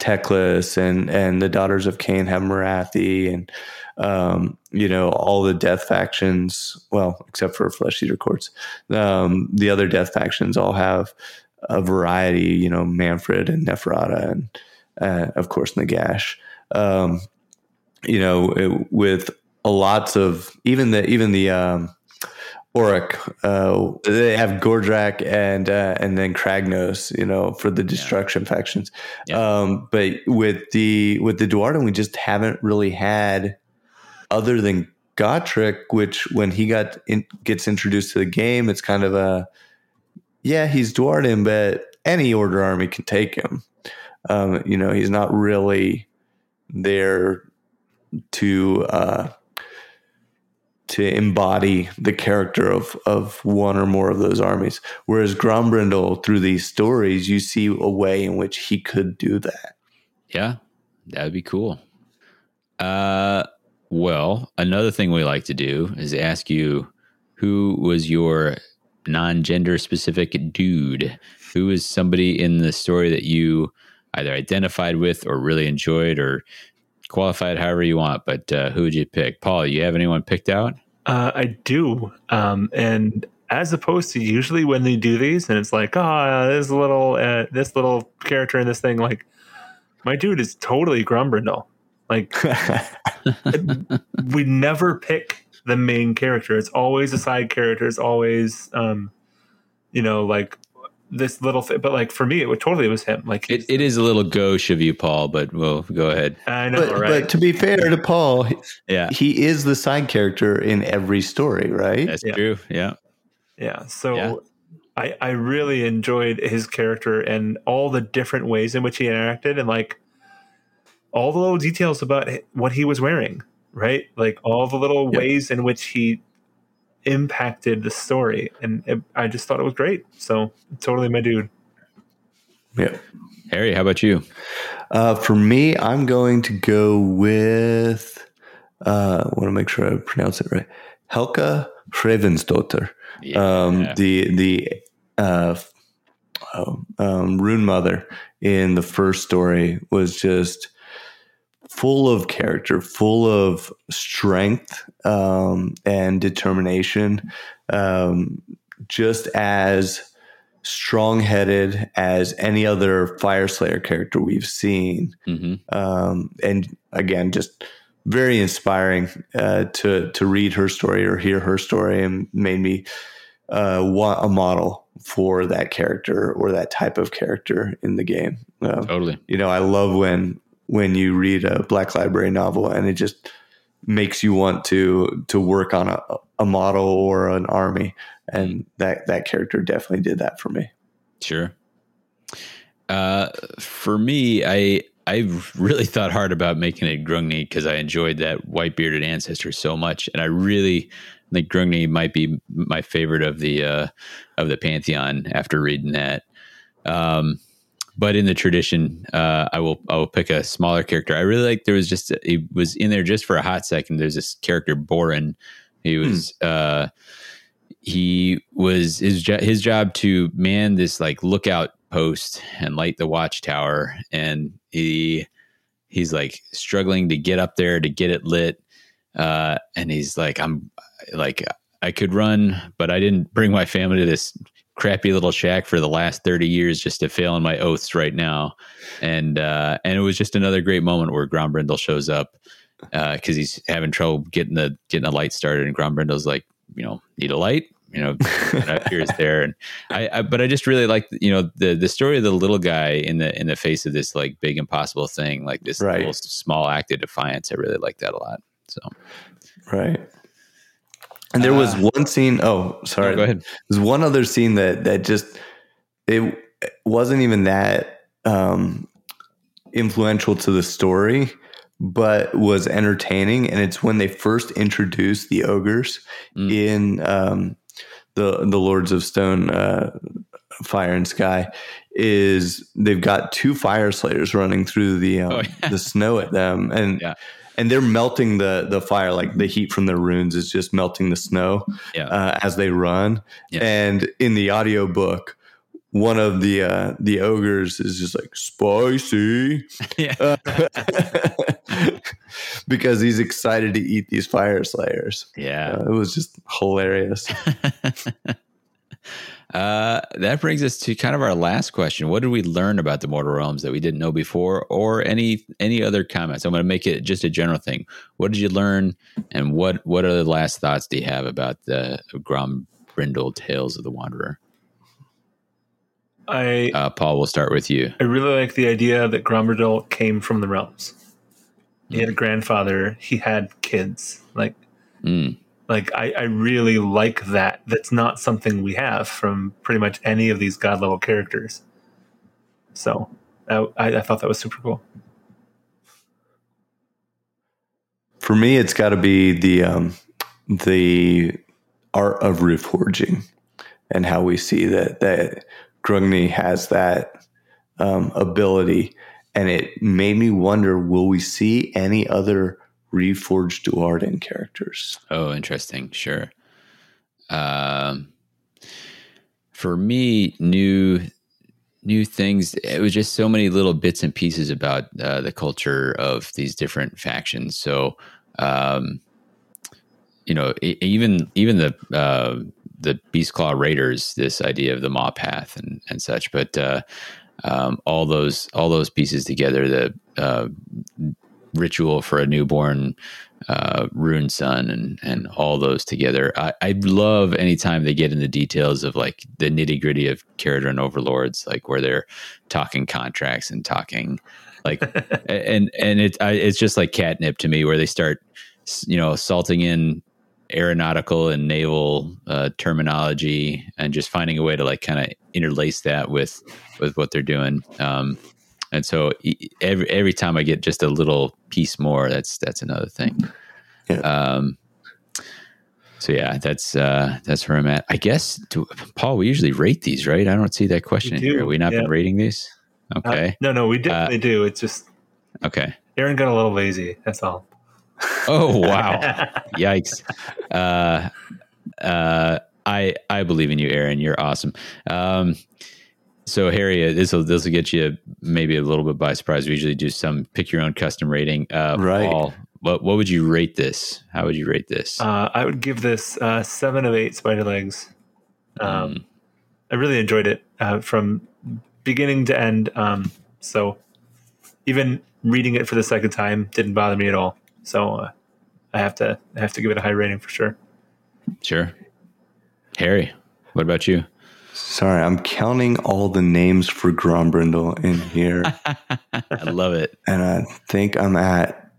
Teclis and and the Daughters of Khaine have Morathi and um, you know all the Death factions. Well, except for Flesh Eater Courts, um, the other Death factions all have a variety. You know, Mannfred and Neferata and uh, of course Nagash. Um, you know, it- with a lots of even the even the um, Orruk, uh, they have Gordrakk and uh, and then Kragnos, you know, for the destruction factions. Yeah. Um, but with the with the Duardin, we just haven't really had, other than Gotrek, which when he got in, gets introduced to the game, it's kind of a, yeah, he's Duardin, but any Order army can take him. Um, you know, he's not really there to. Uh, to embody the character of of one or more of those armies. Whereas Grombrindal, through these stories, you see a way in which he could do that. Yeah, that would be cool. Uh, well, another thing we like to do is ask you who was your non-gender specific dude? Who is somebody in the story that you either identified with or really enjoyed or qualified however you want? But uh, who would you pick? Paul, you have anyone picked out? Uh, I do. Um, and as opposed to usually when they do these, and it's like, oh, this little, uh, this little character in this thing, like my dude is totally Grombrindal. Like we never pick the main character. It's always a side character. It's always, um, you know, like this little thing. But like for me, it would totally was him. Like It, it is a little gauche of you, Paul, but well, go ahead. I know, but, right? but to be fair to Paul, Yeah, he is the side character in every story, right? that's Yeah. true. Yeah. Yeah. So Yeah. I, I really enjoyed his character and all the different ways in which he interacted and like all the little details about what he was wearing, right? Like all the little Yep. ways in which he impacted the story. And it, I just thought it was great. So totally my dude. Yeah. Harry, how about you? Uh, for me, I'm going to go with. Uh, I want to make sure I pronounce it right. Helka Hrevensdotter. um, the the uh, oh, um, Rune Mother in the first story was just full of character, full of strength um, and determination, um, just as strong-headed as any other Fyreslayer character we've seen hmm um, and again, just very inspiring uh, to to read her story or hear her story, and made me uh, want a model for that character or that type of character in the game. Um, Totally. you know, I love when when you read a Black Library novel and it just makes you want to to work on a, a model or an army, and that that character definitely did that for me. Sure. Uh, for me, I I really thought hard about making it Grungni because I enjoyed that white bearded ancestor so much, and I really think Grungni might be my favorite of the uh, of the pantheon after reading that. Um, but in the tradition, uh, I will I will pick a smaller character. I really like there was just he was in there just for a hot second. There's this character Borin. He was uh, he was his jo- his job to man this like lookout post and light the watchtower, and he he's like struggling to get up there to get it lit, uh, and he's like I'm like I could run, but I didn't bring my family to this crappy little shack for the last 30 years just to fail on my oaths right now. And, uh, and it was just another great moment where Grombrindal shows up, uh, cause he's having trouble getting the, getting a light started. And Grom Grombrindal's like, you know, need a light. you know, appears there. And I, I, but I just really like, you know, the the story of the little guy in the in the face of this like big impossible thing, like this Right. little small act of defiance. I really like that a lot. So Right. And there was one scene. Oh, sorry. go ahead. There's one other scene that that just it wasn't even that um, influential to the story, but was entertaining. And it's when they first introduced the ogres Mm. in um, the the Lords of Stone, uh, Fire and Sky. Is they've got two Fyreslayers running through the um, Oh, yeah. the snow at them, and Yeah. And they're melting the the fire like the heat from their runes is just melting the snow Yeah. uh, as they run Yes. and in the audiobook one of the uh, the ogres is just like spicy yeah. because he's excited to eat these Fyreslayers Yeah. Uh, it was just hilarious Uh, that brings us to kind of our last question. What did we learn about the Mortal Realms that we didn't know before, or any any other comments? I'm going to make it just a general thing. What did you learn, and what what other last thoughts do you have about the Grombrindal Tales of the Wanderer? I Uh, Paul, we'll start with you. I really like the idea that Grombrindal came from the realms. He had a grandfather. He had kids. Like Mm, like I, I really like that. That's not something we have from pretty much any of these god level characters. So I, I thought that was super cool. for me it's got to be the um, the art of reforging and how we see that that Grungni has that um, ability and it made me wonder will we see any other reforged Duardin characters Oh, interesting. Sure. Um, for me, new new things. It was just so many little bits and pieces about uh, the culture of these different factions. So, um, you know, even even the uh, the Beast Claw Raiders, this idea of the Maw Path and and such, but. Uh, um, all those all those pieces together, the uh, ritual for a newborn uh, runeson and and all those together. I, I love anytime they get into details of like the nitty gritty of Kharadron overlords, like where they're talking contracts and talking like and and it I, it's just like catnip to me where they start you know salting in aeronautical and naval uh, terminology and just finding a way to like kind of interlace that with with what they're doing. Um, and so e- every every time I get just a little piece more, that's that's another thing. Yeah. Um, so yeah, that's uh, that's where I'm at. I guess, do, Paul, we usually rate these, right? I don't see that question here. do, Have we not yeah. been rating these? Uh, Okay. no, no, we definitely do. It's just okay. Aaron got a little lazy. That's all. Oh wow! Yikes. Uh, uh, I I believe in you, Aaron. You're awesome. Um, so Harry, this will this will get you maybe a little bit by surprise. We usually do some pick your own custom rating. Uh, Right. Paul, what what would you rate this? How would you rate this? Uh, I would give this uh, seven of eight spider legs. Um, Mm. I really enjoyed it uh, from beginning to end. Um, so even reading it for the second time didn't bother me at all. So uh, I have to I have to give it a high rating for sure. Sure. Harry, what about you? Sorry I'm counting all the names for Grombrindal in here I love it. and I think I'm at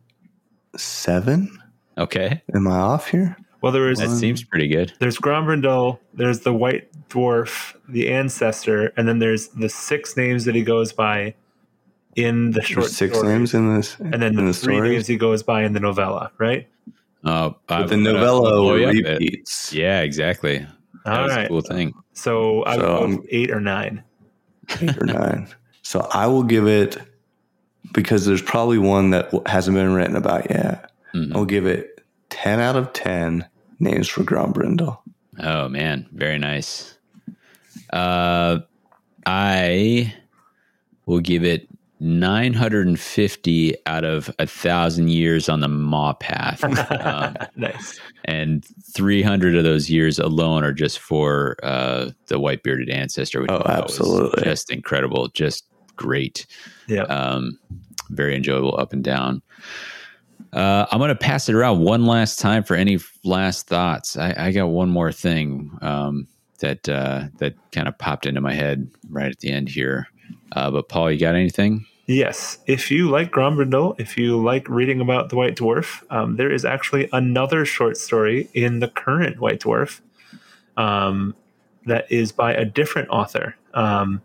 seven Okay, am I off here Well, there is that seems pretty good. there's Grombrindal, there's the White Dwarf, the Ancestor, and then there's the six names that he goes by in the short There's six story. names in this and then the, the three story names he goes by in the novella, right? Uh, but the I'm novella blow you up a bit. repeats Yeah, exactly. That All was right. a cool thing. So I would So, go um, eight or nine. eight or nine. So I will give it because there's probably one that hasn't been written about yet. Mhm. I'll give it ten out of ten names for Grombrindal. Oh man, very nice. Uh, I will give it 950 out of a thousand years on the Maw Path, um, nice. and 300 of those years alone are just for uh, the white bearded ancestor. Which Oh, absolutely. just incredible, just great Yeah. um, very enjoyable up and down. Uh, I'm going to pass it around one last time for any last thoughts. I, I got one more thing um, that uh, that kind of popped into my head right at the end here. Uh, but Paul, you got anything? Yes. If you like Grombrindal, if you like reading about the White Dwarf, um, there is actually another short story in the current White Dwarf um, that is by a different author. Um,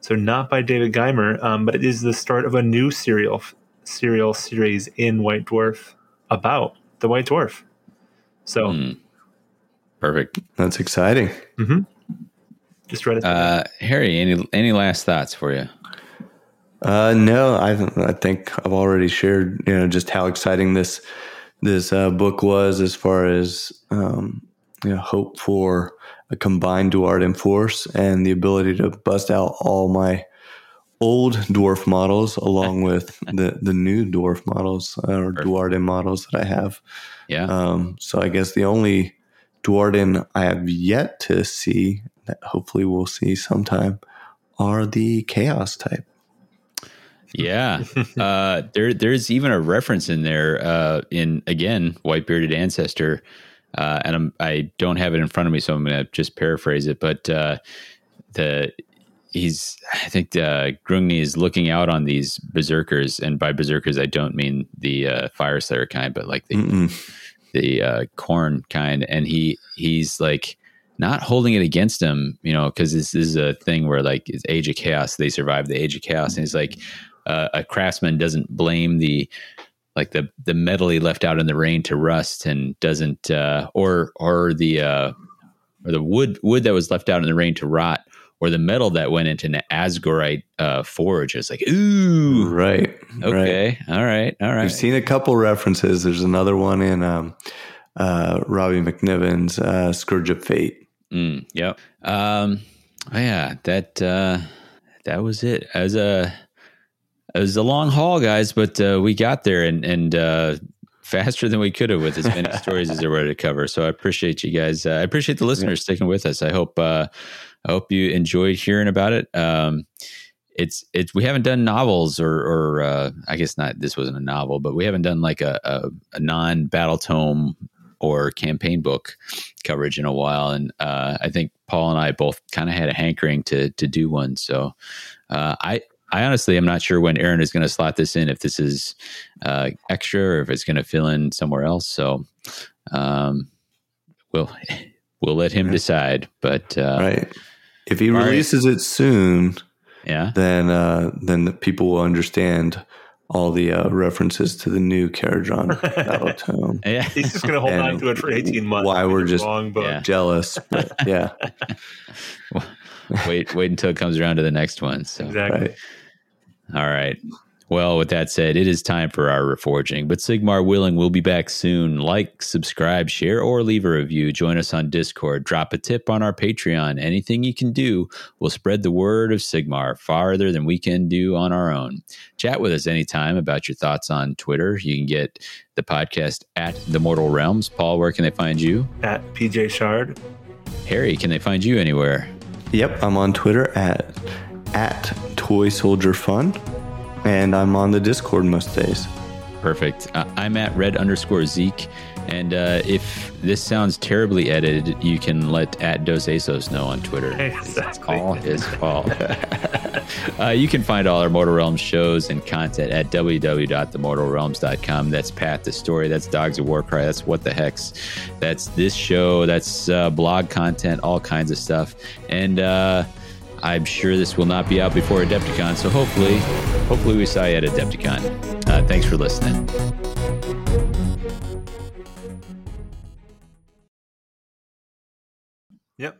so not by David Guymer, um, but it is the start of a new serial serial series in White Dwarf about the White Dwarf. So Mm. Perfect. That's exciting. just read it. Uh, Harry, any any last thoughts for you? Uh, no, I I think I've already shared you know just how exciting this this uh, book was as far as um, you know hope for a combined Duardin force and the ability to bust out all my old dwarf models along with the the new dwarf models uh, or Duardin models that I have. Yeah. Um, so I guess the only Duardin I have yet to see that hopefully we'll see sometime are the chaos type. Yeah, uh, there there's even a reference in there uh, in again white bearded ancestor, uh, and I'm, I don't have it in front of me, so I'm going to just paraphrase it. But uh, the he's I think uh, Grungni is looking out on these berserkers, and by berserkers I don't mean the uh, Fyreslayer kind, but like the Mm-mm. the uh, Khorne kind, and he he's like not holding it against him, you know, because this is a thing where like it's age of chaos, they survive the age of chaos, and he's like uh, a craftsman doesn't blame the like the the metal he left out in the rain to rust, and doesn't uh, or or the uh, or the wood wood that was left out in the rain to rot. Or the metal that went into an Asgorite uh, forge. It's like, ooh, Right. right. okay, all right, all right. We've seen a couple references. There's another one in um, uh, Robbie MacNiven's uh, Scourge of Fate. Mm, yep. Um, yeah, that uh, that was it. As a it was a long haul, guys, but uh, we got there and and uh, faster than we could have with as many stories as there were to cover. So I appreciate you guys. Uh, I appreciate the listeners sticking with us. I hope uh, I hope you enjoyed hearing about it. Um, it's it's we haven't done novels or or uh, I guess not. This wasn't a novel, but we haven't done like a, a, a non battle tome or campaign book coverage in a while, and uh, I think Paul and I both kind of had a hankering to to do one. So uh, I I honestly am not sure when Aaron is going to slot this in. If this is uh, extra or if it's going to fill in somewhere else. So um, we'll we'll let him decide. But uh, Right. If he right. releases it soon, yeah, then uh, then the people will understand all the uh, references to the new Kharadron Battle Tome. yeah. He's just going to hold And on to it for 18 months. why we're It's just- wrong book. Yeah. Jealous, but yeah, wait wait until it comes around to the next one. So Exactly. right. All right. Well, with that said, it is time for our reforging. But Sigmar willing will be back soon. Like, subscribe, share, or leave a review. Join us on Discord. Drop a tip on our Patreon. Anything you can do will spread the word of Sigmar farther than we can do on our own. Chat with us anytime about your thoughts on Twitter. You can get the podcast at The Mortal Realms. Paul, where can they find you? At PJ Schard. Harry, can they find you anywhere? Yep, I'm on Twitter at at Toy Soldier Fun, and I'm on the Discord most days. Perfect. Uh, I'm at red underscore Zeke. And uh, if this sounds terribly edited, you can let at Dos Aceos know on Twitter. It's all his fault. uh, you can find all our Mortal Realms shows and content at www.themortalrealms.com. That's Path to Story. That's Dogs of Warcry. That's What the Hex. That's this show. That's uh, blog content, all kinds of stuff. And uh, I'm sure this will not be out before Adepticon. So hopefully, hopefully we saw you at Adepticon. Uh, thanks for listening. Yep.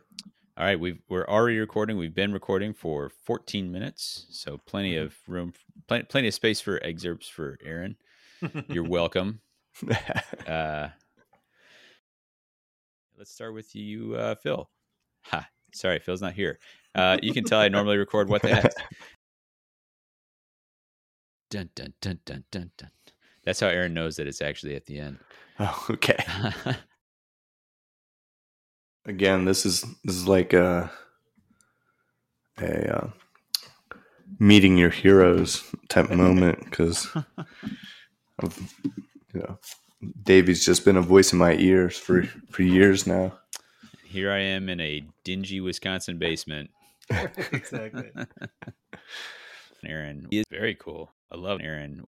All right, we've we're already recording. We've been recording for 14 minutes, so plenty of room, plenty, plenty of space for excerpts for Aaron. You're welcome. Uh, let's start with you, uh, Phil. Ha, sorry, Phil's not here. Uh, you can tell I normally record what the heck. Dun dun dun dun dun dun. That's how Aaron knows that it's actually at the end. oh, okay. Again, this is this is like a a uh, meeting your heroes type moment because you know, Davy's just been a voice in my ears for for years now. Here I am in a dingy Wisconsin basement. exactly. Aaron is very cool. I love Aaron.